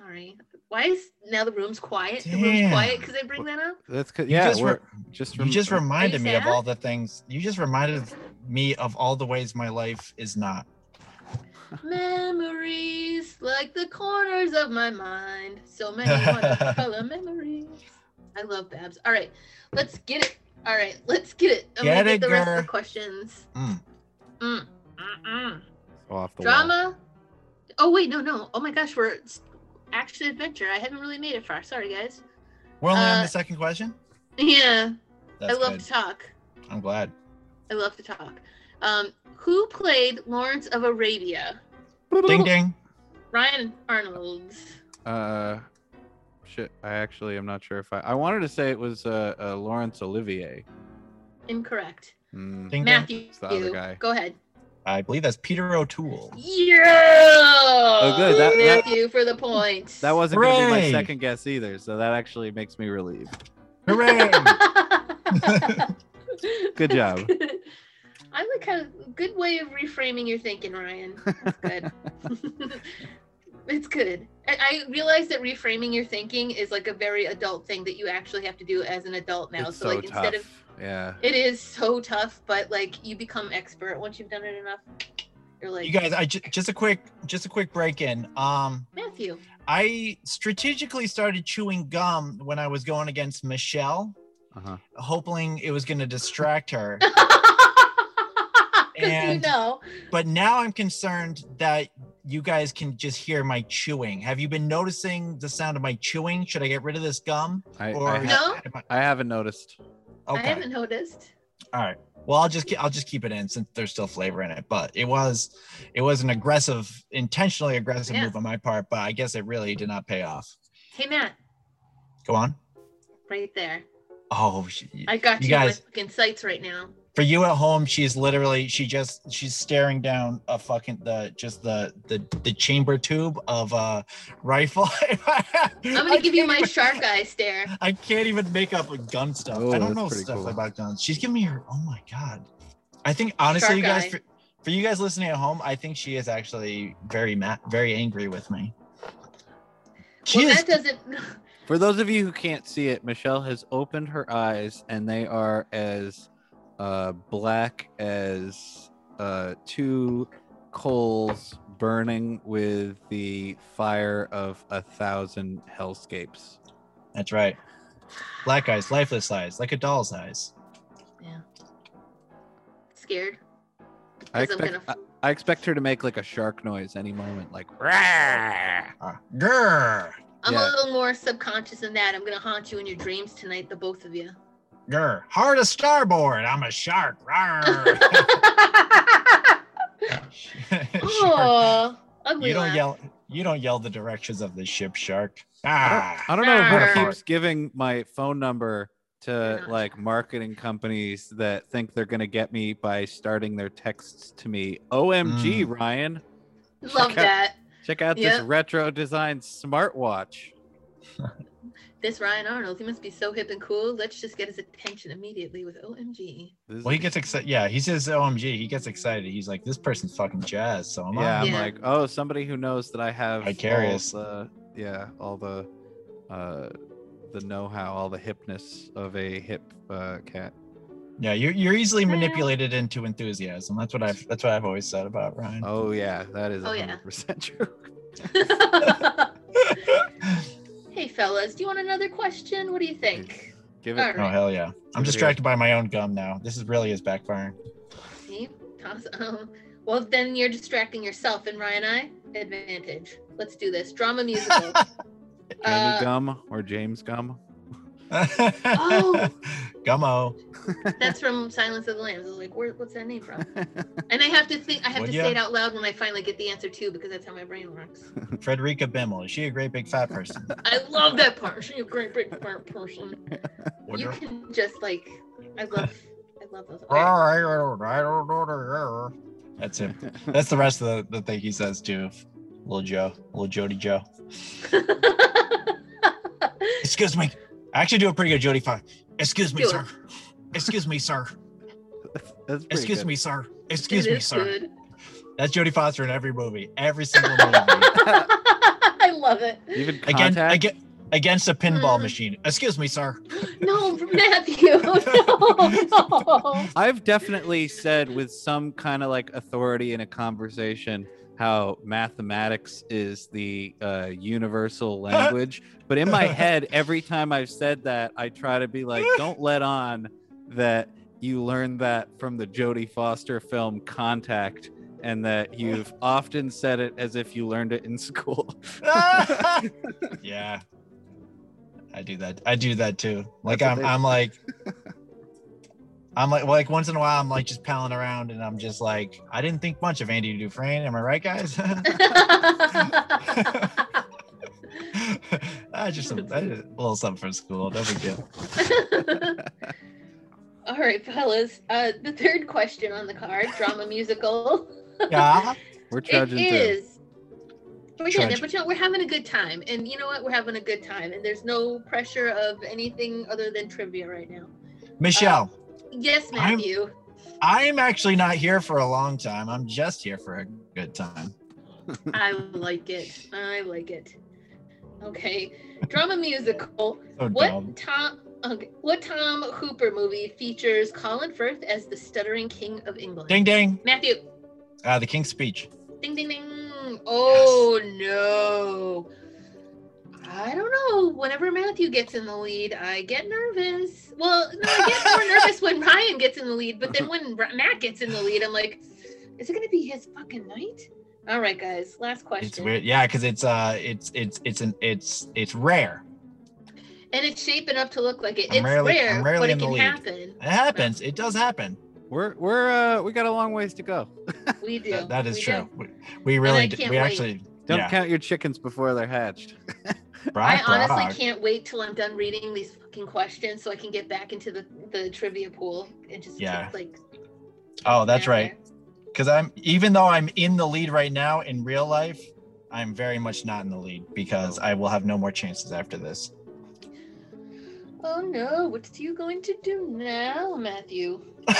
Speaker 1: Sorry. Why is now the room's quiet? The room's
Speaker 3: Damn.
Speaker 1: quiet because I bring that up.
Speaker 2: That's cause,
Speaker 3: You
Speaker 2: yeah.
Speaker 3: just
Speaker 2: we're
Speaker 3: re-
Speaker 2: just
Speaker 3: You just
Speaker 2: rem-
Speaker 3: reminded me of
Speaker 1: sad?
Speaker 3: all the things. You just reminded me of all the ways my life is not.
Speaker 1: Memories like the corners of my mind. So many watercolor [LAUGHS] memories. I love Babs. All right, let's get it. All right, let's get it. I'm
Speaker 3: Get
Speaker 1: gonna
Speaker 3: it,
Speaker 1: get the rest of
Speaker 3: girl.
Speaker 1: the questions.
Speaker 3: Mm.
Speaker 1: Mm,
Speaker 2: off the wall.
Speaker 1: Drama. Oh wait, no, no. Oh my gosh, we're s- action adventure. I haven't really made it far. Sorry, guys.
Speaker 3: We're only on
Speaker 1: Uh,
Speaker 3: the second question.
Speaker 1: Yeah,
Speaker 3: That's
Speaker 1: I love
Speaker 3: good.
Speaker 1: to talk.
Speaker 3: I'm glad.
Speaker 1: I love to talk. Um, who played Lawrence of Arabia?
Speaker 3: Ding ding.
Speaker 1: Ryan Arnold.
Speaker 2: Uh, shit. I actually am not sure if I. I wanted to say it was uh, uh Laurence Olivier.
Speaker 1: Incorrect.
Speaker 2: Hmm.
Speaker 3: Ding ding.
Speaker 1: Matthew.
Speaker 2: It's the other guy.
Speaker 1: Go ahead.
Speaker 3: I believe that's Peter O'Toole.
Speaker 1: Yeah.
Speaker 2: Oh, good. That- that-
Speaker 1: Matthew for the point.
Speaker 2: That wasn't going to be my second guess either, so that actually makes me relieved.
Speaker 3: Hooray! [LAUGHS] [LAUGHS]
Speaker 2: Good job. [LAUGHS]
Speaker 1: I like how good way of reframing your thinking, Ryan. That's good. it's good. I, I realize that reframing your thinking is like a very adult thing that you actually have to do as an adult now.
Speaker 2: it's
Speaker 1: so,
Speaker 2: so
Speaker 1: like
Speaker 2: tough.
Speaker 1: instead of
Speaker 2: yeah.
Speaker 1: it is so tough, but like you become expert once you've done it enough. You're like
Speaker 3: you guys, I ju- just a quick, just a quick break in. Um,
Speaker 1: Matthew.
Speaker 3: I strategically started chewing gum when I was going against Michelle,
Speaker 2: Uh-huh.
Speaker 3: hoping it was going to distract her. [LAUGHS]
Speaker 1: Because you know.
Speaker 3: but now I'm concerned that you guys can just hear my chewing. Have you been noticing the sound of my chewing? Should I get rid of this gum?
Speaker 2: I,
Speaker 3: Or
Speaker 2: I,
Speaker 1: No.
Speaker 2: ha-
Speaker 3: am I-
Speaker 2: I haven't noticed.
Speaker 1: I haven't noticed.
Speaker 3: All right. Well, I'll just ke- I'll just keep it in since there's still flavor in it. But it was it was an aggressive, intentionally aggressive
Speaker 1: Yeah.
Speaker 3: move on my part. But I guess it really did not pay off.
Speaker 1: Hey Matt,
Speaker 3: Go on.
Speaker 1: right there.
Speaker 3: Oh,
Speaker 1: I got
Speaker 3: You
Speaker 1: you,
Speaker 3: guys-
Speaker 1: my fucking sights right now.
Speaker 3: For you at home, she's literally she just she's staring down a fucking the just the the the chamber tube of a rifle. [LAUGHS]
Speaker 1: I'm gonna give you my shark eye stare. [LAUGHS]
Speaker 3: I can't even make up a gun stuff.
Speaker 2: Oh,
Speaker 3: I don't know stuff
Speaker 2: cool.
Speaker 3: about guns. She's giving me her. Oh my god. I think honestly, you guys, for, for you guys listening at home, I think she is actually very mad, very angry with me. She
Speaker 1: well,
Speaker 3: is.
Speaker 1: that doesn't. [LAUGHS]
Speaker 2: For those of you who can't see it, Michelle has opened her eyes and they are as uh, black as uh, two coals burning with the fire of a thousand hellscapes.
Speaker 3: That's right. Black eyes, lifeless eyes, like a doll's eyes.
Speaker 2: Yeah.
Speaker 1: Scared. I'm
Speaker 2: expect,
Speaker 1: gonna-
Speaker 2: I expect her to make like a shark noise any moment, like "Rah!"
Speaker 3: Uh, grr,
Speaker 1: I'm
Speaker 2: Yeah.
Speaker 1: a little more subconscious than that. I'm gonna haunt you in your dreams tonight, the both of you.
Speaker 3: Grr. Hard a starboard. I'm a shark. Rawr. [LAUGHS] shark.
Speaker 1: oh, ugly
Speaker 3: You don't
Speaker 1: laugh.
Speaker 3: yell. You don't yell the directions of the ship, shark.
Speaker 2: I don't,
Speaker 3: Ah.
Speaker 2: I don't know who keeps giving my phone number to
Speaker 1: You're
Speaker 2: like marketing companies that think they're gonna get me by starting their texts to me. OMG,
Speaker 3: Mm.
Speaker 2: Ryan,
Speaker 1: Love
Speaker 2: Check out-
Speaker 1: that.
Speaker 2: check out this retro design smartwatch. [LAUGHS]
Speaker 1: This Ryan Arnold, he must be so hip and cool. Let's just get his attention immediately with OMG.
Speaker 3: Well, he gets excited. Yeah, he says OMG. He gets excited. He's like, this person's fucking jazz. So I'm
Speaker 2: yeah,
Speaker 3: on.
Speaker 2: I'm
Speaker 1: Yeah.
Speaker 2: like, oh, somebody who knows that I have all
Speaker 3: Vicarious.
Speaker 2: the yeah, all the uh the know-how, all the hipness of a hip uh cat.
Speaker 3: Yeah, you're you're easily manipulated into enthusiasm. That's what I've that's what I've always said about Ryan.
Speaker 2: Oh yeah, that is
Speaker 1: Oh, yeah.
Speaker 2: 100% true. [LAUGHS] [LAUGHS] [LAUGHS]
Speaker 1: hey fellas, do you want another question? What do you think?
Speaker 2: Give it
Speaker 1: All
Speaker 3: oh
Speaker 1: right.
Speaker 3: hell yeah! I'm
Speaker 2: Give it here.
Speaker 3: distracted by my own gum now. This is really is backfiring.
Speaker 1: See? Toss- [LAUGHS] oh. Well, then you're distracting yourself and Ryan I. Advantage. Let's do this. Drama musical. [LAUGHS]
Speaker 2: Amy
Speaker 1: Uh,
Speaker 2: Gum or James Gum.
Speaker 1: Oh. [LAUGHS]
Speaker 3: Gummo.
Speaker 1: That's from Silence of the Lambs. I was like, Where, what's that name from? [LAUGHS] And I have to think. I have to say it out loud when I finally get the answer too, because that's how my brain works. [LAUGHS]
Speaker 3: Frederica Bimmel. Is she a great big fat person?
Speaker 1: I love that part. She's a great big fat person. You
Speaker 3: Wonder-
Speaker 1: can just like, I love, I love those.
Speaker 3: That's him. That's the rest of the, the thing he says too. Little Joe, little Jody Joe. Excuse me. I actually do a pretty good Jody Fox. Excuse me, sir. Excuse me, sir.
Speaker 2: That's pretty
Speaker 3: Excuse
Speaker 2: good.
Speaker 3: me, sir. Excuse
Speaker 1: It
Speaker 3: me, sir.
Speaker 1: good.
Speaker 3: That's Jodie Foster in every movie, every [LAUGHS] single movie.
Speaker 1: I love it.
Speaker 2: Even
Speaker 3: Again, again, against a pinball
Speaker 1: Mm.
Speaker 3: machine. Excuse me, sir. [GASPS]
Speaker 1: No, Matthew. [LAUGHS] No, no.
Speaker 2: I've definitely said with some kind of like authority in a conversation how mathematics is the uh, universal language. but in my [LAUGHS] head, every time I've said that, I try to be like, don't let on that you learned that from the Jodie Foster film Contact and that you've often said it as if you learned it in school. [LAUGHS]
Speaker 3: yeah. I do that. I do that too. Like
Speaker 2: That's
Speaker 3: I'm I'm like I'm like like once in a while I'm like just palling around and I'm just like I didn't think much of Andy Dufresne. Am I right, guys? I [LAUGHS] [LAUGHS] just some I did a little something from school. No big deal. [LAUGHS]
Speaker 1: All right, fellas. Uh, the third question on the card: drama musical.
Speaker 3: Yeah.
Speaker 2: We're
Speaker 1: It
Speaker 2: trudging through.
Speaker 1: We're getting it, but you know, we're having a good time, and you know what? We're having a good time, and there's no pressure of anything other than trivia right now.
Speaker 3: Michelle,
Speaker 1: Yes,
Speaker 3: I'm-
Speaker 1: Matthew.
Speaker 3: I'm actually not here for a long time. I'm just here for a good time.
Speaker 1: I like it. I like it. Okay, drama musical. [LAUGHS]
Speaker 3: So
Speaker 1: What
Speaker 3: dumb.
Speaker 1: Tom? Okay, what Tom Hooper movie features Colin Firth as the stuttering king of England?
Speaker 3: Ding ding.
Speaker 1: Matthew.
Speaker 3: Uh, the King's Speech.
Speaker 1: Ding ding ding. Oh no. I don't know. Whenever Matthew gets in the lead, I get nervous. Well, no, I get more nervous when [LAUGHS] Ryan gets in the lead, but then when Matt gets in the lead, I'm like, is it gonna be his fucking night? All right, guys. Last
Speaker 3: It's
Speaker 1: question.
Speaker 3: weird. Yeah, because it's uh it's it's it's an it's it's rare.
Speaker 1: And it's shaping up to look like it.
Speaker 3: I'm
Speaker 1: It's
Speaker 3: rarely-
Speaker 1: rare,
Speaker 3: I'm rarely
Speaker 1: but
Speaker 3: in
Speaker 1: it
Speaker 3: the
Speaker 1: can
Speaker 3: lead.
Speaker 1: happen.
Speaker 3: It happens. It does happen.
Speaker 2: We're we're uh we got a long ways to go. [LAUGHS]
Speaker 1: We do.
Speaker 3: That- that is
Speaker 1: We
Speaker 3: true. We, we really d-
Speaker 1: can't
Speaker 3: we
Speaker 1: wait.
Speaker 3: actually
Speaker 2: Don't
Speaker 3: yeah.
Speaker 2: count your chickens before they're hatched. [LAUGHS]
Speaker 1: I honestly
Speaker 3: Brock.
Speaker 1: can't wait till I'm done reading these fucking questions so I can get back into the, the trivia pool and just
Speaker 3: Yeah.
Speaker 1: keep, like
Speaker 3: Oh, that's right. Because I'm even though I'm in the lead right now in real life, I'm very much not in the lead because oh. I will have no more chances after this.
Speaker 1: There. Oh no, what's you going to do now, Matthew? [LAUGHS]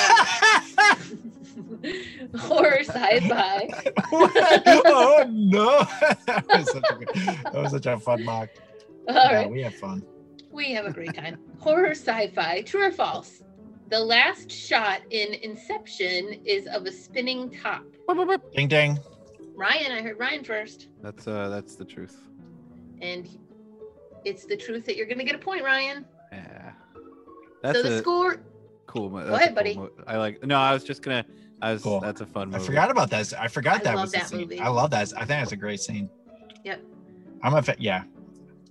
Speaker 1: Horror sci-fi. [LAUGHS]
Speaker 3: oh no! [LAUGHS] that, was such a, good- that was such a fun mock.
Speaker 1: All
Speaker 3: Yeah,
Speaker 1: right,
Speaker 3: we have fun.
Speaker 1: we have a great time. Horror sci-fi, true or false? The last shot in Inception is of a spinning top.
Speaker 3: Ding ding.
Speaker 1: Ryan, I heard Ryan first,
Speaker 2: That's uh that's the truth.
Speaker 1: and it's the truth that you're gonna get a point, Ryan.
Speaker 2: Yeah. That's
Speaker 1: so the
Speaker 2: a
Speaker 1: score
Speaker 2: cool. mo-
Speaker 1: Go
Speaker 2: that's a
Speaker 1: ahead,
Speaker 2: cool
Speaker 1: buddy.
Speaker 2: mo- I like. No, I was just gonna. I was.
Speaker 3: Cool.
Speaker 2: That's a fun
Speaker 3: I forgot about that. I forgot
Speaker 1: I
Speaker 3: that
Speaker 1: love
Speaker 3: was the
Speaker 1: that
Speaker 3: scene.
Speaker 1: movie.
Speaker 3: I love that. I think that's a great scene.
Speaker 1: Yep.
Speaker 3: I'm a fa- yeah.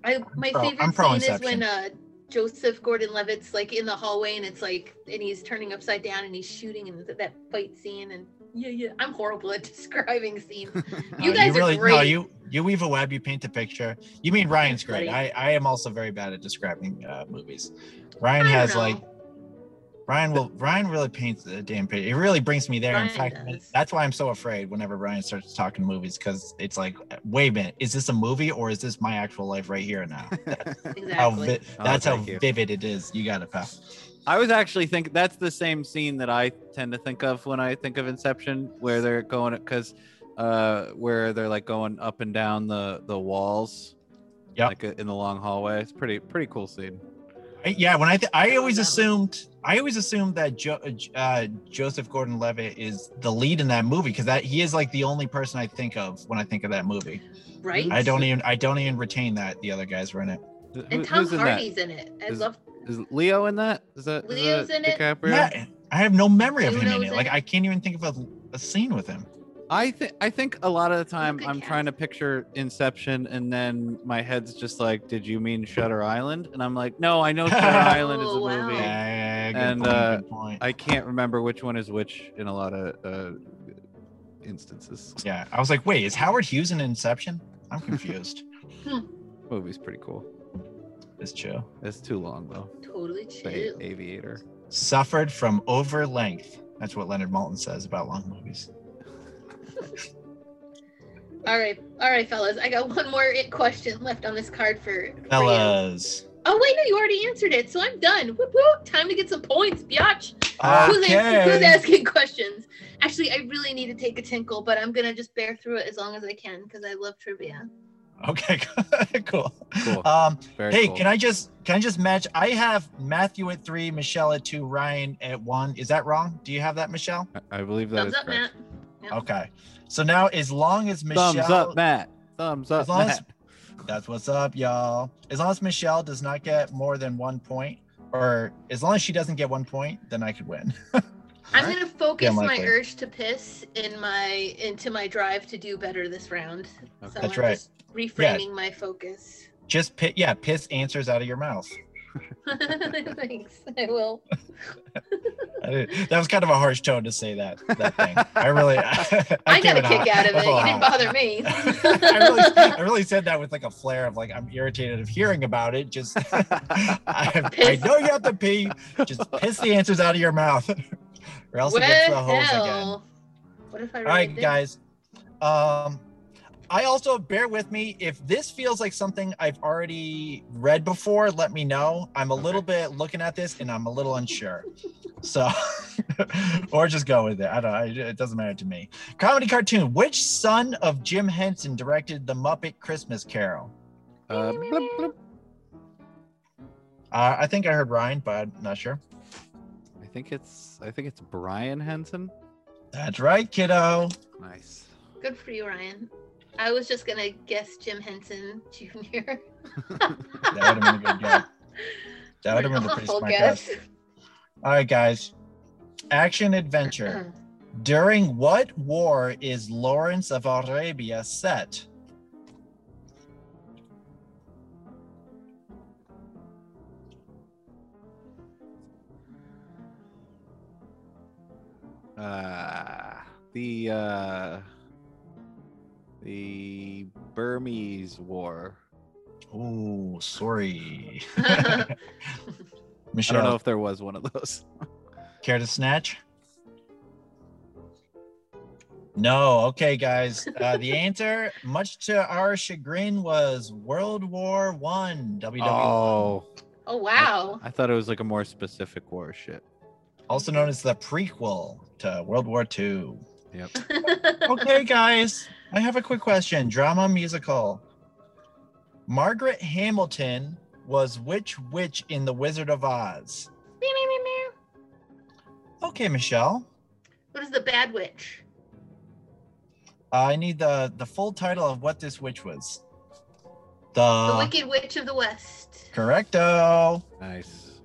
Speaker 1: I my
Speaker 3: pro-
Speaker 1: favorite
Speaker 3: I'm pro
Speaker 1: scene is when uh Joseph Gordon-Levitt's like in the hallway and it's like and he's turning upside down and he's shooting and that fight scene and yeah yeah I'm horrible at [LAUGHS] describing scenes. [LAUGHS] You
Speaker 3: Uh,
Speaker 1: guys are
Speaker 3: really no
Speaker 1: great.
Speaker 3: you you weave a web. You paint a picture. You mean Ryan's great. I I am also very bad at describing uh, movies. Ryan
Speaker 1: I
Speaker 3: has
Speaker 1: know.
Speaker 3: like Ryan will Ryan really paints the damn picture. It really brings me there. In fact,
Speaker 1: does.
Speaker 3: that's why I'm so afraid whenever Ryan starts talking movies because it's like, wait a minute, is this a movie or is this my actual life right here and now? [LAUGHS] How
Speaker 1: exactly.
Speaker 3: vi-
Speaker 2: Oh,
Speaker 3: that's how
Speaker 2: you.
Speaker 3: vivid it is. You got it, pal.
Speaker 2: I was actually thinking that's the same scene that I tend to think of when I think of Inception, where they're going because uh where they're like going up and down the the walls.
Speaker 3: yeah,
Speaker 2: Like uh, in the long hallway. It's pretty pretty cool scene.
Speaker 3: I- Yeah, when I th- I always assumed I always assumed that jo- uh, Joseph Gordon-Levitt is the lead in that movie because that he is like the only person I think of when I think of that movie.
Speaker 1: right?
Speaker 3: I don't even I don't even retain that the other guys were in it.
Speaker 1: And
Speaker 2: who's
Speaker 1: Tom
Speaker 2: in that?
Speaker 1: Hardy's in it. I
Speaker 2: Is-
Speaker 1: love
Speaker 2: Is Leo in that? Is that is
Speaker 1: Leo's
Speaker 2: that
Speaker 1: in it.
Speaker 2: DiCaprio?
Speaker 3: Yeah, I have no memory of him in it. Like. I can't even think of a, a scene with him.
Speaker 2: I think I think a lot of the time I'm
Speaker 1: cast.
Speaker 2: trying to picture Inception, and then my head's just like, "Did you mean Shutter Island?" And I'm like, "No, I know [LAUGHS] Shutter Island is a
Speaker 1: Oh, wow.
Speaker 2: movie.
Speaker 3: Yeah, good
Speaker 2: And,
Speaker 3: point,
Speaker 2: uh,
Speaker 3: good point.
Speaker 2: I can't remember which one is which in a lot of uh, instances.
Speaker 3: yeah, I was like, wait, is Howard Hughes in Inception? I'm confused. [LAUGHS]
Speaker 2: Movie's pretty cool.
Speaker 3: It's chill.
Speaker 2: It's too long though.
Speaker 1: Totally
Speaker 2: The
Speaker 1: chill.
Speaker 2: A- Aviator.
Speaker 3: Suffered from over length. That's what Leonard Maltin says about long movies. [LAUGHS]
Speaker 1: All right, all right, fellas. I got one more i- question left on this card for, for you.
Speaker 3: Fellas.
Speaker 1: Oh wait, no, you already answered it, so I'm done. Whoop whoop! Time to get some points, biatch. Who's, ans- who's asking questions? Actually, I really need to take a tinkle, but I'm gonna just bear through it as long as I can because I love trivia.
Speaker 3: Okay, [LAUGHS] cool.
Speaker 2: Cool.
Speaker 3: Um,
Speaker 2: Very
Speaker 3: hey,
Speaker 2: cool.
Speaker 3: can I just can I just match? I have Matthew at three, Michelle at two, Ryan at one. Is that wrong? Do you have that, Michelle?
Speaker 2: I- I believe that
Speaker 1: Thumbs
Speaker 2: is
Speaker 1: up,
Speaker 2: correct.
Speaker 1: Matt. Yep.
Speaker 3: Okay. So now, as long as Michelle,
Speaker 2: Thumbs up, Matt. Thumbs up,
Speaker 3: As long as- [LAUGHS] that's what's up, y'all. As long as Michelle does not get more than one point, or as long as she doesn't get one point, then I could win. [LAUGHS]
Speaker 1: I'm
Speaker 2: Alright.
Speaker 1: gonna focus my urge to piss in my into my drive to do better this round. So
Speaker 3: That's
Speaker 1: I'm
Speaker 3: right.
Speaker 1: just reframing my focus.
Speaker 3: Just piss, yeah, piss answers out of your mouth. [LAUGHS]
Speaker 1: Thanks. I will.
Speaker 3: That was kind of a harsh tone to say that. That thing. I really, [LAUGHS] I,
Speaker 1: I, got a kick out of it. You [LAUGHS] didn't bother me.
Speaker 3: I really, I really said that with like a flare of like I'm irritated of hearing about it. Just I, I know you have to pee. Just piss the answers out of your mouth, or else it gets the hose again.
Speaker 1: What if I
Speaker 3: All right,
Speaker 1: did?
Speaker 3: guys. Um, I also bear with me if this feels like something I've already read before. Let me know. I'm a little bit looking at this and I'm a little unsure. So, [LAUGHS] or just go with it. I don't. I, it doesn't matter to me. Comedy cartoon. Which son of Jim Henson directed the Muppet Christmas Carol?
Speaker 2: Uh, bloop, bloop.
Speaker 3: Uh, I think I heard Ryan, but I'm not sure.
Speaker 2: I think it's I think it's Brian Henson.
Speaker 3: That's right, kiddo.
Speaker 2: Nice.
Speaker 1: Good for you, Ryan. I was just gonna guess Jim Henson Jr. [LAUGHS]
Speaker 3: That would have been a good guess. That would have been a pretty
Speaker 1: Awful
Speaker 3: smart guess. All right, guys. Action adventure. [CLEARS THROAT] During what war is Lawrence of Arabia set?
Speaker 2: Uh, the uh, the Burmese War.
Speaker 3: Oh, sorry. Michelle. [LAUGHS]
Speaker 2: I don't know if there was one of those. [LAUGHS]
Speaker 3: care to snatch? No. Okay, guys. Uh, the answer, much to our chagrin, was World War One. WW,
Speaker 2: Oh,
Speaker 1: oh wow.
Speaker 2: I thought it was like a more specific war shit.
Speaker 3: also known as the prequel to World War Two.
Speaker 2: Yep.
Speaker 3: okay, guys, I have a quick question. Drama musical. Margaret Hamilton was which witch in The Wizard of Oz?
Speaker 1: Meow, meow, meow, meow.
Speaker 3: Okay, Michelle.
Speaker 1: What is the bad witch?
Speaker 3: I need the the full title of what this witch was.
Speaker 1: The
Speaker 3: The,
Speaker 1: Wicked Witch of the West.
Speaker 3: correcto.
Speaker 2: Nice.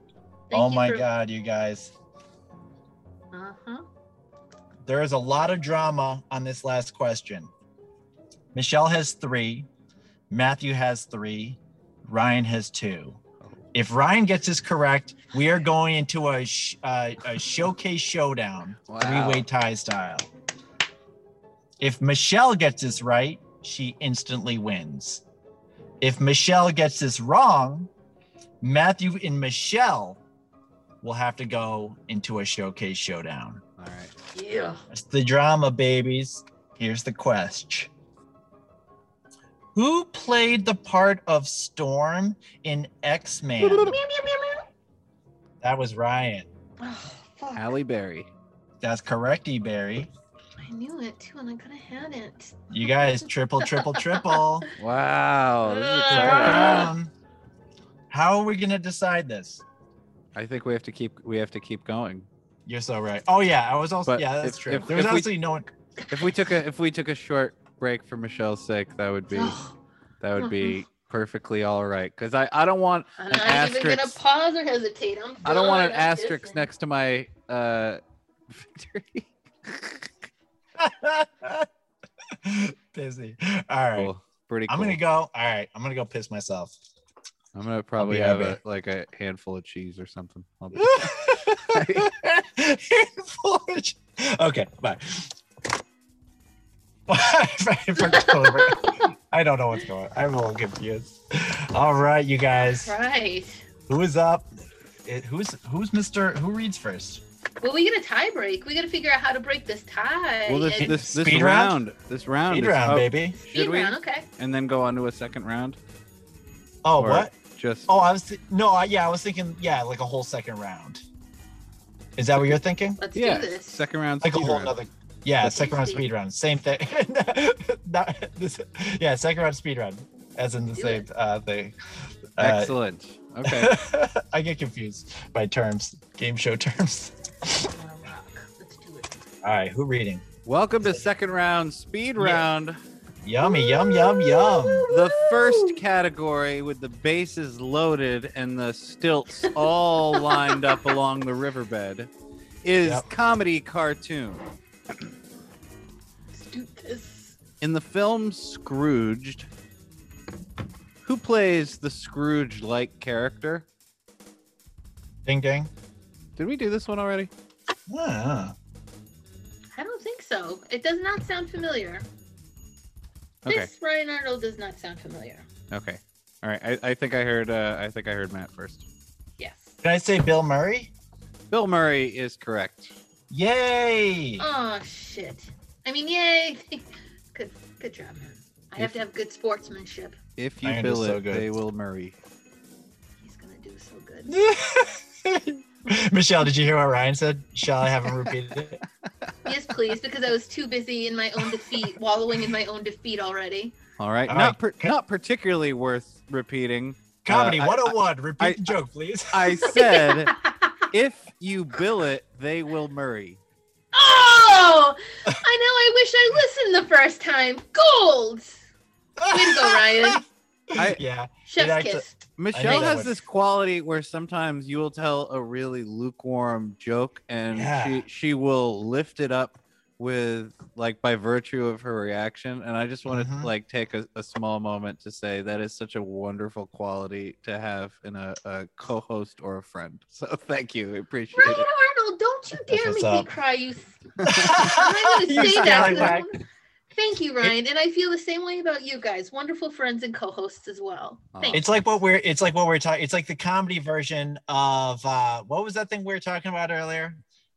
Speaker 1: Thank
Speaker 3: oh my
Speaker 1: for-
Speaker 3: god, you guys.
Speaker 1: Uh-huh.
Speaker 3: There is a lot of drama on this last question. Michelle has three, Matthew has three, Ryan has two. If Ryan gets this correct, we are going into a sh- uh, a showcase showdown,
Speaker 2: Wow.
Speaker 3: three-way tie style. If Michelle gets this right, she instantly wins. If Michelle gets this wrong, Matthew and Michelle will have to go into a showcase showdown.
Speaker 2: All right.
Speaker 1: Yeah.
Speaker 3: It's the drama, babies. Here's the question. Who played the part of Storm in X Men? That was Ryan.
Speaker 1: Oh, fuck.
Speaker 2: Halle Berry.
Speaker 3: That's correct, E. Barry.
Speaker 1: I knew it too, and I could have had it.
Speaker 3: You guys, triple, triple, triple. [LAUGHS]
Speaker 2: Wow. This is a triple
Speaker 3: Turn
Speaker 2: count.
Speaker 3: around. How are we gonna decide this?
Speaker 2: I think we have to keep we have to keep going.
Speaker 3: You're so right. Oh yeah, I was also
Speaker 2: But
Speaker 3: yeah, that's
Speaker 2: if-
Speaker 3: true.
Speaker 2: if-
Speaker 3: there was
Speaker 2: if we-
Speaker 3: actually no one.
Speaker 2: If we took a if we took a short break for Michelle's sake, that would be [GASPS] that would be perfectly all right. Because I I don't want
Speaker 1: I'm
Speaker 2: An
Speaker 1: not even gonna pause or hesitate. I'm
Speaker 2: I don't want an asterisk
Speaker 1: pissing.
Speaker 2: next to my uh victory. [LAUGHS] [LAUGHS]
Speaker 3: Busy. All right.
Speaker 2: Cool. Pretty cool.
Speaker 3: I'm gonna go. All right. I'm gonna go piss myself.
Speaker 2: I'm gonna probably have a, like a handful of cheese or something. [LAUGHS] I'll [LAUGHS]
Speaker 3: okay. Bye. [LAUGHS] I don't know what's going on. I'm a little confused. All right, you guys.
Speaker 1: Right.
Speaker 3: Who is up? It, who's who's Mr. Who reads first?
Speaker 1: Well, we get a tie break. We got to figure out how to break this tie.
Speaker 2: well, this
Speaker 1: and-
Speaker 2: this this
Speaker 3: Speed
Speaker 2: round,
Speaker 3: round?
Speaker 2: this round,
Speaker 3: Speed
Speaker 2: is-
Speaker 3: round,
Speaker 2: oh,
Speaker 3: baby.
Speaker 1: speed
Speaker 2: should we?
Speaker 1: round. Okay.
Speaker 2: And then go on to a second round.
Speaker 3: Oh,
Speaker 2: Or
Speaker 3: what?
Speaker 2: Just
Speaker 3: Oh, I was th- no, I, yeah, I was thinking, yeah, like a whole second round. Is that what you're thinking?
Speaker 1: Let's
Speaker 2: yeah,
Speaker 1: do this.
Speaker 2: second round.
Speaker 3: Like a
Speaker 2: speed
Speaker 3: whole
Speaker 2: round.
Speaker 3: nother. Yeah,
Speaker 2: That's
Speaker 3: second round speed round, same thing. [LAUGHS] Not this, yeah, second round speed round, as in the
Speaker 1: Do
Speaker 3: same
Speaker 1: it.
Speaker 3: uh, thing. Uh,
Speaker 2: Excellent. Okay. [LAUGHS]
Speaker 3: I get confused by terms, game show [LAUGHS] terms.
Speaker 1: I wanna rock. Let's do it.
Speaker 3: All right, who reading?
Speaker 2: Welcome to second round speed
Speaker 3: Yeah.
Speaker 2: Round.
Speaker 3: Yummy, yum, yum, yum.
Speaker 2: The first category with the bases loaded and the stilts all [LAUGHS] lined up along the riverbed is
Speaker 3: Yep.
Speaker 2: comedy cartoon.
Speaker 1: Let's do this.
Speaker 2: In the film Scrooged, who plays the Scrooge like character?
Speaker 3: Ding, ding.
Speaker 2: Did we do this one already?
Speaker 3: Ah,
Speaker 1: I don't think so. It does not sound familiar.
Speaker 2: Okay.
Speaker 1: This Ryan Arnold does not sound familiar.
Speaker 2: Okay. All right. I, I think I heard uh, I think I heard Matt first.
Speaker 1: Yes.
Speaker 3: can I say Bill Murray?
Speaker 2: Bill Murray is correct.
Speaker 3: Yay!
Speaker 1: Oh shit. I mean, yay. [LAUGHS] good, good job, man. I have to have good sportsmanship.
Speaker 2: If you
Speaker 3: Iron is
Speaker 2: bill
Speaker 3: so
Speaker 2: it,
Speaker 3: good.
Speaker 2: they will Murray.
Speaker 1: He's gonna do so good. [LAUGHS] [LAUGHS]
Speaker 3: Michelle, did you hear what Ryan said? Shall I have him repeat it? [LAUGHS]
Speaker 1: yes, please, because I was too busy in my own defeat, wallowing in my own defeat already.
Speaker 2: All right.
Speaker 3: All
Speaker 2: not
Speaker 3: right.
Speaker 2: per- not particularly worth repeating.
Speaker 3: Comedy
Speaker 2: Uh, I-
Speaker 3: 101. Repeat
Speaker 2: I-
Speaker 3: the joke, please.
Speaker 2: I said [LAUGHS] if you bill it, they will Murray.
Speaker 1: oh, I know. I wish I listened the first time. Gold. Way to go, Ryan.
Speaker 2: I-
Speaker 3: yeah.
Speaker 1: Chef's
Speaker 3: actu-
Speaker 1: kiss.
Speaker 2: Michelle has this quality where sometimes you will tell a really lukewarm joke and
Speaker 3: Yeah.
Speaker 2: she she will lift it up with like by virtue of her reaction and I just want to like take a, a small moment to say that is such a wonderful quality to have in a, a co-host or a friend. [LAUGHS] So thank you. I appreciate
Speaker 1: Ryan
Speaker 2: it.
Speaker 1: Arnold, don't you dare
Speaker 3: what's
Speaker 1: make me
Speaker 3: up.
Speaker 1: cry, you. s- [LAUGHS] I'm not gonna say that. 'Cause I
Speaker 3: scallywag.
Speaker 1: wanna- Thank you, Ryan, and I feel the same way about you guys. Wonderful friends and co-hosts as well. Thank
Speaker 3: It's like what we're it's like what we're talking it's like the comedy version of uh what was that thing we were talking about earlier?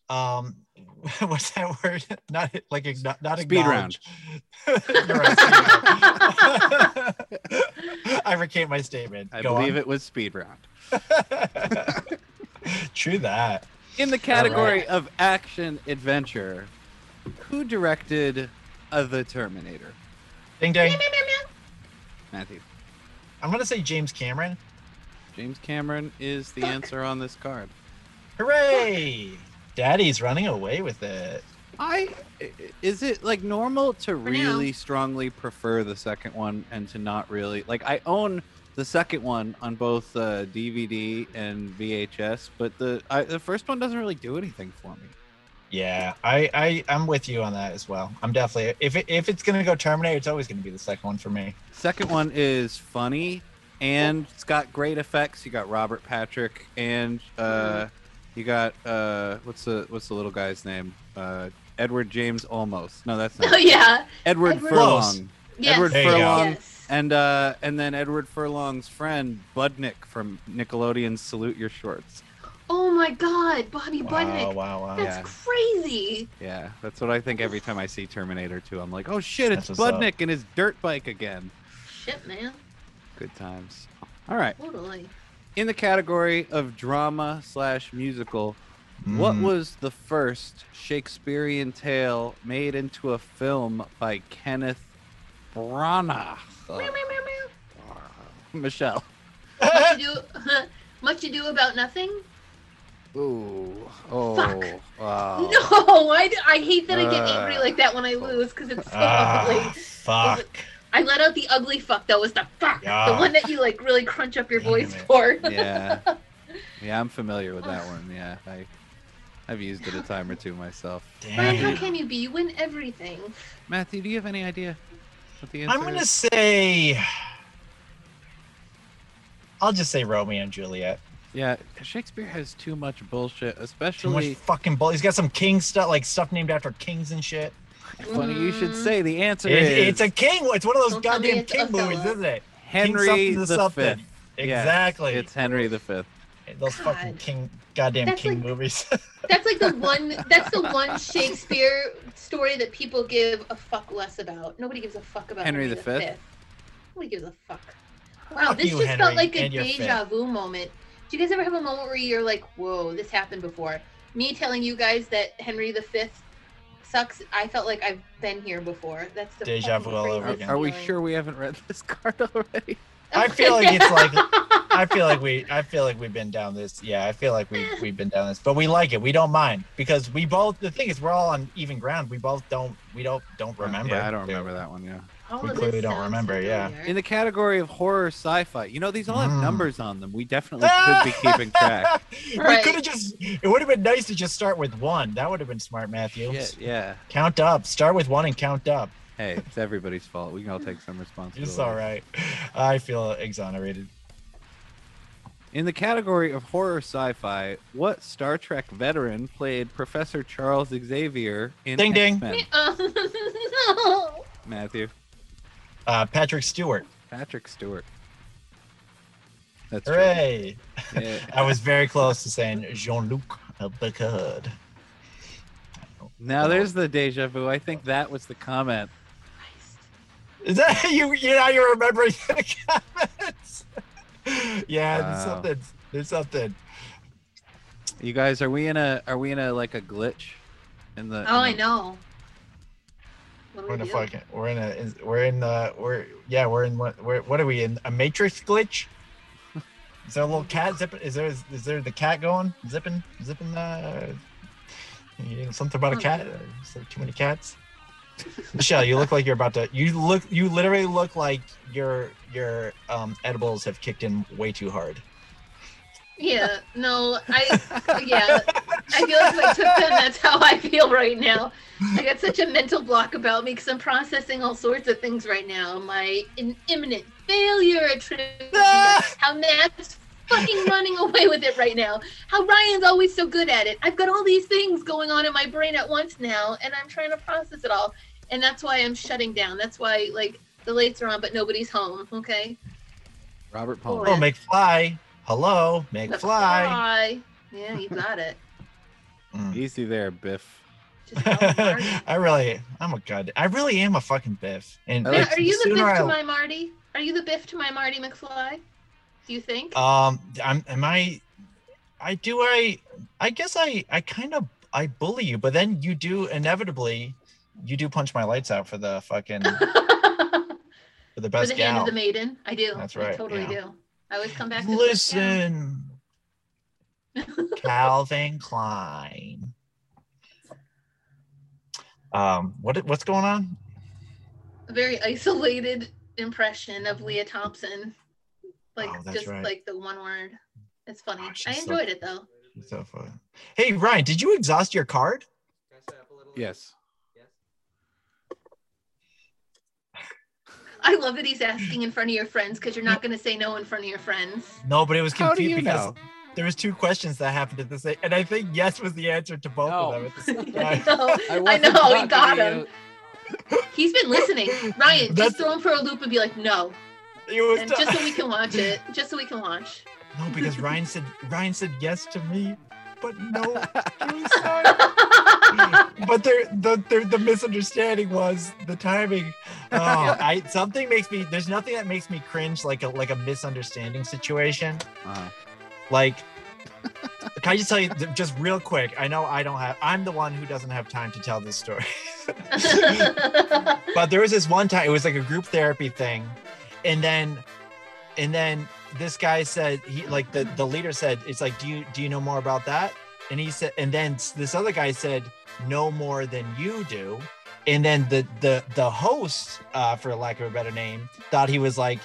Speaker 3: Um [LAUGHS] what's that word? [LAUGHS] Not like igno- not
Speaker 2: Speed
Speaker 3: acknowledge. [LAUGHS] Right, speed round. I recant my statement.
Speaker 2: I
Speaker 3: Go
Speaker 2: believe
Speaker 3: on.
Speaker 2: it was speed round.
Speaker 3: True that.
Speaker 2: In the category of action adventure, who directed uh, The Terminator?
Speaker 3: Ding ding.
Speaker 2: Matthew.
Speaker 3: I'm gonna say James Cameron.
Speaker 2: James Cameron is the answer on this card.
Speaker 3: Hooray! Daddy's running away with it.
Speaker 2: I i- is it like normal to
Speaker 1: now.
Speaker 2: really strongly prefer the second one and to not really like I own the second one on both uh, DVD and VHS, but the I, the first one doesn't really do anything for me.
Speaker 3: Yeah, I, I I'm with you on that as well. I'm definitely if it, if it's gonna go Terminator, it's always gonna be the second one for me.
Speaker 2: Second one is funny and it's got great effects. You got Robert Patrick and uh, you got uh, what's the what's the little guy's name? Uh, Edward James Almost. No, that's not. [LAUGHS]
Speaker 1: Oh
Speaker 2: not
Speaker 1: yeah.
Speaker 2: Edward
Speaker 1: Edward-
Speaker 2: Furlong.
Speaker 1: Yes.
Speaker 2: Edward
Speaker 3: There.
Speaker 2: Furlong
Speaker 1: Yes.
Speaker 2: and uh, and then Edward Furlong's friend Budnick from Nickelodeon's Salute Your Shorts.
Speaker 1: Oh my God, Bobby
Speaker 3: Wow,
Speaker 1: Budnick.
Speaker 3: wow, wow.
Speaker 1: That's
Speaker 2: Yeah.
Speaker 1: crazy.
Speaker 2: Yeah, that's what I think every time I see Terminator 2. I'm like, oh shit, it's
Speaker 3: That's up.
Speaker 2: Budnick and his dirt bike again.
Speaker 1: Shit, man.
Speaker 2: Good times. All right.
Speaker 1: Totally.
Speaker 2: In the category of drama slash musical, what
Speaker 3: Mm.
Speaker 2: was the first Shakespearean tale made into a film by Kenneth Branagh?
Speaker 1: Meow, meow, meow, meow. [LAUGHS]
Speaker 2: Michelle.
Speaker 1: Much ado, [LAUGHS] [LAUGHS] much ado about nothing.
Speaker 2: Ooh. Oh.
Speaker 1: Fuck.
Speaker 2: Wow.
Speaker 1: No, I, I hate that I get
Speaker 2: Uh,
Speaker 1: angry like that when I lose because it's so
Speaker 3: Ah,
Speaker 1: ugly.
Speaker 3: fuck.
Speaker 1: I let out the ugly fuck. That was the fuck. The one that you like really crunch up your
Speaker 3: Damn
Speaker 1: voice
Speaker 3: it.
Speaker 1: for.
Speaker 2: Yeah. [LAUGHS] Yeah, I'm familiar with that one. Yeah. I I've used it a time or two myself.
Speaker 1: Ryan, how can you be? You win everything.
Speaker 2: Matthew, do you have any idea what the answer
Speaker 3: I'm gonna
Speaker 2: is?
Speaker 3: say. I'll just say Romeo and Juliet.
Speaker 2: Yeah, Shakespeare has too much bullshit,
Speaker 3: Too much
Speaker 2: especially.
Speaker 3: fucking bull. He's got some king stuff, like stuff named after kings and shit.
Speaker 2: Funny you should
Speaker 1: Mm.
Speaker 2: say. The answer
Speaker 3: It-
Speaker 2: is
Speaker 3: it's a king. It's one of those
Speaker 1: Don't
Speaker 3: goddamn
Speaker 1: it's
Speaker 3: king movies, isn't it?
Speaker 2: Henry
Speaker 3: something
Speaker 2: the
Speaker 3: something.
Speaker 2: Fifth. Yeah,
Speaker 3: Exactly.
Speaker 2: It's Henry the Fifth.
Speaker 3: those fucking king, goddamn
Speaker 1: That's
Speaker 3: king
Speaker 1: like-
Speaker 3: movies. [LAUGHS]
Speaker 1: That's like the one. That's the one Shakespeare story that people give a fuck less about. Nobody gives a fuck about
Speaker 2: Henry
Speaker 1: Henry,
Speaker 2: the
Speaker 1: the
Speaker 2: Fifth?
Speaker 1: Fifth. Nobody gives a fuck. Wow,
Speaker 3: Fuck
Speaker 1: this
Speaker 3: you,
Speaker 1: just
Speaker 3: Henry,
Speaker 1: felt like a
Speaker 3: and your
Speaker 1: deja vu moment. Do you guys ever have a moment where you're like, "Whoa, this happened before"? Me telling you guys that Henry V sucks. I felt like I've been here before. That's the
Speaker 3: Deja
Speaker 1: fucking
Speaker 3: vu all over again.
Speaker 2: Are we sure we haven't read this card already?
Speaker 3: I feel like it's like I feel like we I feel like we've been down this. Yeah, I feel like we eh. we've been down this, but we like it. We don't mind because we both. The thing is, we're all on even ground. We both don't. We don't don't remember.
Speaker 2: Yeah, I don't remember that one. Yeah.
Speaker 1: All
Speaker 3: We clearly don't
Speaker 1: sounds
Speaker 3: remember, yeah.
Speaker 2: In the category of horror sci-fi, you know these all have
Speaker 3: Mm.
Speaker 2: numbers on them. We definitely could be keeping [LAUGHS] track.
Speaker 3: we could have just. It would have been nice to just start with one. That would have been smart, Matthew.
Speaker 2: Shit, yeah.
Speaker 3: Count up. Start with one and count up.
Speaker 2: Hey, it's everybody's fault. We can all take some responsibility.
Speaker 3: It's all right. I feel exonerated.
Speaker 2: In the category of horror sci-fi, what Star Trek veteran played Professor Charles Xavier in
Speaker 3: Ding, ding.
Speaker 2: X-Men? [LAUGHS]
Speaker 1: No.
Speaker 2: Matthew,
Speaker 3: Uh, Patrick Stewart.
Speaker 2: Patrick Stewart. That's true.
Speaker 3: Hooray!
Speaker 2: Yeah. [LAUGHS]
Speaker 3: I was very close to saying Jean-Luc Picard.
Speaker 2: Now there's the deja vu. I think that was the comment.
Speaker 3: Is that [LAUGHS] you? You now you're remembering [LAUGHS] the comments. yeah, there's
Speaker 2: Wow.
Speaker 3: something. There's something.
Speaker 2: You guys, are we in a are we in a like a glitch? In the
Speaker 1: Oh,
Speaker 2: in
Speaker 1: I know.
Speaker 3: We're in a fucking. We're in a. We're in the. We're yeah. We're in what? We're, what are we in? A matrix glitch? Is there a little cat [LAUGHS] zipping? Is there? Is, there the cat going zipping zipping? Uh, you know, something about a cat? Is there too many cats? Michelle, you look like you're about to. You look. You literally look like your your um edibles have kicked in way too hard.
Speaker 1: Yeah, no, I [LAUGHS] yeah, I feel like if I took them, that's how I feel right now. I got such a mental block about me because I'm processing all sorts of things right now. My in, imminent failure at trivia, [LAUGHS] how Matt's fucking running away with it right now, how Ryan's always so good at it. I've got all these things going on in my brain at once now, and I'm trying to process it all, and that's why I'm shutting down. That's why like the lights are on, but nobody's home. Okay.
Speaker 2: Robert Paul.
Speaker 1: Oh,
Speaker 2: Palmer.
Speaker 3: Oh, McFly. Hello,
Speaker 1: The
Speaker 3: McFly.
Speaker 1: fly. [LAUGHS] Yeah, you got it.
Speaker 3: Mm.
Speaker 2: Easy there, Biff.
Speaker 1: Just call him Marty. [LAUGHS]
Speaker 3: I really, I'm a god. I really am a fucking biff. And
Speaker 2: I
Speaker 1: Matt,
Speaker 2: like-
Speaker 1: are you the Biff
Speaker 3: I-
Speaker 1: to my Marty? Are you the Biff to my Marty McFly? Do you think?
Speaker 3: Um, I'm, am I? I do. I. I guess I. I kind of. I bully you, but then you do inevitably. You do punch my lights out for the fucking [LAUGHS] for the best.
Speaker 1: For
Speaker 3: best
Speaker 1: the hand of the maiden, I do.
Speaker 3: That's right.
Speaker 1: I
Speaker 3: right,
Speaker 1: totally
Speaker 3: yeah.
Speaker 1: do. I always come back. To the best gal.
Speaker 3: Listen, [LAUGHS] Calvin Klein. Um, what what's going on?
Speaker 1: A very isolated impression of Lea Thompson, like
Speaker 3: Oh,
Speaker 1: just
Speaker 3: right.
Speaker 1: like the one word. It's funny.
Speaker 3: Oh,
Speaker 1: I
Speaker 3: she's so-
Speaker 1: enjoyed it though.
Speaker 3: So fun. Hey Ryan, did you exhaust your card?
Speaker 2: Yes.
Speaker 1: I love that he's asking in front of your friends because you're not going to say no in front of your friends.
Speaker 3: No, but it was
Speaker 2: How do you
Speaker 3: because
Speaker 2: know?
Speaker 3: there was two questions that happened at the same, and I think yes was the answer to both
Speaker 2: No.
Speaker 3: of them at the same [LAUGHS]
Speaker 1: I
Speaker 3: time.
Speaker 1: know.
Speaker 2: I
Speaker 1: I know. he got him. He's been listening. Ryan,
Speaker 3: That's-
Speaker 1: just throw him for a loop and be like, no,
Speaker 3: It was
Speaker 1: and
Speaker 3: t-
Speaker 1: just so we can watch it. [LAUGHS] Just so we can watch.
Speaker 3: no, because Ryan said Ryan said yes to me, but no
Speaker 2: you.
Speaker 3: to his son. But there, the, the the misunderstanding was the timing. [LAUGHS] Oh, I something makes me. There's nothing that makes me cringe like a like a misunderstanding situation.
Speaker 2: Uh-huh.
Speaker 3: Like, can I just tell you just real quick? I know I don't have. I'm the one who doesn't have time to tell this story. [LAUGHS] but there was this one time it was like a group therapy thing and then and then this guy said he like the the leader said it's like do you do you know more about that and he said and then this other guy said no more than you do and then the the the host uh for lack of a better name thought he was like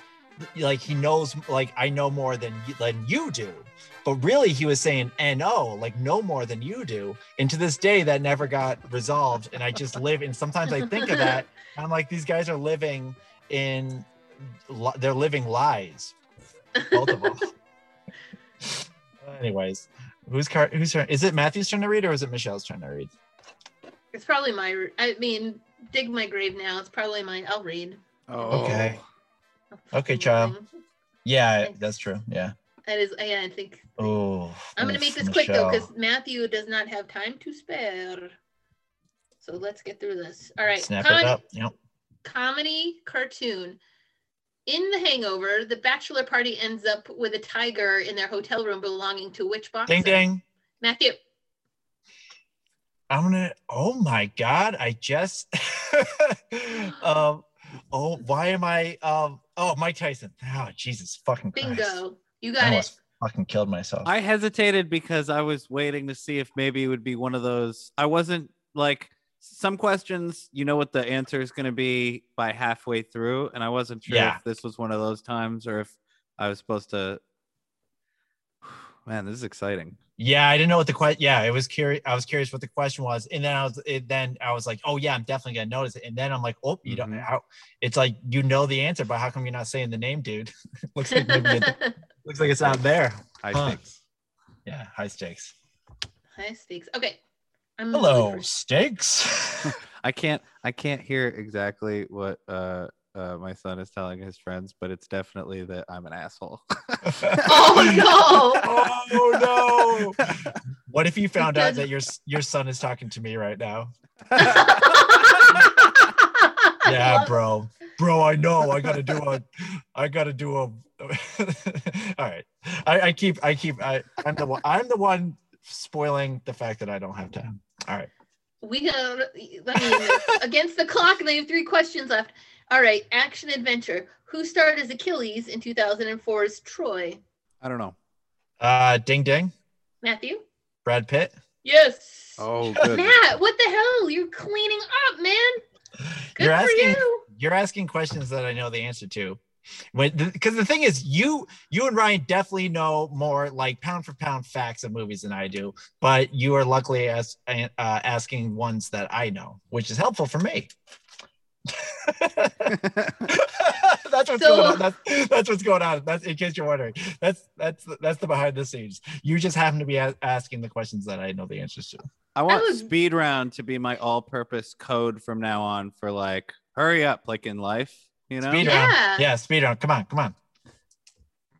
Speaker 3: like he knows like I know more than than you do. But really, he was saying "no," like no more than you do. And to this day, that never got resolved. And I just live. And sometimes I think of that. [LAUGHS] I'm like, these guys are living in, they're living lies, both of them. [LAUGHS] Anyways, who's card? who's turn? Is it Matthew's turn to read, or is it Michelle's turn to read?
Speaker 1: It's probably my. I mean, dig my grave now. It's probably my. I'll read.
Speaker 2: Oh,
Speaker 3: Okay. Okay, child. Yeah, that's true. Yeah.
Speaker 1: That is. Yeah, I think.
Speaker 3: Oh.
Speaker 1: I'm gonna make this quick though, because Matthew does not have time to spare. So let's get through this. All right.
Speaker 3: Snap
Speaker 1: comedy,
Speaker 3: it up. Yep.
Speaker 1: comedy cartoon. In The Hangover, the bachelor party ends up with a tiger in their hotel room belonging to which boxer?
Speaker 3: Ding ding.
Speaker 1: Matthew.
Speaker 3: I'm gonna. Oh my god! I just. [LAUGHS] um. Oh, why am I? Um. Oh, Mike Tyson. Oh, Jesus fucking Christ!
Speaker 1: Bingo. You
Speaker 3: I
Speaker 1: got it.
Speaker 3: almost fucking killed myself.
Speaker 2: I hesitated because I was waiting to see if maybe it would be one of those. I wasn't like some questions, you know what the answer is going to be by halfway through, and I wasn't sure
Speaker 3: Yeah.
Speaker 2: if this was one of those times or if I was supposed to. Man, this is exciting.
Speaker 3: yeah, I didn't know what the question. Yeah, it was curious. I was curious what the question was, and then I was. It, then I was like, oh yeah, I'm definitely gonna notice it. And then I'm like, oh, you don't.
Speaker 2: Mhm.
Speaker 3: How, it's like you know the answer, but how come you're not saying the name, dude? [LAUGHS] looks like maybe it, [LAUGHS] looks like it's not there.
Speaker 2: High
Speaker 3: Huh.
Speaker 2: stakes.
Speaker 3: Yeah, high stakes.
Speaker 1: High stakes. Okay. I'm
Speaker 3: Hello,
Speaker 1: really
Speaker 3: stakes. [LAUGHS]
Speaker 2: I can't. I can't hear exactly what uh, uh, my son is telling his friends, but it's definitely that I'm an asshole. [LAUGHS]
Speaker 1: Oh no!
Speaker 3: oh [LAUGHS] no! What if you found out that your your son is talking to me right now? [LAUGHS] Yeah, bro, bro, I know. I gotta do a, I gotta do a. All right, I, I keep, I keep, I, I'm the one, I'm the one spoiling the fact that I don't have time. All right,
Speaker 1: We got, I mean, against the clock, and they have three questions left. All right, action adventure. Who starred as Achilles in 2004's Troy?
Speaker 2: I don't know.
Speaker 3: uh, ding ding,
Speaker 1: Matthew?
Speaker 3: Brad Pitt.
Speaker 1: Yes.
Speaker 2: Oh, [LAUGHS] good.
Speaker 1: Matt, what the hell? You're cleaning up, man. Good
Speaker 3: you're
Speaker 1: for
Speaker 3: asking,
Speaker 1: you.
Speaker 3: you're asking questions that I know the answer to. When because the thing is, you you and Ryan definitely know more like pound for pound facts of movies than I do, but you are luckily as, uh, asking ones that I know, which is helpful for me. [LAUGHS] that's what's
Speaker 1: So-
Speaker 3: going on. That's, that's what's going on. That's in case you're wondering. That's that's that's the behind the scenes. You just happen to be a- asking the questions that I know the answers to.
Speaker 2: I want
Speaker 1: was-
Speaker 2: speed round to be my all-purpose code from now on for like hurry up, like in life. You know.
Speaker 3: Speed
Speaker 1: Yeah.
Speaker 3: round. Yeah, speed round. Come on, come on.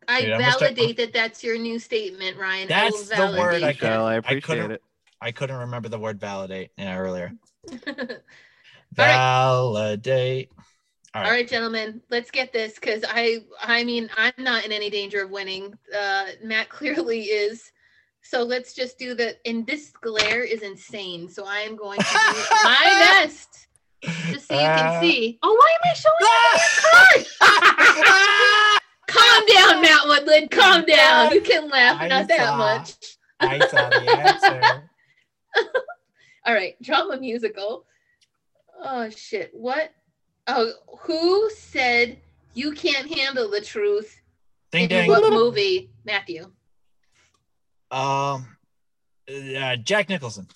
Speaker 1: I
Speaker 3: Dude, I'm start-
Speaker 1: validate that that's your new statement, Ryan. I
Speaker 3: That's the word I
Speaker 2: Michelle, I
Speaker 3: I
Speaker 2: appreciate
Speaker 3: couldn't-
Speaker 2: it.
Speaker 3: I couldn't remember the word validate earlier. [LAUGHS] Validate. All
Speaker 1: All
Speaker 3: right.
Speaker 1: right, gentlemen, let's get this because I, I mean, I'm not in any danger of winning. Uh, Matt [LAUGHS] clearly is. So let's just do the. And this glare is insane. So I am going to do [LAUGHS] my best, just so you
Speaker 3: Uh,
Speaker 1: can see. Oh, why am I showing you the [LAUGHS] card? Calm down, Matt Woodland. Calm down. You can laugh,
Speaker 3: I
Speaker 1: not that much.
Speaker 3: I saw the answer.
Speaker 1: All right, drama musical. Oh shit! What? Oh, who said you can't handle the truth?
Speaker 3: Ding
Speaker 1: in
Speaker 3: ding.
Speaker 1: what movie, Matthew?
Speaker 3: Um, uh, Jack Nicholson.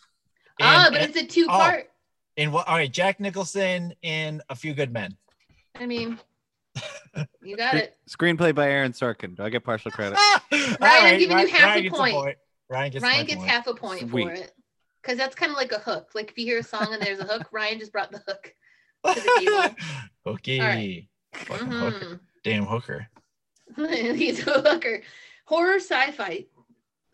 Speaker 1: ah,
Speaker 3: In-
Speaker 1: but it's a two-part.
Speaker 3: in what? All right, Jack Nicholson in A Few Good Men.
Speaker 1: I mean, [LAUGHS] you got it.
Speaker 2: Screenplay by Aaron Sorkin. Do I get partial credit? [LAUGHS]
Speaker 3: Ryan,
Speaker 1: I'm giving you half a
Speaker 3: gets
Speaker 1: point.
Speaker 3: Ryan gets,
Speaker 1: Ryan gets
Speaker 3: point.
Speaker 1: half a point
Speaker 2: Sweet.
Speaker 1: for it, because that's kind of like a hook. Like if you hear a song and there's a hook, Ryan just brought the hook. to the table. [LAUGHS]
Speaker 3: Hooky.
Speaker 1: Right.
Speaker 3: Fucking hooker. Damn hooker. [LAUGHS]
Speaker 1: He's a hooker. Horror sci-fi.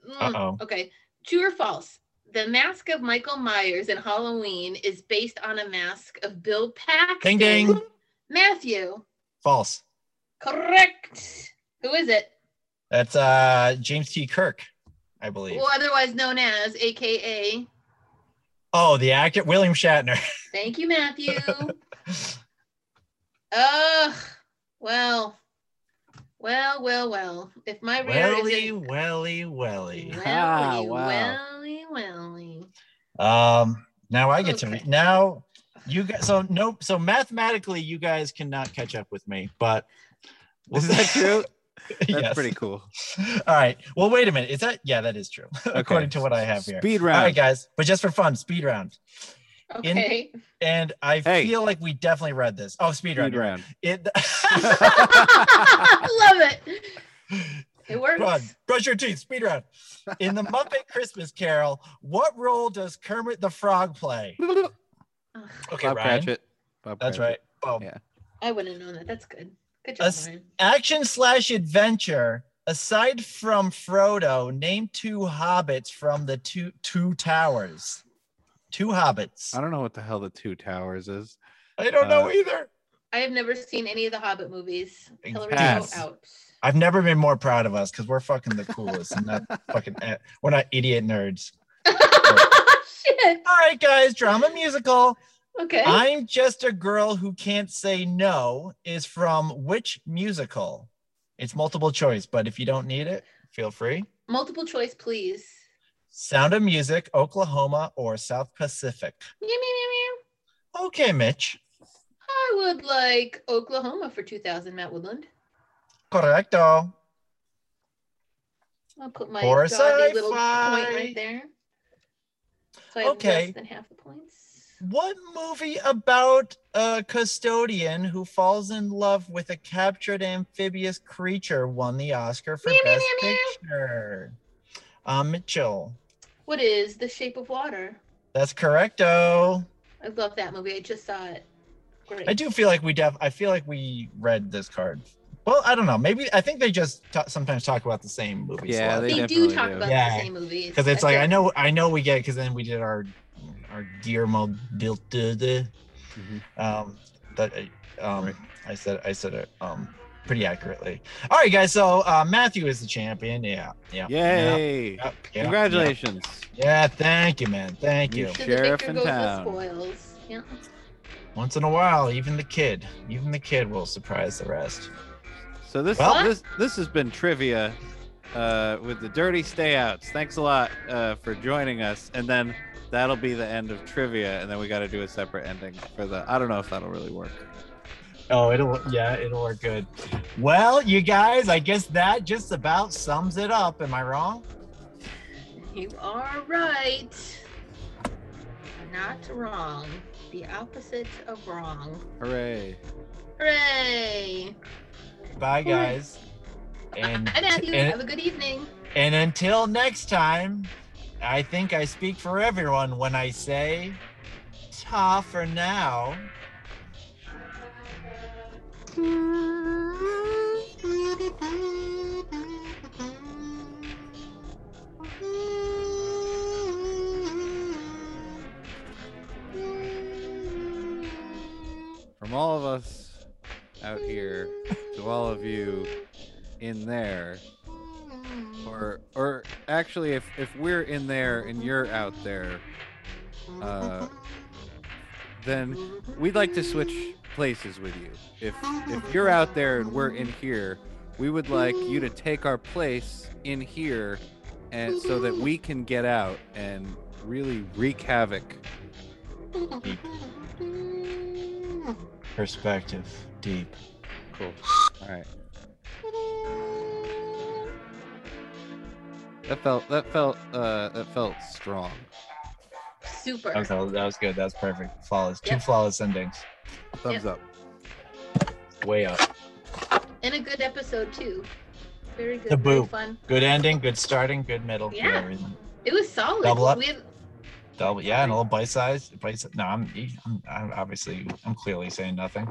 Speaker 1: Mm,
Speaker 3: Uh-oh.
Speaker 1: Okay. True or false? The mask of Michael Myers in Halloween is based on a mask of Bill Paxton.
Speaker 3: Ding ding.
Speaker 1: Matthew.
Speaker 3: False.
Speaker 1: Correct. Who is it?
Speaker 3: That's uh James T. Kirk, I believe.
Speaker 1: Well, otherwise known as AKA.
Speaker 3: Oh, the actor William Shatner. [LAUGHS]
Speaker 1: Thank you, Matthew. [LAUGHS] Ugh. Well. Well, well, well. If my rear
Speaker 3: welly,
Speaker 1: isn't
Speaker 3: welly, welly. [LAUGHS]
Speaker 2: Ah, wow.
Speaker 1: welly, welly.
Speaker 3: Um, now I get to
Speaker 1: Okay.
Speaker 3: read. Now you guys. So nope. So mathematically, you guys cannot catch up with me, but
Speaker 2: Is that true? [LAUGHS] That's
Speaker 3: yes.
Speaker 2: pretty cool.
Speaker 3: All right. Well, wait a minute. Is that? Yeah, that is true. [LAUGHS] According to what I have here.
Speaker 2: Speed round.
Speaker 3: right, guys. But just for fun, speed round. In-
Speaker 1: Okay.
Speaker 3: And I
Speaker 2: Hey.
Speaker 3: feel like we definitely read this. Oh, speed, round.
Speaker 2: Speed round.
Speaker 3: It. [LAUGHS]
Speaker 1: I love it. It works.
Speaker 3: Come on, brush your teeth. Speed round. In the Muppet Christmas Carol, what role does Kermit the Frog play? Okay,
Speaker 2: Bob
Speaker 3: Ryan.
Speaker 2: Cratchit. Bob
Speaker 3: That's
Speaker 2: Cratchit.
Speaker 3: right. Boom.
Speaker 2: Yeah.
Speaker 1: I wouldn't have known that. That's good. Good job,
Speaker 3: Us- Action slash adventure. Aside from Frodo, name two hobbits from the two two towers. Two hobbits.
Speaker 2: I don't know what the hell the two towers is.
Speaker 3: I don't know
Speaker 2: uh,
Speaker 3: either.
Speaker 1: I have never seen any of the Hobbit movies. Hillary,
Speaker 2: Pass.
Speaker 1: out.
Speaker 3: I've never been more proud of us because we're fucking the coolest and not [LAUGHS] fucking eh, we're not idiot nerds. [LAUGHS]
Speaker 1: Shit.
Speaker 3: All right, guys, drama musical.
Speaker 1: Okay.
Speaker 3: I'm just a girl who can't say no is from which musical? It's multiple choice, but if you don't need it, feel free.
Speaker 1: Multiple choice, please.
Speaker 3: Sound of Music, Oklahoma, or South Pacific.
Speaker 1: Meow, meow, meow, meow.
Speaker 3: Okay, Mitch.
Speaker 1: I would like Oklahoma for 2000, Matt Woodland.
Speaker 3: Correcto.
Speaker 1: I'll put my little point right there. So I have
Speaker 3: Okay.
Speaker 1: less than half the points.
Speaker 3: What movie about a custodian who falls in love with a captured amphibious creature won the Oscar for
Speaker 1: Meow, meow,
Speaker 3: Best
Speaker 1: meow, meow.
Speaker 3: Picture? Um, Mitchell.
Speaker 1: What is The Shape of Water?
Speaker 3: That's correcto.
Speaker 1: I love that movie. I just saw it. Great.
Speaker 3: I do feel like we def. I feel like we read this card. Well, I don't know. Maybe I think they just ta- sometimes talk about the same movies.
Speaker 2: Yeah,
Speaker 1: They,
Speaker 2: they
Speaker 1: do talk
Speaker 2: do.
Speaker 1: about
Speaker 3: Yeah,
Speaker 1: the same movies.
Speaker 3: because it's like
Speaker 1: feel-
Speaker 3: I know I know we get because then we did our our Guillermo del Toro.
Speaker 2: Mhm.
Speaker 3: Um, that um,
Speaker 2: Right.
Speaker 3: I said I said it um pretty accurately. All right, guys. So uh, Matthew is the champion. Yeah, yeah.
Speaker 2: Yay!
Speaker 3: Yeah, yeah,
Speaker 2: Congratulations.
Speaker 3: Yeah. Yeah, thank you, man. Thank you.
Speaker 2: You Sheriff in town.
Speaker 1: spoils. Yeah.
Speaker 3: Once in a while, even the kid, even the kid will surprise the rest.
Speaker 2: So this
Speaker 3: Well-
Speaker 2: this this has been trivia uh, with the dirty stayouts. Thanks a lot uh, for joining us, and then that'll be the end of trivia, and then we got to do a separate ending for the. I don't know if that'll really work.
Speaker 3: Oh, it'll yeah, it'll work good. Well, you guys, I guess that just about sums it up. Am I wrong?
Speaker 1: You are right. Not wrong. The opposite of wrong.
Speaker 2: Hooray!
Speaker 1: Hooray!
Speaker 3: Bye, guys. And
Speaker 1: Hi, Matthew.
Speaker 3: and,
Speaker 1: Have a good evening.
Speaker 3: and until next time, I think I speak for everyone when I say, "Ta for now."
Speaker 2: From all of us out here to all of you in there, or or actually, if if we're in there and you're out there, uh, then we'd like to switch places with you. If if you're out there and we're in here, we would like you to take our place in here, and so that we can get out and really wreak havoc.
Speaker 3: Perspective, deep.
Speaker 2: Cool. All right. That felt that felt uh that felt strong.
Speaker 1: Super.
Speaker 3: That was, that was good. That was perfect. Flawless. Two
Speaker 1: Yep.
Speaker 3: flawless endings.
Speaker 2: Thumbs up.
Speaker 3: Way up.
Speaker 1: And a good episode too. Very good.
Speaker 3: The
Speaker 1: very
Speaker 3: boo.
Speaker 1: fun.
Speaker 3: Good ending. Good starting. Good middle. Good
Speaker 1: Yeah.
Speaker 3: everything.
Speaker 1: It was solid.
Speaker 3: Double up.
Speaker 1: We had,
Speaker 3: Double, yeah, and a little bite size. Bite size. No, I'm, I'm, I'm obviously, I'm clearly saying nothing.